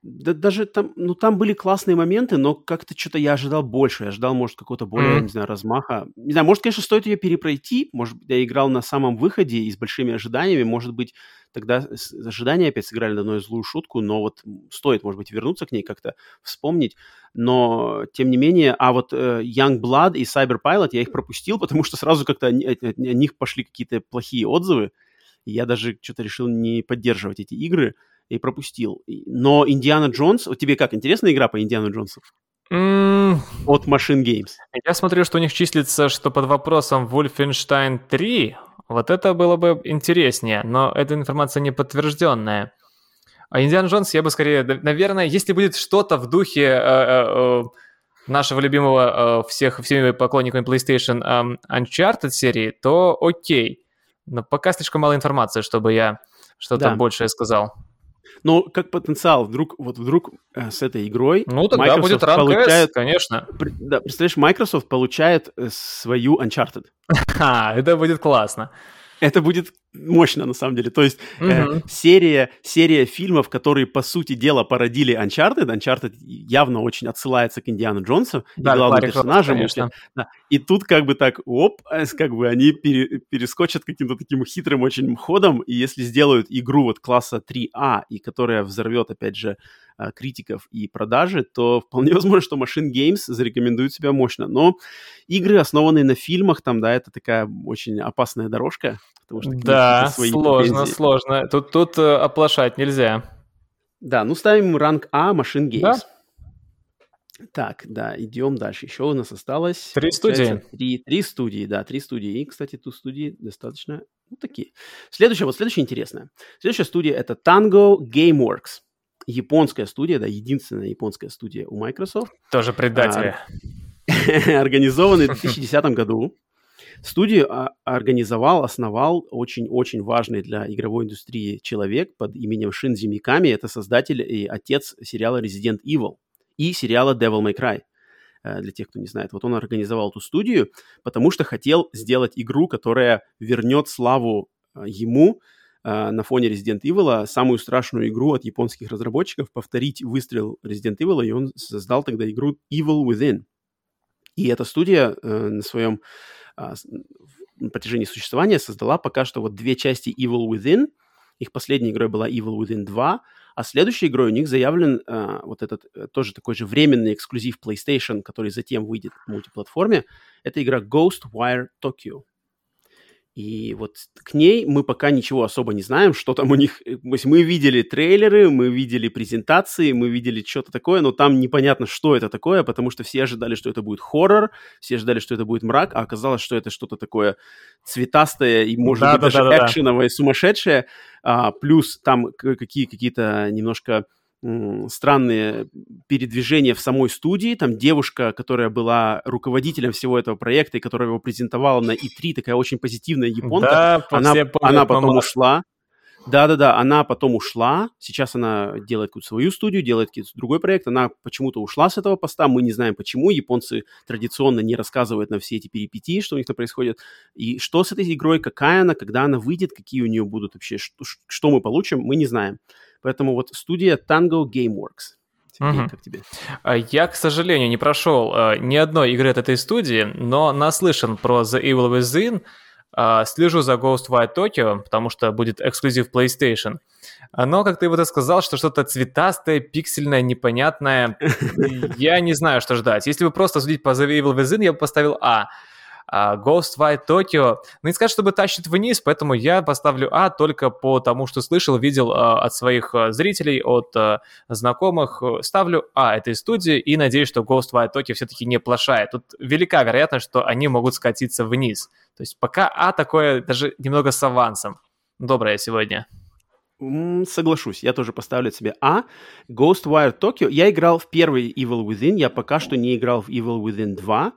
Да, даже там, ну там были классные моменты, но как-то что-то я ожидал больше. Я ожидал, может, какого-то более, mm-hmm. не знаю, размаха. Не знаю, может, конечно, стоит ее перепройти. Может, я играл на самом выходе и с большими ожиданиями. Может быть, тогда ожидания опять сыграли на одну злую шутку, но вот стоит, может быть, вернуться к ней как-то, вспомнить. Но, тем не менее, а вот э, Young Blood и Cyber Pilot, я их пропустил, потому что сразу как-то о, о, о них пошли какие-то плохие отзывы. Я даже что-то решил не поддерживать эти игры и пропустил. Но Индиана Джонс, вот тебе как, интересная игра по Индиану Джонсу? Mm. От Machine Games. Я смотрю, что у них числится, что под вопросом Wolfenstein 3 вот это было бы интереснее, но эта информация не подтвержденная. А Индиана Джонс, я бы скорее, наверное, если будет что-то в духе э, э, э нашего любимого э, всех всеми поклонниками PlayStation э, Uncharted серии, то окей. Но пока слишком мало информации, чтобы я что-то да. большее сказал. Но как потенциал, вдруг, вот вдруг э, с этой игрой Ну, тогда Microsoft будет ранг получает, S, конечно. Да, представляешь, Microsoft получает э, свою Uncharted. А, это будет классно. Это будет мощно, на самом деле. То есть угу. э, серия, серия фильмов, которые, по сути дела, породили Uncharted. Uncharted явно очень отсылается к Индиану Джонсу, да, и главным персонажам. Да. И тут как бы так, оп, э, как бы они пере, перескочат каким-то таким хитрым очень ходом, и если сделают игру вот класса 3А, и которая взорвет, опять же, э, критиков и продажи, то вполне возможно, что Machine Games зарекомендует себя мощно. Но игры, основанные на фильмах, там, да, это такая очень опасная дорожка, потому что да, сложно, претензии. сложно. Тут, тут э, оплошать нельзя. Да, ну ставим ранг А Machine Games. Да? Так, да, идем дальше. Еще у нас осталось... Три студии. Три, три студии, да, три студии. И, кстати, тут студии достаточно, ну, такие. Следующая, вот следующая интересная. Следующая студия — это Tango Gameworks. Японская студия, да, единственная японская студия у Microsoft. Тоже предатели. А, Организованный в 2010 году. Студию а, организовал, основал очень-очень важный для игровой индустрии человек под именем Шинзи Миками. Это создатель и отец сериала Resident Evil и сериала Devil May Cry. э, для тех, кто не знает. Вот он организовал эту студию, потому что хотел сделать игру, которая вернет славу э, ему э, на фоне Resident Evil, самую страшную игру от японских разработчиков, повторить выстрел Resident Evil, и он создал тогда игру Evil Within. И эта студия э, на своем на протяжении существования создала пока что вот две части Evil Within. Их последней игрой была Evil Within 2, а следующей игрой у них заявлен э, вот этот э, тоже такой же временный эксклюзив PlayStation, который затем выйдет в мультиплатформе. Это игра Ghostwire Tokyo. И вот к ней мы пока ничего особо не знаем, что там у них. То есть мы видели трейлеры, мы видели презентации, мы видели что-то такое, но там непонятно, что это такое, потому что все ожидали, что это будет хоррор, все ожидали, что это будет мрак, а оказалось, что это что-то такое цветастое и, может да, быть, да, даже да, экшеновое, да. сумасшедшее. А, плюс там какие, какие-то немножко странные передвижения в самой студии. Там девушка, которая была руководителем всего этого проекта и которая его презентовала на E3, такая очень позитивная японка. Да, она, она потом мама. ушла. Да-да-да, она потом ушла. Сейчас она делает какую-то свою студию, делает какой-то другой проект. Она почему-то ушла с этого поста. Мы не знаем почему. Японцы традиционно не рассказывают на все эти перипетии, что у них там происходит. И что с этой игрой, какая она, когда она выйдет, какие у нее будут вообще, что, что мы получим, мы не знаем. Поэтому вот студия Tango Gameworks. Сергей, угу. как тебе? А, я, к сожалению, не прошел uh, ни одной игры от этой студии, но наслышан про The Evil Within, uh, слежу за Ghostwire Tokyo, потому что будет эксклюзив PlayStation. Но, как ты вот и сказал, что что-то цветастое, пиксельное, непонятное, я не знаю, что ждать. Если бы просто судить по The Evil Within, я бы поставил А. А Ghostwire Tokyo, ну не сказать, чтобы тащит вниз, поэтому я поставлю А только по тому, что слышал, видел а, от своих а, зрителей, от знакомых. Ставлю А этой студии и надеюсь, что Ghostwire Tokyo все-таки не плашает. Тут велика вероятность, что они могут скатиться вниз. То есть пока А такое даже немного с авансом. Доброе сегодня. Соглашусь, я тоже поставлю себе А. Ghostwire Tokyo. Я играл в первый Evil Within, я пока что не играл в Evil Within 2.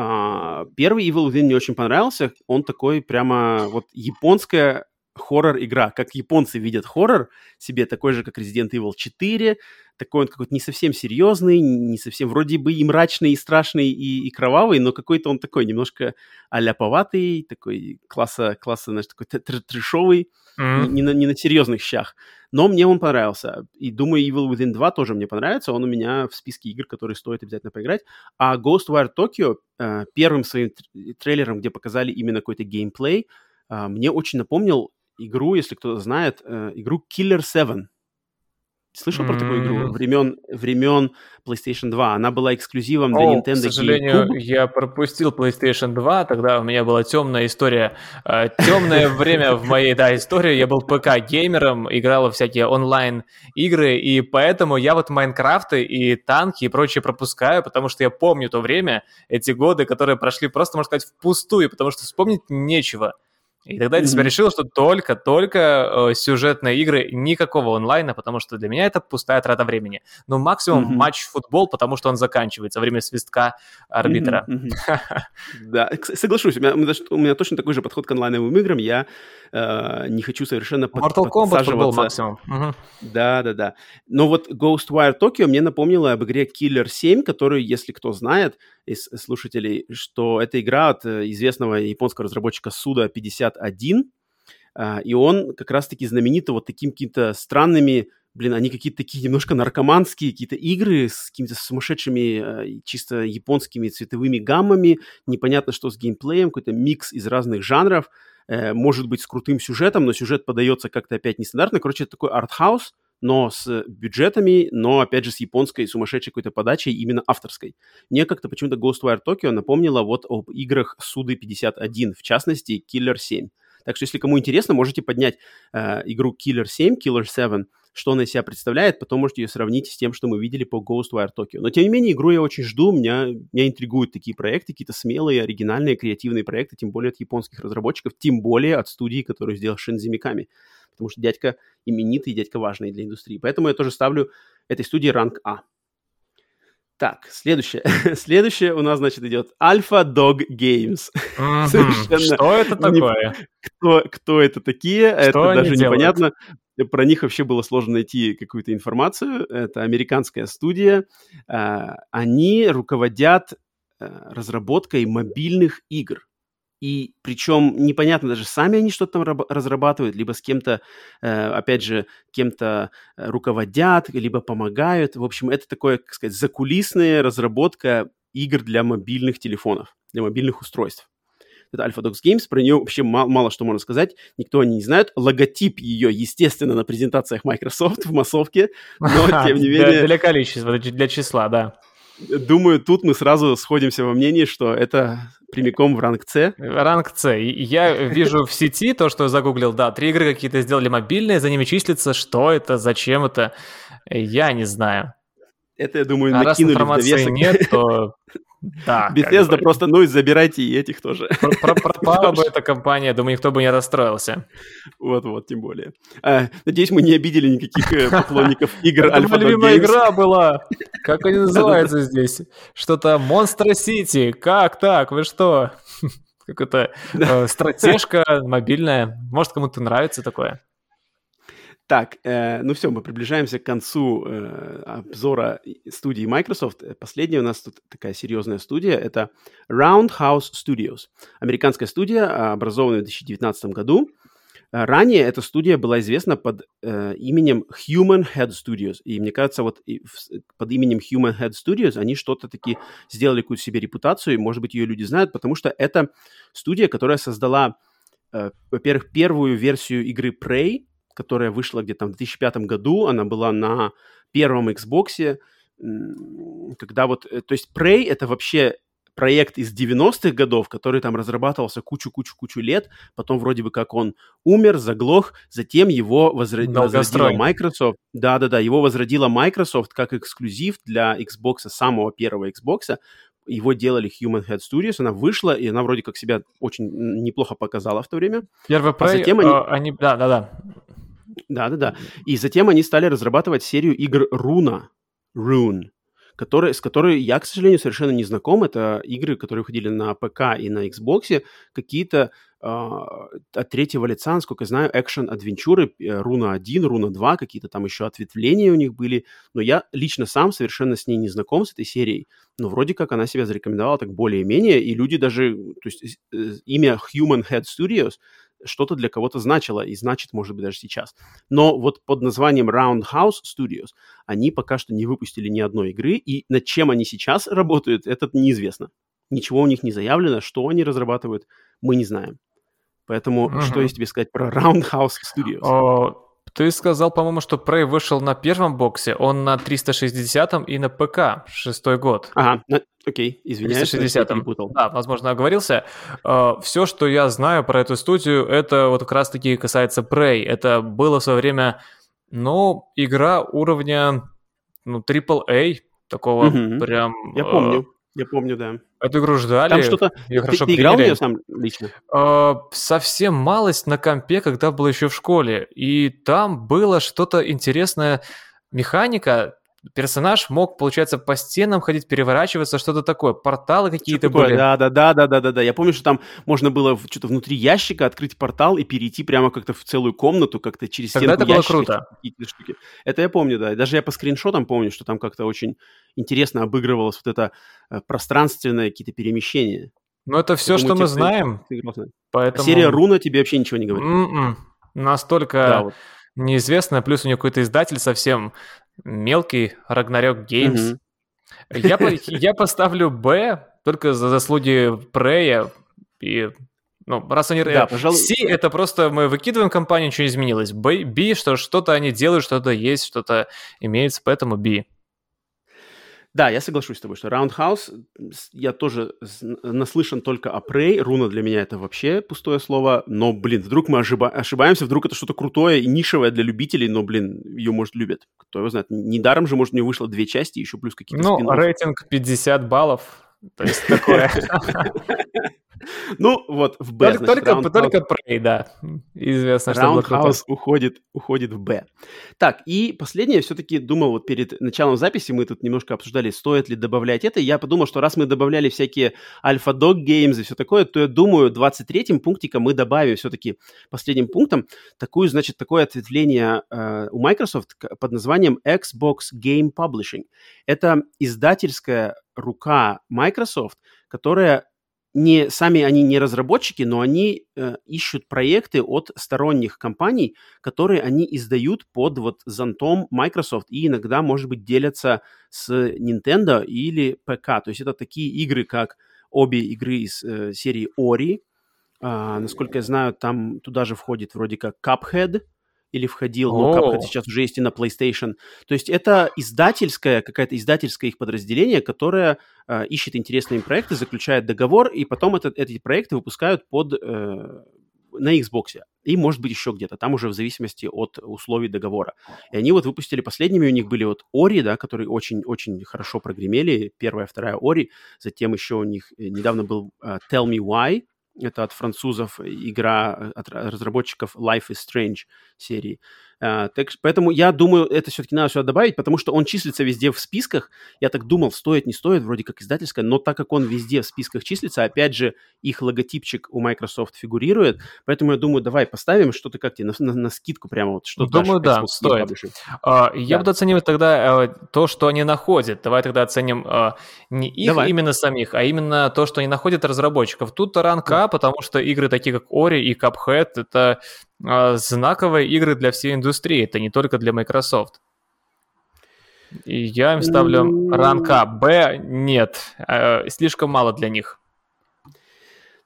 А, первый Evil Within мне очень понравился. Он такой прямо вот японская хоррор-игра. Как японцы видят хоррор себе, такой же, как Resident Evil 4. Такой он какой-то не совсем серьезный, не совсем вроде бы и мрачный, и страшный, и, и кровавый, но какой-то он такой немножко аляповатый, такой класса, класса, знаешь, такой трешовый, mm-hmm. не, не, на, не на серьезных щах. Но мне он понравился. И думаю, Evil Within 2 тоже мне понравится. Он у меня в списке игр, которые стоит обязательно поиграть. А Ghostwire Tokyo э, первым своим трейлером, где показали именно какой-то геймплей, э, мне очень напомнил игру, если кто-то знает, э, игру Killer 7. Слышал mm-hmm. про такую игру? Времен, времен PlayStation 2. Она была эксклюзивом для oh, Nintendo К сожалению, GameCube. я пропустил PlayStation 2. Тогда у меня была темная история. Э, темное время в моей, да, истории. Я был ПК-геймером, играл во всякие онлайн-игры, и поэтому я вот Майнкрафты и танки и прочее пропускаю, потому что я помню то время, эти годы, которые прошли просто, можно сказать, впустую, потому что вспомнить нечего. И тогда я для себя решил, что только-только э, сюжетные игры, никакого онлайна, потому что для меня это пустая трата времени. Но максимум mm-hmm. матч-футбол, потому что он заканчивается время свистка арбитра. Да, соглашусь, у меня, точно такой же подход к онлайновым играм. Я э, не хочу совершенно Mortal Kombat футбол максимум. Да, да, да. Но вот Ghostwire Tokyo мне напомнила об игре Killer 7, которую, если кто знает, из слушателей, что это игра от э, известного японского разработчика Суда 51, а, и он как раз-таки знаменит вот такими какими-то странными, блин, они какие-то такие немножко наркоманские какие-то игры с какими-то сумасшедшими э, чисто японскими цветовыми гаммами, непонятно что с геймплеем, какой-то микс из разных жанров, э, может быть с крутым сюжетом, но сюжет подается как-то опять нестандартно. Короче, это такой артхаус, но с бюджетами, но, опять же, с японской сумасшедшей какой-то подачей, именно авторской. Мне как-то почему-то Ghostwire Tokyo напомнила вот об играх Суды 51, в частности, Killer 7. Так что, если кому интересно, можете поднять э, игру Killer 7, Killer 7, что она из себя представляет, потом можете ее сравнить с тем, что мы видели по Ghostwire Tokyo. Но, тем не менее, игру я очень жду, меня, меня интригуют такие проекты, какие-то смелые, оригинальные, креативные проекты, тем более от японских разработчиков, тем более от студии, которую сделал Mikami потому что дядька именитый, дядька важный для индустрии. Поэтому я тоже ставлю этой студии ранг А. Так, следующее. следующее у нас, значит, идет Alpha Dog Games. Mm-hmm. Что это такое? Не... Кто, кто это такие? Что это даже делают? непонятно. про них вообще было сложно найти какую-то информацию. Это американская студия. Э, они руководят э, разработкой мобильных игр. И причем непонятно даже, сами они что-то там разрабатывают, либо с кем-то, э, опять же, кем-то руководят, либо помогают. В общем, это такое, как сказать, закулисная разработка игр для мобильных телефонов, для мобильных устройств это AlphaDox Games, про нее вообще мало, мало что можно сказать, никто не знает. Логотип ее, естественно, на презентациях Microsoft в массовке, но тем не менее... Для количества, для числа, да. Думаю, тут мы сразу сходимся во мнении, что это прямиком в ранг С. Ранг С. Я вижу в сети то, что я загуглил, да, три игры какие-то сделали мобильные, за ними числится, что это, зачем это, я не знаю. Это, я думаю, а накинули раз информации в довесок. нет, то да. Bethesda бы. просто, ну и забирайте и этих тоже. Пропала бы эта компания, думаю, никто бы не расстроился. Вот-вот, тем более. А, надеюсь, мы не обидели никаких э, поклонников игр Альфа Это любимая игра была. Как они называются здесь? Что-то Monster City. Как так? Вы что? Какая-то э, стратежка мобильная. Может, кому-то нравится такое? Так, э, ну все, мы приближаемся к концу э, обзора студии Microsoft. Последняя у нас тут такая серьезная студия. Это Roundhouse Studios. Американская студия, образованная в 2019 году. Ранее эта студия была известна под э, именем Human Head Studios. И мне кажется, вот под именем Human Head Studios они что-то таки сделали какую-то себе репутацию. И, может быть, ее люди знают, потому что это студия, которая создала, э, во-первых, первую версию игры Prey, которая вышла где-то в 2005 году, она была на первом Xbox, когда вот, э, то есть Prey это вообще проект из 90-х годов, который там разрабатывался кучу-кучу-кучу лет, потом вроде бы как он умер, заглох, затем его возра... возродила Microsoft. Да-да-да, его возродила Microsoft как эксклюзив для Xbox, самого первого Xbox, его делали Human Head Studios, она вышла, и она вроде как себя очень неплохо показала в то время. Первый Prey, а затем они... Uh, они... Да, да, да. Да-да-да. И затем они стали разрабатывать серию игр Руна, Rune, которые, с которой я, к сожалению, совершенно не знаком. Это игры, которые выходили на ПК и на Xbox, какие-то э, от третьего лица, насколько я знаю, экшен-адвенчуры, Руна 1, Руна 2, какие-то там еще ответвления у них были. Но я лично сам совершенно с ней не знаком, с этой серией. Но вроде как она себя зарекомендовала так более-менее, и люди даже, то есть э, имя Human Head Studios что-то для кого-то значило и значит, может быть, даже сейчас. Но вот под названием Roundhouse Studios они пока что не выпустили ни одной игры, и над чем они сейчас работают, это неизвестно. Ничего у них не заявлено, что они разрабатывают, мы не знаем. Поэтому угу. что есть тебе сказать про Roundhouse Studios? О, ты сказал, по-моему, что Prey вышел на первом боксе, он на 360 и на ПК, шестой год. Ага, окей, извиняюсь, 360 перепутал. Да, возможно, оговорился. Э, все, что я знаю про эту студию, это вот как раз-таки касается Prey. Это было в свое время, ну, игра уровня, ну, AAA, такого угу. прям... Я помню. Я помню, да. Эту игру ждали. Там что-то... Ее хорошо ты, ты играл в нее сам лично? Э, совсем малость на компе, когда был еще в школе. И там было что-то интересное. Механика, персонаж мог, получается, по стенам ходить, переворачиваться, что-то такое. Порталы какие-то были. Да, да, да, да, да, да, да. Я помню, что там можно было что-то внутри ящика открыть портал и перейти прямо как-то в целую комнату, как-то через Тогда стенку это было круто. Штуки. Это я помню, да. Даже я по скриншотам помню, что там как-то очень интересно обыгрывалось вот это э, пространственное какие-то перемещения. Ну, это все, что мы знаем. Поэтому... Серия Руна тебе вообще ничего не говорит? Mm-mm. М-м. Настолько да, вот. неизвестно, плюс у нее какой-то издатель совсем мелкий Рагнарёк Геймс. Угу. Я, я поставлю Б только за заслуги Прея и ну, раз они... Да, пожалуй... C — это просто мы выкидываем компанию, ничего не изменилось. B, B что что-то они делают, что-то есть, что-то имеется, поэтому B. Да, я соглашусь с тобой, что Roundhouse, я тоже наслышан только о Prey, руна для меня это вообще пустое слово, но, блин, вдруг мы ошиба- ошибаемся, вдруг это что-то крутое и нишевое для любителей, но, блин, ее, может, любят. Кто его знает. Недаром же, может, у нее вышло две части, еще плюс какие-то Ну, спин рейтинг 50 баллов, то есть такое. Ну, вот в Б. Только, значит, только, только Prey, да. Известно, что Roundhouse уходит, уходит в Б. Так, и последнее, все-таки думал, вот перед началом записи мы тут немножко обсуждали, стоит ли добавлять это. Я подумал, что раз мы добавляли всякие Alpha Dog Games и все такое, то я думаю, 23-м пунктиком мы добавим все-таки последним пунктом такую, значит, такое ответвление э, у Microsoft под названием Xbox Game Publishing. Это издательская рука Microsoft, которая не сами они не разработчики, но они э, ищут проекты от сторонних компаний, которые они издают под вот зонтом Microsoft и иногда, может быть, делятся с Nintendo или ПК. То есть это такие игры, как обе игры из э, серии Ori. А, насколько я знаю, там туда же входит вроде как Cuphead – или входил, но Cuphead сейчас уже есть и на PlayStation. То есть это издательское, какая-то издательское их подразделение, которое э, ищет интересные проекты, заключает договор, и потом это, эти проекты выпускают под, э, на Xbox. И, может быть, еще где-то. Там уже в зависимости от условий договора. И они вот выпустили последними, у них были вот Ори, да, которые очень-очень хорошо прогремели. Первая, вторая Ори. Затем еще у них э, недавно был uh, Tell Me Why, это от французов игра э, от разработчиков Life is Strange серии. А, так, поэтому я думаю, это все-таки надо сюда добавить, потому что он числится везде в списках. Я так думал, стоит, не стоит, вроде как издательская, но так как он везде в списках числится, опять же, их логотипчик у Microsoft фигурирует, поэтому я думаю, давай поставим что-то как-то на, на, на скидку прямо вот что Думаю, да, стоит. А, я да. буду оценивать тогда а, то, что они находят. Давай тогда оценим а, не их давай. именно самих, а именно то, что они находят разработчиков. Тут ранг А, потому что игры такие как Ori и Cuphead, это знаковые игры для всей индустрии, это не только для Microsoft. И я им ставлю ранг А. Б нет, э, слишком мало для них.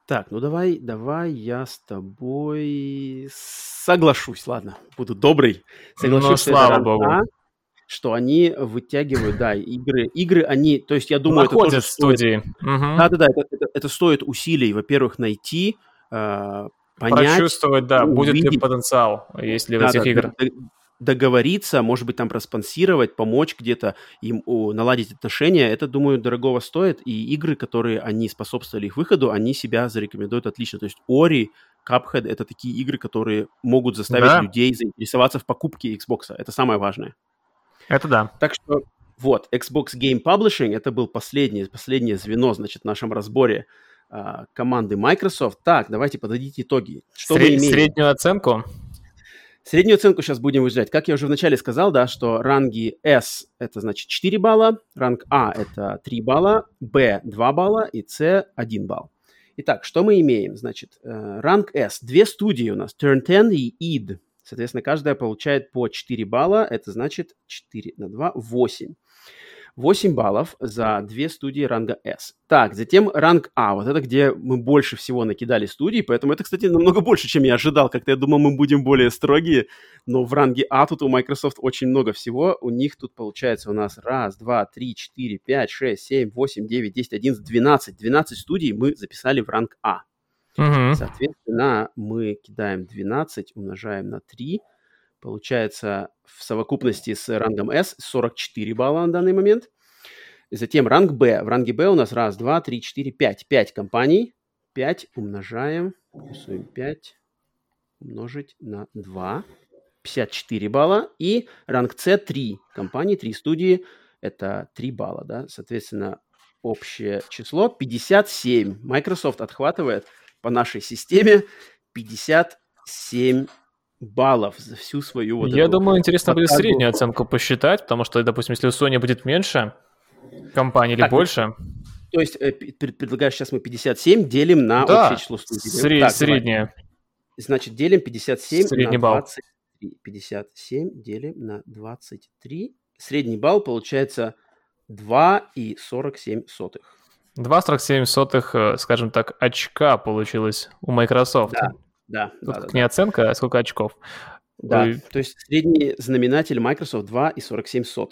Так, ну давай, давай я с тобой соглашусь, ладно, буду добрый. Соглашусь, ну, слава богу. А, что они вытягивают, да, игры, игры они, то есть я думаю, Находят это тоже студии. Угу. Да-да-да, это, это, это стоит усилий, во-первых, найти, э, понять, прочувствовать, да, увидеть. будет ли потенциал, если да, в этих да, играх. Договориться, может быть, там проспонсировать, помочь где-то им о, наладить отношения, это, думаю, дорогого стоит. И игры, которые они способствовали их выходу, они себя зарекомендуют отлично. То есть Ori, Cuphead — это такие игры, которые могут заставить да. людей заинтересоваться в покупке Xbox. Это самое важное. Это да. Так что вот, Xbox Game Publishing — это был последний, последнее звено, значит, в нашем разборе а, команды Microsoft. Так, давайте подводить итоги. Что Сред... мы имеем? Среднюю оценку? Среднюю оценку сейчас будем выжать. Как я уже вначале сказал, да, что ранги S – это значит 4 балла, ранг А – это 3 балла, Б – 2 балла и С – 1 балл. Итак, что мы имеем? Значит, э, ранг S. Две студии у нас, Turn 10 и id. Соответственно, каждая получает по 4 балла. Это значит 4 на 2 – 8. 8 баллов за две студии ранга S. Так, затем ранг А. Вот это где мы больше всего накидали студий, поэтому это, кстати, намного больше, чем я ожидал. Как-то я думал, мы будем более строгие, но в ранге А тут у Microsoft очень много всего. У них тут получается у нас раз, два, три, четыре, пять, шесть, семь, восемь, девять, десять, одиннадцать, двенадцать. Двенадцать студий мы записали в ранг А. Угу. Соответственно, мы кидаем 12, умножаем на 3, Получается в совокупности с рангом S 44 балла на данный момент. Затем ранг B. В ранге B у нас раз, два, три, четыре, пять. Пять компаний. 5 умножаем. Рисуем 5 умножить на 2. 54 балла. И ранг C 3 компании, 3 студии. Это 3 балла, да. Соответственно, общее число 57. Microsoft отхватывает по нашей системе 57 баллов за всю свою вот Я думаю, интересно будет среднюю оценку посчитать, потому что, допустим, если у Sony будет меньше компаний или больше... То есть э, предлагаешь сейчас мы 57 делим на да, общее число студий. Сред... Так, среднее. Давай. Значит, делим 57 Средний на 23. 57 делим на 23. Средний балл получается 2,47. 2,47, э, скажем так, очка получилось у Microsoft. Да. Да. Тут да, да, не да. оценка, а сколько очков. Да, Вы... то есть средний знаменатель Microsoft 2,47.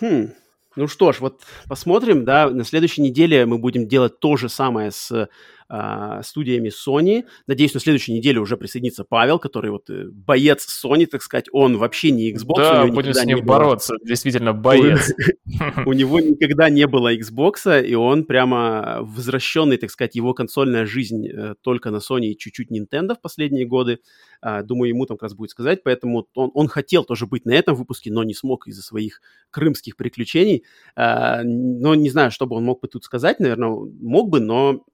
Хм, Ну что ж, вот посмотрим, да, на следующей неделе мы будем делать то же самое с а, студиями Sony. Надеюсь, на следующей неделе уже присоединится Павел, который вот э, боец Sony, так сказать. Он вообще не Xbox. Да, будем с ним бороться. Было. Действительно, боец. У него никогда не было Xbox, и он прямо возвращенный, так сказать, его консольная жизнь э, только на Sony и чуть-чуть Nintendo в последние годы. А, думаю, ему там как раз будет сказать. Поэтому он, он хотел тоже быть на этом выпуске, но не смог из-за своих крымских приключений. А, но не знаю, что бы он мог бы тут сказать. Наверное, мог бы, но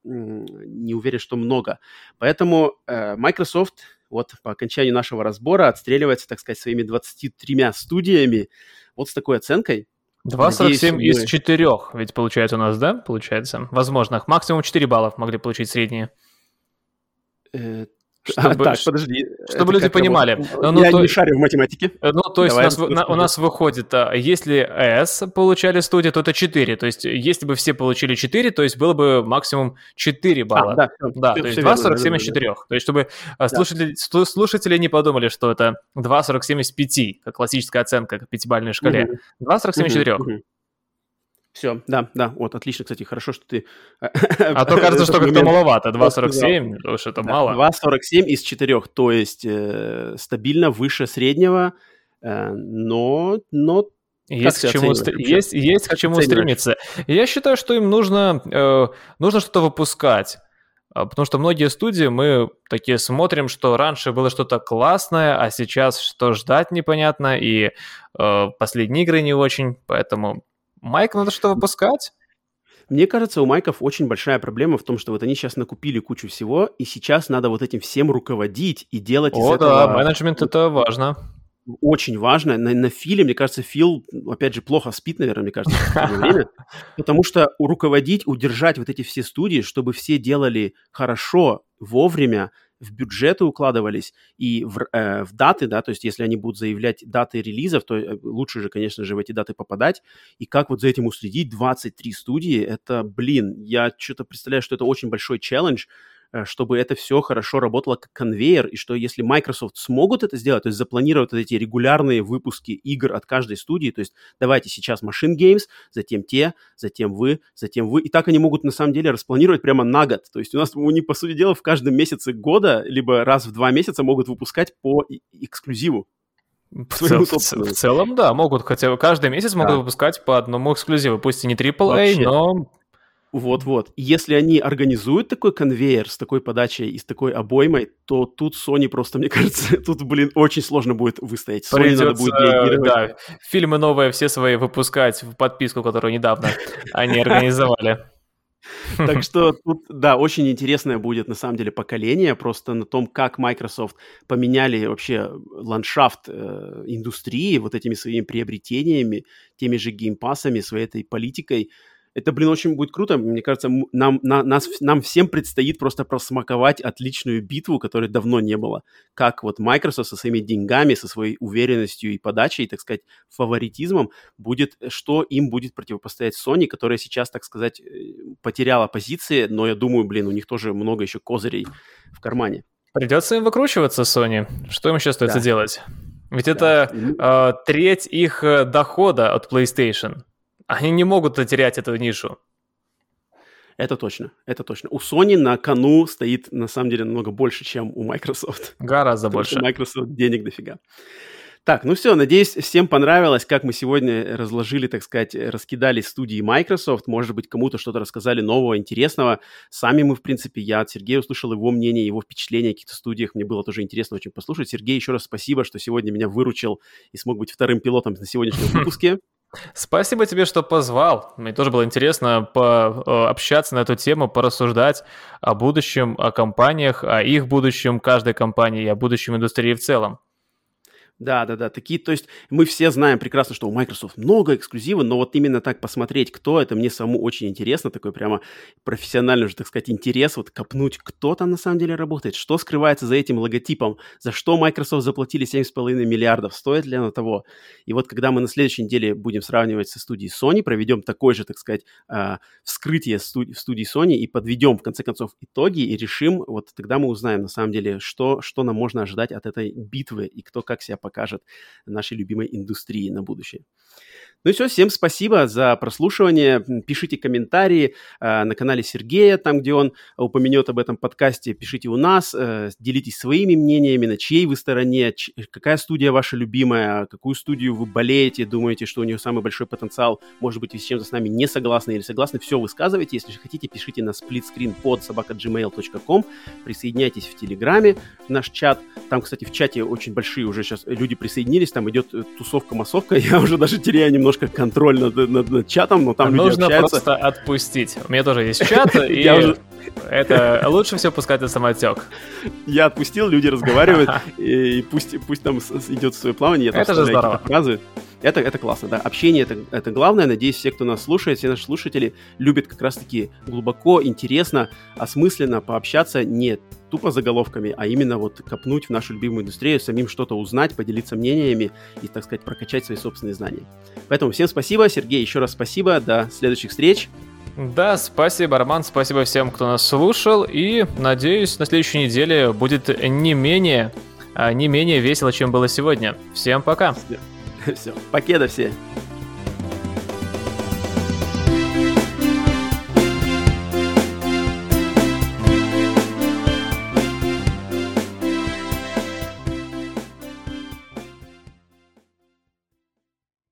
не уверен, что много. Поэтому э, Microsoft вот по окончанию нашего разбора отстреливается, так сказать, своими 23 студиями. Вот с такой оценкой. 2,47 из 4, ведь получается у нас, да? Получается. Возможно. Максимум 4 баллов могли получить средние. Э, чтобы, а, так, подожди. Чтобы люди понимали. Ну, Я то, не шарю в математике. Ну, то есть у нас, на, у нас выходит, а, если S получали студии, то это 4. То есть если бы все получили 4, то есть было бы максимум 4 а, балла. А, да, да, то есть 2,47 из 4. Да. То есть чтобы да. слушатели, слушатели не подумали, что это 2,47 из 5, как классическая оценка, как пятибалльной шкале. Угу. 2,47 из 4. Угу. Все, да, да, вот, отлично, кстати, хорошо, что ты... А то кажется, что как-то маловато, 2.47, потому что это мало. 2.47 из 4, то есть э, стабильно выше среднего, э, но, но есть к, чему, есть, есть к чему стремиться. Я считаю, что им нужно, э, нужно что-то выпускать. Потому что многие студии мы такие смотрим, что раньше было что-то классное, а сейчас что ждать непонятно, и э, последние игры не очень, поэтому Майк надо что выпускать? Мне кажется, у Майков очень большая проблема в том, что вот они сейчас накупили кучу всего, и сейчас надо вот этим всем руководить и делать О, из да, этого... менеджмент это важно. Очень важно. На, на Филе, мне кажется, Фил, опять же, плохо спит, наверное, мне кажется, в последнее время. Потому что руководить, удержать вот эти все студии, чтобы все делали хорошо, вовремя, в бюджеты укладывались и в, э, в даты, да, то есть если они будут заявлять даты релизов, то э, лучше же, конечно же, в эти даты попадать. И как вот за этим уследить? 23 студии, это, блин, я что-то представляю, что это очень большой челлендж, чтобы это все хорошо работало как конвейер, и что если Microsoft смогут это сделать, то есть запланировать вот эти регулярные выпуски игр от каждой студии, то есть давайте сейчас Machine Games, затем те, затем вы, затем вы, и так они могут на самом деле распланировать прямо на год, то есть у нас у них, по сути дела, в каждом месяце года, либо раз в два месяца могут выпускать по эксклюзиву. В, цел, в, целом, да, могут, хотя каждый месяц могут да. выпускать по одному эксклюзиву, пусть и не AAA, Вообще. но вот-вот. Если они организуют такой конвейер с такой подачей и с такой обоймой, то тут Sony просто, мне кажется, тут, блин, очень сложно будет выстоять. Sony Придется, надо будет реагировать. Да, фильмы новые все свои выпускать в подписку, которую недавно они организовали. Так что тут, да, очень интересное будет на самом деле поколение просто на том, как Microsoft поменяли вообще ландшафт э, индустрии вот этими своими приобретениями, теми же геймпасами, своей этой политикой это, блин, очень будет круто. Мне кажется, нам, на, нас, нам всем предстоит просто просмаковать отличную битву, которой давно не было. Как вот Microsoft со своими деньгами, со своей уверенностью и подачей, так сказать, фаворитизмом будет, что им будет противопостоять Sony, которая сейчас, так сказать, э, потеряла позиции, но я думаю, блин, у них тоже много еще козырей в кармане. Придется им выкручиваться, Sony. Что им сейчас остается да. делать? Ведь да. это э, треть их э, дохода от PlayStation. Они не могут потерять эту нишу. Это точно, это точно. У Sony на кону стоит, на самом деле, намного больше, чем у Microsoft. Гораздо больше. Microsoft денег дофига. Так, ну все, надеюсь, всем понравилось, как мы сегодня разложили, так сказать, раскидали студии Microsoft. Может быть, кому-то что-то рассказали нового, интересного. Сами мы, в принципе, я от Сергея услышал его мнение, его впечатления о каких-то студиях. Мне было тоже интересно очень послушать. Сергей, еще раз спасибо, что сегодня меня выручил и смог быть вторым пилотом на сегодняшнем выпуске. Спасибо тебе, что позвал. Мне тоже было интересно пообщаться на эту тему, порассуждать о будущем, о компаниях, о их будущем каждой компании о будущем индустрии в целом. Да, да, да. Такие, то есть мы все знаем прекрасно, что у Microsoft много эксклюзива, но вот именно так посмотреть, кто это, мне самому очень интересно, такой прямо профессиональный уже, так сказать, интерес, вот копнуть, кто там на самом деле работает, что скрывается за этим логотипом, за что Microsoft заплатили 7,5 миллиардов, стоит ли оно того. И вот когда мы на следующей неделе будем сравнивать со студией Sony, проведем такое же, так сказать, а, вскрытие в студии Sony и подведем, в конце концов, итоги и решим, вот тогда мы узнаем на самом деле, что, что нам можно ожидать от этой битвы и кто как себя покажет нашей любимой индустрии на будущее. Ну и все, всем спасибо за прослушивание. Пишите комментарии э, на канале Сергея, там, где он упомянет об этом подкасте. Пишите у нас, э, делитесь своими мнениями, на чьей вы стороне, ч- какая студия ваша любимая, какую студию вы болеете, думаете, что у нее самый большой потенциал. Может быть, вы с чем-то с нами не согласны или согласны. Все высказывайте. Если хотите, пишите на splitscreenpod собака.gmail.com. Присоединяйтесь в Телеграме, в наш чат. Там, кстати, в чате очень большие уже сейчас люди присоединились. Там идет э, тусовка-массовка. Я уже даже теряю немного немножко контроль над, над, над чатом, но там Нужно люди общаются. просто отпустить. У меня тоже есть чат, и это лучше всего пускать на самотек. Я отпустил, люди разговаривают, и пусть, пусть там идет свое плавание. Это же здорово. Фразы. Это, это классно, да. Общение это, это главное. Надеюсь, все, кто нас слушает, все наши слушатели любят как раз-таки глубоко, интересно, осмысленно пообщаться не тупо заголовками, а именно вот копнуть в нашу любимую индустрию, самим что-то узнать, поделиться мнениями и, так сказать, прокачать свои собственные знания. Поэтому всем спасибо, Сергей, еще раз спасибо, до следующих встреч. Да, спасибо, Роман, спасибо всем, кто нас слушал, и надеюсь, на следующей неделе будет не менее, не менее весело, чем было сегодня. Всем пока! Все, покеда все!